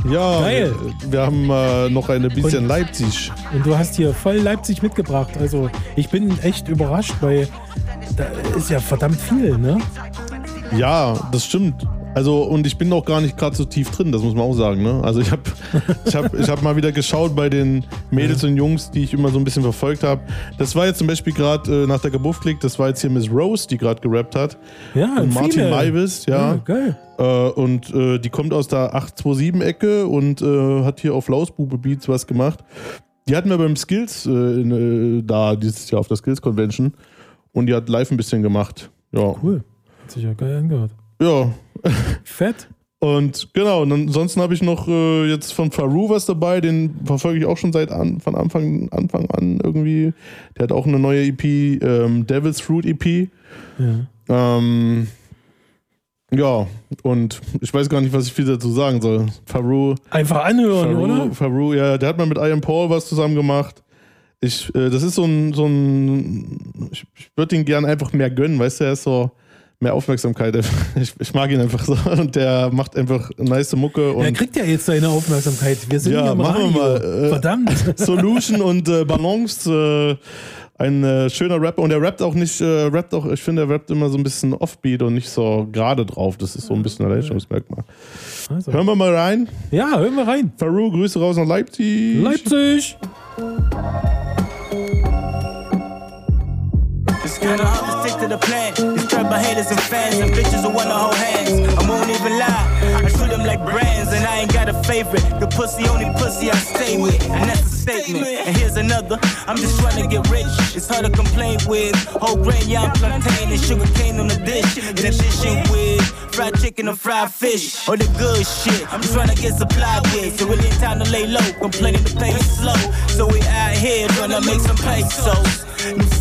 Ja, Geil. Wir, wir haben äh, noch ein bisschen Und- Leipzig. Und du hast hier voll Leipzig mitgebracht. Also ich bin echt überrascht, weil da ist ja verdammt viel, ne? Ja, das stimmt. Also, und ich bin auch gar nicht gerade so tief drin, das muss man auch sagen. Ne? Also, ich habe ich hab, ich hab mal wieder geschaut bei den Mädels und Jungs, die ich immer so ein bisschen verfolgt habe. Das war jetzt zum Beispiel gerade äh, nach der Gebuff-Klick, das war jetzt hier Miss Rose, die gerade gerappt hat. Ja, und Martin. Maivis, ja. Ja, geil. Äh, und äh, die kommt aus der 827-Ecke und äh, hat hier auf Lausbube Beats was gemacht. Die hatten wir beim Skills äh, in, äh, da dieses Jahr auf der Skills Convention und die hat live ein bisschen gemacht. Ja. Cool. Hat sich ja geil angehört. Ja. Fett. Und genau, und ansonsten habe ich noch äh, jetzt von Faru was dabei, den verfolge ich auch schon seit an, von Anfang, Anfang an irgendwie. Der hat auch eine neue EP, ähm, Devil's Fruit EP. Ja. Ähm, ja, und ich weiß gar nicht, was ich viel dazu sagen soll. Faru. Einfach anhören, Faru, oder? Faru, ja, der hat mal mit Ian Paul was zusammen gemacht. Ich, äh, das ist so ein, so ein ich, ich würde ihn gern einfach mehr gönnen, weißt du, er ist so mehr Aufmerksamkeit. Ich, ich mag ihn einfach so und der macht einfach nice Mucke. Und Er kriegt ja jetzt seine Aufmerksamkeit. Wir sind ja, hier im machen Radio. wir mal. Äh, Verdammt. Solution und äh, Balance. Äh, ein äh, schöner Rapper und er rappt auch nicht, äh, rappt auch, ich finde, er rappt immer so ein bisschen offbeat und nicht so gerade drauf. Das ist so ein bisschen ein Alleinstellungsmerkmal. Also. Hören wir mal rein. Ja, hören wir rein. Faru, Grüße raus nach Leipzig. Leipzig. Hard to stick to the plan. By haters and fans and bitches who wanna hold hands. I won't even lie, I treat them like brands and I ain't got a favorite. The pussy only pussy I stay with, and that's a statement. And here's another, I'm just trying to get rich. It's hard to complain with whole grain, yam plantain, and sugar cane on the dish. In shit with fried chicken and fried fish, or the good shit. I'm trying to get supplied with, so it ain't time to lay low. Complaining the pace slow, so we out here trying to make some pesos.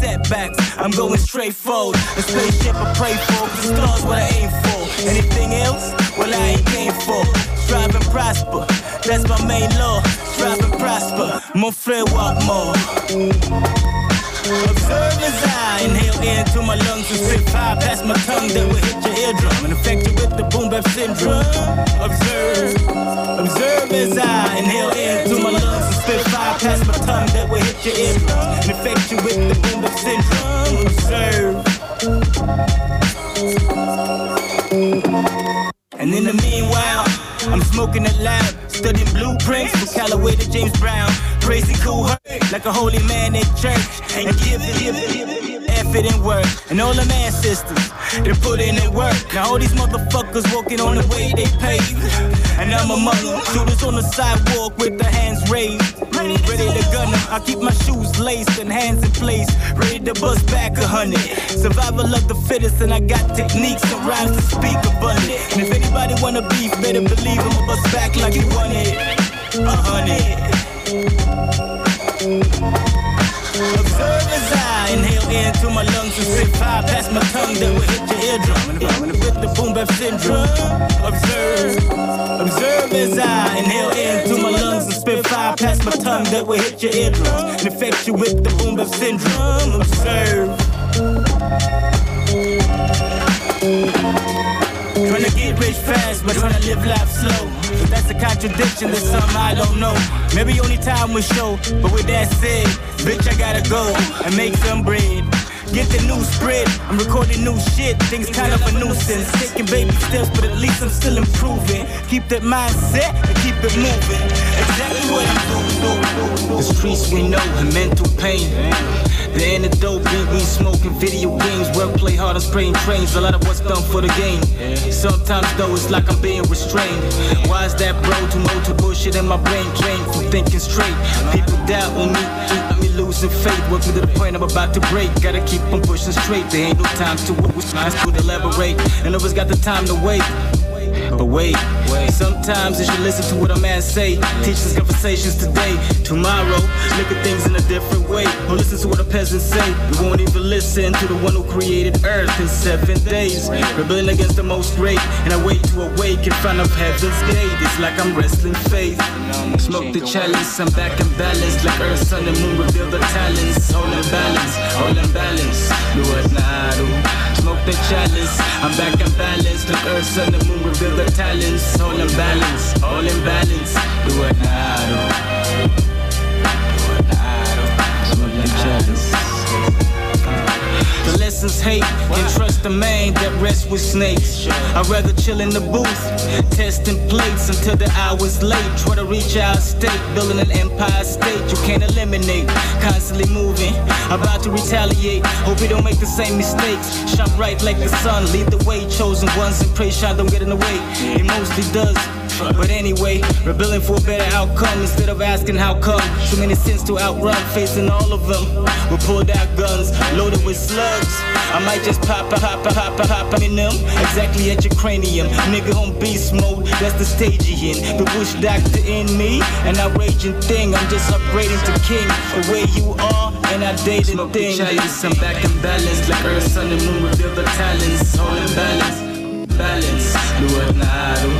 Setbacks, I'm going straight forward. The spaceship I pray for, the stars what I aim for. Anything else? Well, I ain't game for. Strive and prosper, that's my main law. Strive and prosper, mon frère walk more. Observe as I inhale air into my lungs and spit fire past my tongue that will hit your eardrum and affect you with the boom bap syndrome. Observe, observe as I inhale air into my lungs and spit fire past my tongue that will hit your eardrum and affect Observe. And in the meanwhile, I'm smoking it loud, studying blueprints from Callaway to James Brown. Praising cool hurt like a holy man in church. And give it, give it, give it, effort and work. And all the man sisters they put in their work. Now all these motherfuckers walking on the way they paved. And I'm among them, shooters on the sidewalk with their hands raised. Ready to gun them. I keep my shoes laced and hands in place. Ready to bust back a hundred. Survival of the fittest, and I got techniques and rhymes to speak abundant. And if anybody wanna beef, better believe I'ma bust back like you want it. A hundred. Observe as I inhale into my lungs and spit fire past my tongue that will hit your eardrum. With the boom bap syndrome, observe, observe as I inhale into my lungs and spit fire past my tongue that will hit your eardrum and affect you with the boom bap syndrome. Observe. Trying to get rich fast, but trying to live life slow. But that's a contradiction, that's something I don't know. Maybe only time will show, but with that said, bitch, I gotta go and make some bread. Get the new spread, I'm recording new shit, things kind of a nuisance. Taking baby steps, but at least I'm still improving. Keep that mindset and keep it moving. Exactly what I'm doing. The streets we know, and mental pain. The antidote, beat we smoking video games, work play hard and spraying trains. A lot of what's done for the game. Sometimes though it's like I'm being restrained. Why is that bro? Too much to bullshit in my brain drained from thinking straight. People doubt on me, me losing faith. Work me to the point I'm about to break. Gotta keep on pushing straight. There ain't no time to I to elaborate. And always got the time to wait. But wait, sometimes you listen to what a man say. Teach these conversations today, tomorrow. Look at things in a different way. Or listen to what a peasant say. We won't even listen to the one who created earth in seven days. Rebelling against the most great, and I wait to awake in front of heaven's gate. It's like I'm wrestling faith. Smoke the chalice, I'm back in balance. Like earth, sun, and moon reveal the talents. All in balance, all in balance. Smoke the chalice, I'm back in balance. Like earth, sun, the moon reveal the talents. All in balance, all in balance. Do what now, do. What now. Smoke the chalice. The lessons hate and trust the man that rests with snakes. I'd rather chill in the booth, testing plates until the hour's late. Try to reach our state, building an empire state you can't eliminate. Constantly moving, about to retaliate. Hope we don't make the same mistakes. Shine bright like the sun, lead the way. Chosen ones and pray shine don't get in the way. It mostly does. But anyway, rebelling for a better outcome instead of asking how come. Too many sins to outrun, facing all of them. We pulled out guns, loaded with slugs. I might just pop, a, pop, a, pop, pop, pop in them. Exactly at your cranium. Nigga on beast mode, that's the stage you in. The bush doctor in me, an outraging thing. I'm just upgrading to king. The way you are, and I dated Smoke thing. Chalice, I'm back in balance. Like earth, sun, and moon reveal the talents. All in balance, balance. It now, do.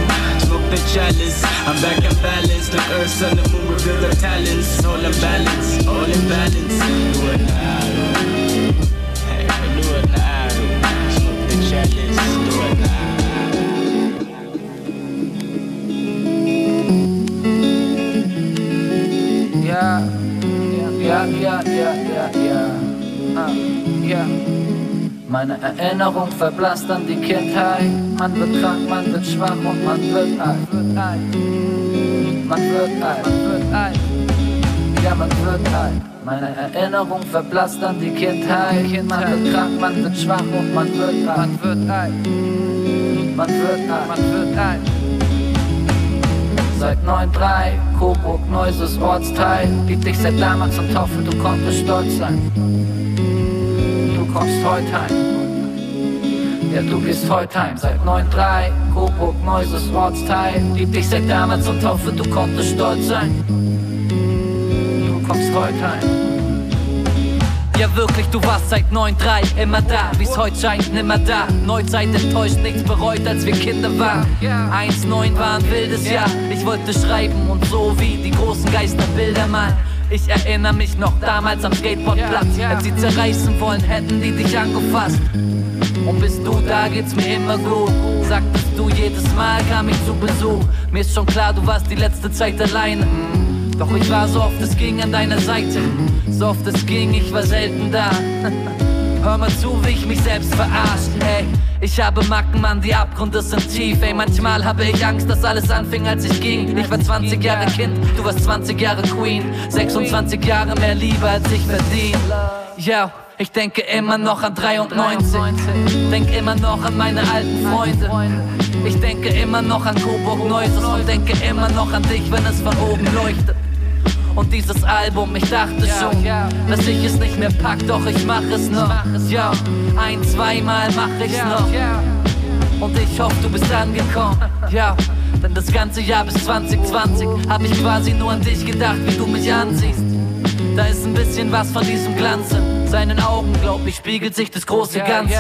Smoke the chalice, I'm back in balance. The earth, sun, the moon reveal the talents. All in balance, all in balance. Do it now, Meine Erinnerung verblasst an die Kindheit. Man wird krank, man wird schwach und man wird alt. Man wird alt, man wird alt. Ja, man wird alt. Meine Erinnerung verblasst an die Kindheit. Man wird krank, man wird schwach und man wird alt. Man wird alt. Man wird alt. Man wird alt. Seit 9-3, Coburg, Neuses Ortsteil. Lieb dich seit damals zum Teufel, du konntest stolz sein. Kommst heute heim. Ja, du gehst heute heim. Seit 9-3, Coburg, Neuses Ortsteil. Lieb dich seit damals zum Teufel, du konntest stolz sein. Du kommst heute heim. Ja wirklich, du warst seit 9-3 immer da, wie's heute scheint, nimmer da. Neuzeit enttäuscht, nichts bereut, als wir Kinder waren. 1-9 war ein wildes Jahr, ich wollte schreiben und so wie die großen Geister Bilder malen. Ich erinnere mich noch damals am Skateboardplatz, als sie zerreißen wollen, hätten die dich angefasst. Und bist du da, geht's mir immer gut. Sagtest du jedes Mal, kam ich zu Besuch. Mir ist schon klar, du warst die letzte Zeit alleine. Doch ich war so oft es ging an deiner Seite. So oft es ging, ich war selten da. Hör mal zu, wie ich mich selbst verarscht, ey. Ich habe Macken, Mann, die Abgründe sind tief, ey. Manchmal habe ich Angst, dass alles anfing, als ich ging. Ich war 20 Jahre Kind, du warst 20 Jahre Queen. 26 Jahre mehr Liebe, als ich verdien. Ja, ich denke immer noch an 93. Denk immer noch an meine alten Freunde. Ich denke immer noch an Coburg Neuses und denke immer noch an dich, wenn es von oben leuchtet. Und dieses Album, ich dachte schon, dass ich es nicht mehr pack, doch ich mach es noch. Ja, ein, zweimal mach ich's noch. Und ich hoffe, du bist angekommen. Ja, denn das ganze Jahr bis 2020 hab ich quasi nur an dich gedacht, wie du mich ansiehst. Da ist ein bisschen was von diesem Glanz in seinen Augen, glaub ich, spiegelt sich das große Ganze.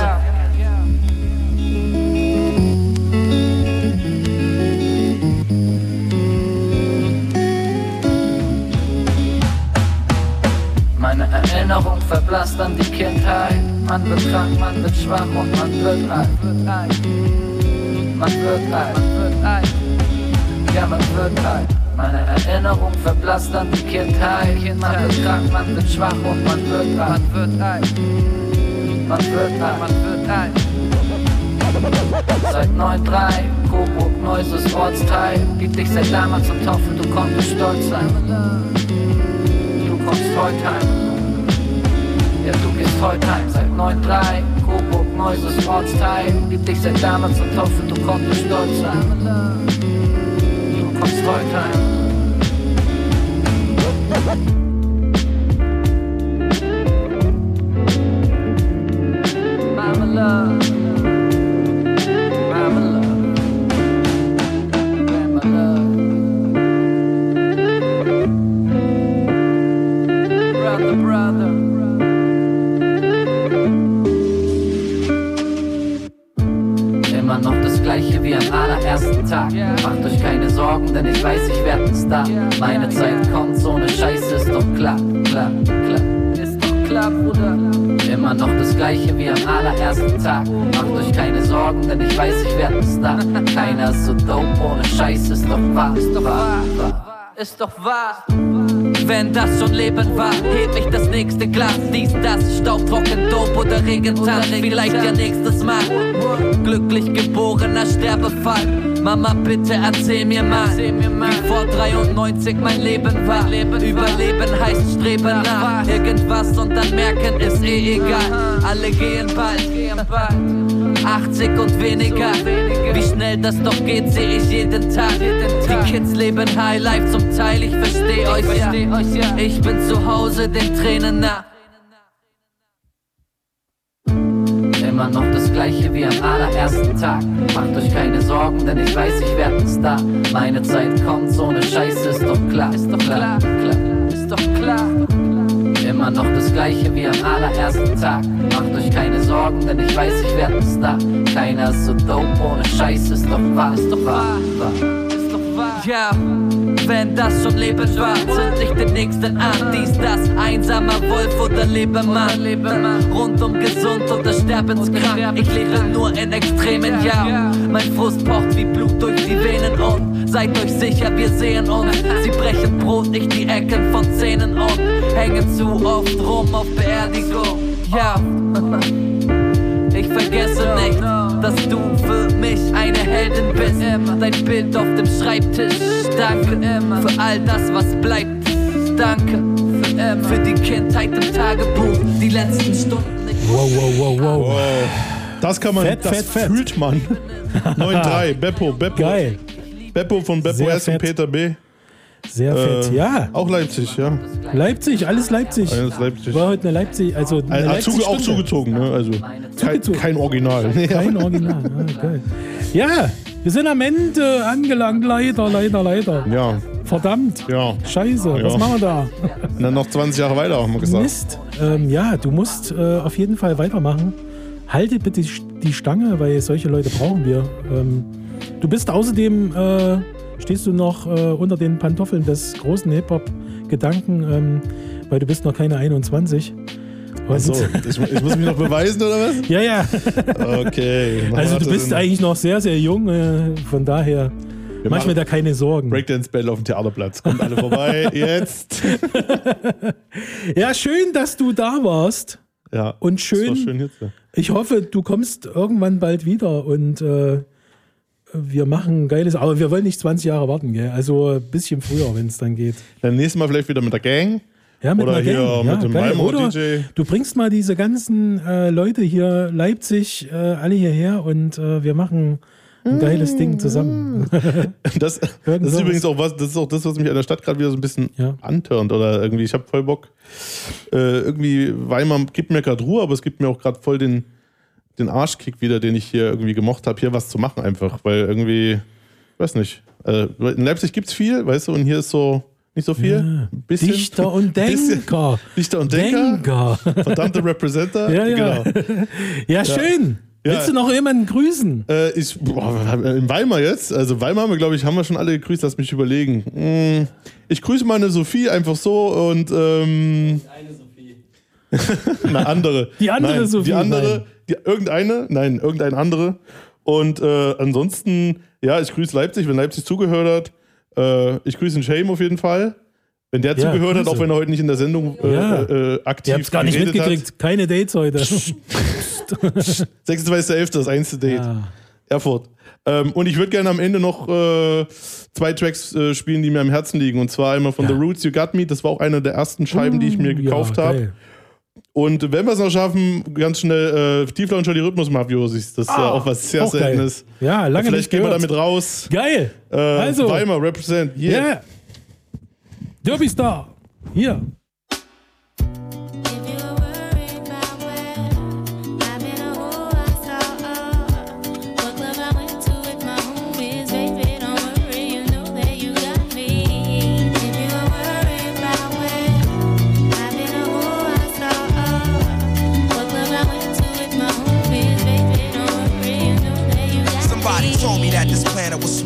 Meine Erinnerung verblasst an die Kindheit. Man wird krank, man wird schwach und man wird alt. Man wird alt. Ja, man wird alt. Meine Erinnerung verblasst an die Kindheit. Man wird krank, man wird schwach und man wird alt. Man wird alt. Man wird alt. Seit 9-3, Coburg, Neuses Ortsteil. Gib dich seit damals zum Teufel, du konntest stolz sein. Du kommst heute heim. Ja, du gehst heute heim. Seit 9-3, Coburg, Neuses Ortsteil. Gib dich seit damals zum Teufel, du konntest stolz sein. Du kommst heute heim. Denn ich weiß, ich werd ein Star. Meine Zeit kommt, so ne Scheiße ist doch klar, klar, klar. Ist doch klar, Bruder. Immer noch das gleiche wie am allerersten Tag. Macht euch keine Sorgen, denn ich weiß, ich werd ein Star. Keiner ist so dope, ohne Scheiße ist doch wahr, ist doch wahr, wahr. Ist doch wahr. Wenn das schon Leben war, heb ich das nächste Glas. Dies, das, Staubtrocken, Dope oder Regentag. Vielleicht ja nächstes Mal. Glücklich geborener Sterbefall. Mama, bitte erzähl mir mal, wie vor 93 mein Leben war. Überleben heißt streben nach irgendwas und dann merken, ist eh egal. Alle gehen bald. 80 und weniger. Wie schnell das doch geht, seh ich jeden Tag. Die Kids leben Highlife zum Teil, ich versteh euch ja. Ich bin zu Hause den Tränen nah. Immer noch das gleiche wie am allerersten Tag. Macht euch keine Sorgen, denn ich weiß, ich werd ein Star. Meine Zeit kommt, so ne Scheiße ist doch klar. Ist doch klar, klar. Ist doch klar. Immer noch das gleiche wie am allerersten Tag. Macht euch keine Sorgen, denn ich weiß, ich werd ein Star. Keiner ist so dope, ohne Scheiße ist doch wahr. Ist doch wahr, wahr. Ja, wenn das schon Leben war, zünd ich den nächsten an. Dies, das, einsamer Wolf oder Lebemann. Rundum gesund oder sterbenskrank. Ich lebe nur in extremen Jahren. Mein Frust pocht wie Blut durch die Venen und seid euch sicher, wir sehen uns. Sie brechen Brot, nicht die Ecken von Zähnen und hängen zu oft rum auf Beerdigung. Ja, ich vergesse nicht, dass du für mich eine Heldin bist. Dein Bild auf dem Schreibtisch, danke für all das, was bleibt. danke für, immer. für die Kindheit im Tagebuch, die letzten Stunden. Wow, wow, wow, wow. Das kann man, Fett, das fett, fett. fühlt man. 9-3, Beppo, Beppo. Geil. Beppo von Beppo Sehr S und. Peter B. Sehr fett, Äh, ja. Auch Leipzig, ja. Leipzig, alles Leipzig. Alles Leipzig. War heute eine Leipzig, also eine Äh, Leipzig zuge, auch zugezogen, ne? Also kein, Zugezogen. kein Original. Kein Original. Ah, geil. Ja, wir sind am Ende angelangt, leider, leider, leider. Ja. Verdammt. Ja. Scheiße, Ja. was machen wir da? Und dann noch 20 Jahre weiter, haben wir gesagt. Mist. Ähm, ja, du musst äh, auf jeden Fall weitermachen. Halte bitte die- die Stange, weil solche Leute brauchen wir. Ähm, du bist außerdem, äh, stehst du noch äh, unter den Pantoffeln des großen Hip-Hop-Gedanken, ähm, weil du bist noch keine 21. Und- Achso, ich, ich muss mich noch beweisen, oder was? Ja, ja. Okay. Also du bist eigentlich noch sehr, sehr jung, äh, von daher Wir mach ich mir da keine Sorgen. Breakdance-Battle auf dem Theaterplatz. Kommt alle vorbei, jetzt. Ja, schön, dass du da warst. Ja. Und das schön, war schön jetzt. ja. ich hoffe, du kommst irgendwann bald wieder und äh, wir machen geiles, aber wir wollen nicht 20 Jahre warten, gell? Also ein bisschen früher, wenn es dann geht. Dann nächstes Mal vielleicht wieder mit der Gang. Ja, mit Oder hier Gang. mit ja, dem geil. Oder DJ. du bringst mal diese ganzen äh, Leute hier, Leipzig, äh, alle hierher und äh, wir machen ein geiles Ding zusammen. Das, das Irgend ist übrigens auch was, das ist auch das, was mich an der Stadt gerade wieder so ein bisschen antörnt. Oder irgendwie, ich habe voll Bock. Äh, irgendwie, Weimar gibt mir gerade Ruhe, aber es gibt mir auch gerade voll den, den Arschkick wieder, den ich hier irgendwie gemocht habe, hier was zu machen einfach. Weil irgendwie, weiß nicht. Äh, in Leipzig gibt es viel, weißt du, und hier ist so nicht so viel. Ein bisschen, Dichter und bisschen- Denker. Dichter und Denker. Denker. Verdammte Representer. Ja, ja. Genau. Ja, schön. Ja. Willst du noch jemanden grüßen? Äh, ich, boah, in Weimar jetzt, also Weimar haben wir, glaube ich, haben wir schon alle gegrüßt, lass mich überlegen. Hm, ich grüße meine Sophie einfach so und ähm, eine andere. Die andere nein, Sophie, Die andere, nein. Die, irgendeine, nein, irgendeine andere. Und äh, ansonsten, ja, ich grüße Leipzig, wenn Leipzig zugehört hat. Äh, ich grüße den Shame auf jeden Fall. Wenn der Ja, zugehört hat, Grüße. auch wenn er heute nicht in der Sendung äh, Ja. äh, aktiv Ihr habt's gar nicht mitgekriegt. Keine Dates heute. Hat. 26.11. das einzige Date. Erfurt. Ähm, und ich würde gerne am Ende noch äh, zwei Tracks äh, spielen, die mir am Herzen liegen. Und zwar einmal von The Roots, You Got Me. Das war auch eine der ersten Scheiben, die ich mir gekauft ja, habe. Geil. Und wenn wir es noch schaffen, ganz schnell äh, Tiefler und die Rhythmus-Mafiosis. Das ist ja Ah, auch was sehr auch geil. Seltenes. Ja, lange Vielleicht nicht gehen wir gehört. damit raus. Geil. Äh, Also. Weimar, represent. Ja. Yeah. Yeah. Derby Star. Hier.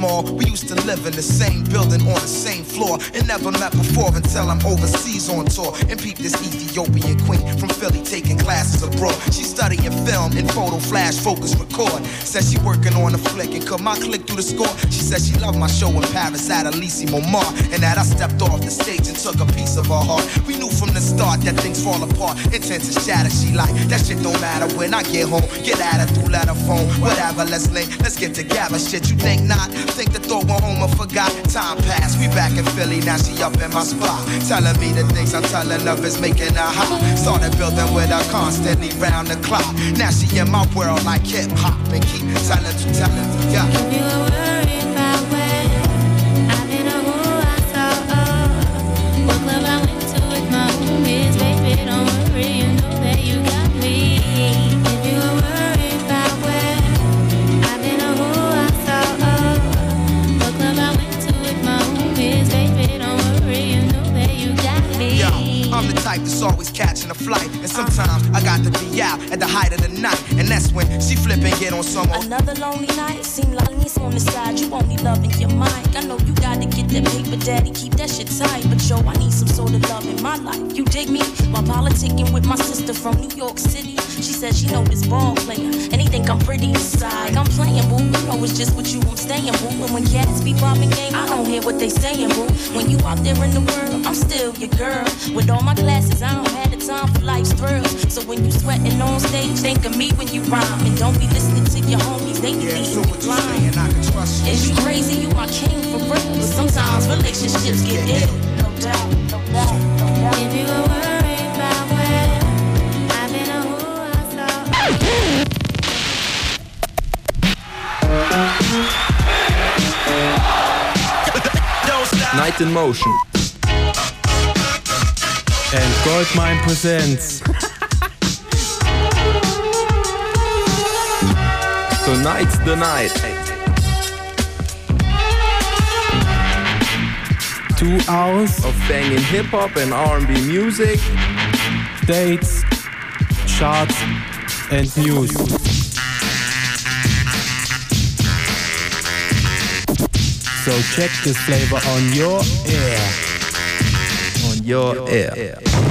Small. We used to live in the same building on the same floor and never met before until I'm overseas on tour and peep this Ethiopian queen from Philly taking classes abroad. She's studying film and photo flash focus record. Says she working on a flick and cut my click through the score. She says she loved my show in Paris at Elysee Montmartre and that I stepped off the stage and took a piece of her heart. We knew from the start that things fall apart. Intent to shatter. She like that shit don't matter when I get home. Get at her through letter phone. Whatever, let's link. Let's get together. Shit, you think not? Think the thought went home and forgot. Time passed. We back in Philly. Now she up in my spot. Telling me the things I'm telling her is making her hot. Started building with her constantly round the clock. Now she in my world like hip hop and keep telling to telling to yeah. Yeah, always catching a flight. And sometimes I got to be out at the height of the night. And that's when she flip and get on some more. Another lonely night, seem like me on the side. You only loving your mind. I know you gotta get that paper, daddy. Keep that shit tight. But yo, I need some sort of love in my life. You dig me? While politicking with my sister from New York City. She said she know this ball player. And he think I'm pretty inside. I'm playing, boo. You know it's just with you I'm staying, boo. And when cats be popping game, I don't hear what they saying, boo. When you out there in the world, I'm still your girl. With all my classes, I don't have the time for life's thrills. So when you sweating on stage, think of me when you rhyme. And don't be listening to your homies, they be leading you blind. Is you crazy? You my king for real. But sometimes relationships get ill, no doubt. If you were Night in Motion. And Goldmine presents. Tonight's the night. Two hours of banging hip hop and R&B music. Dates, charts, and news. So check this flavor on your air. On your air.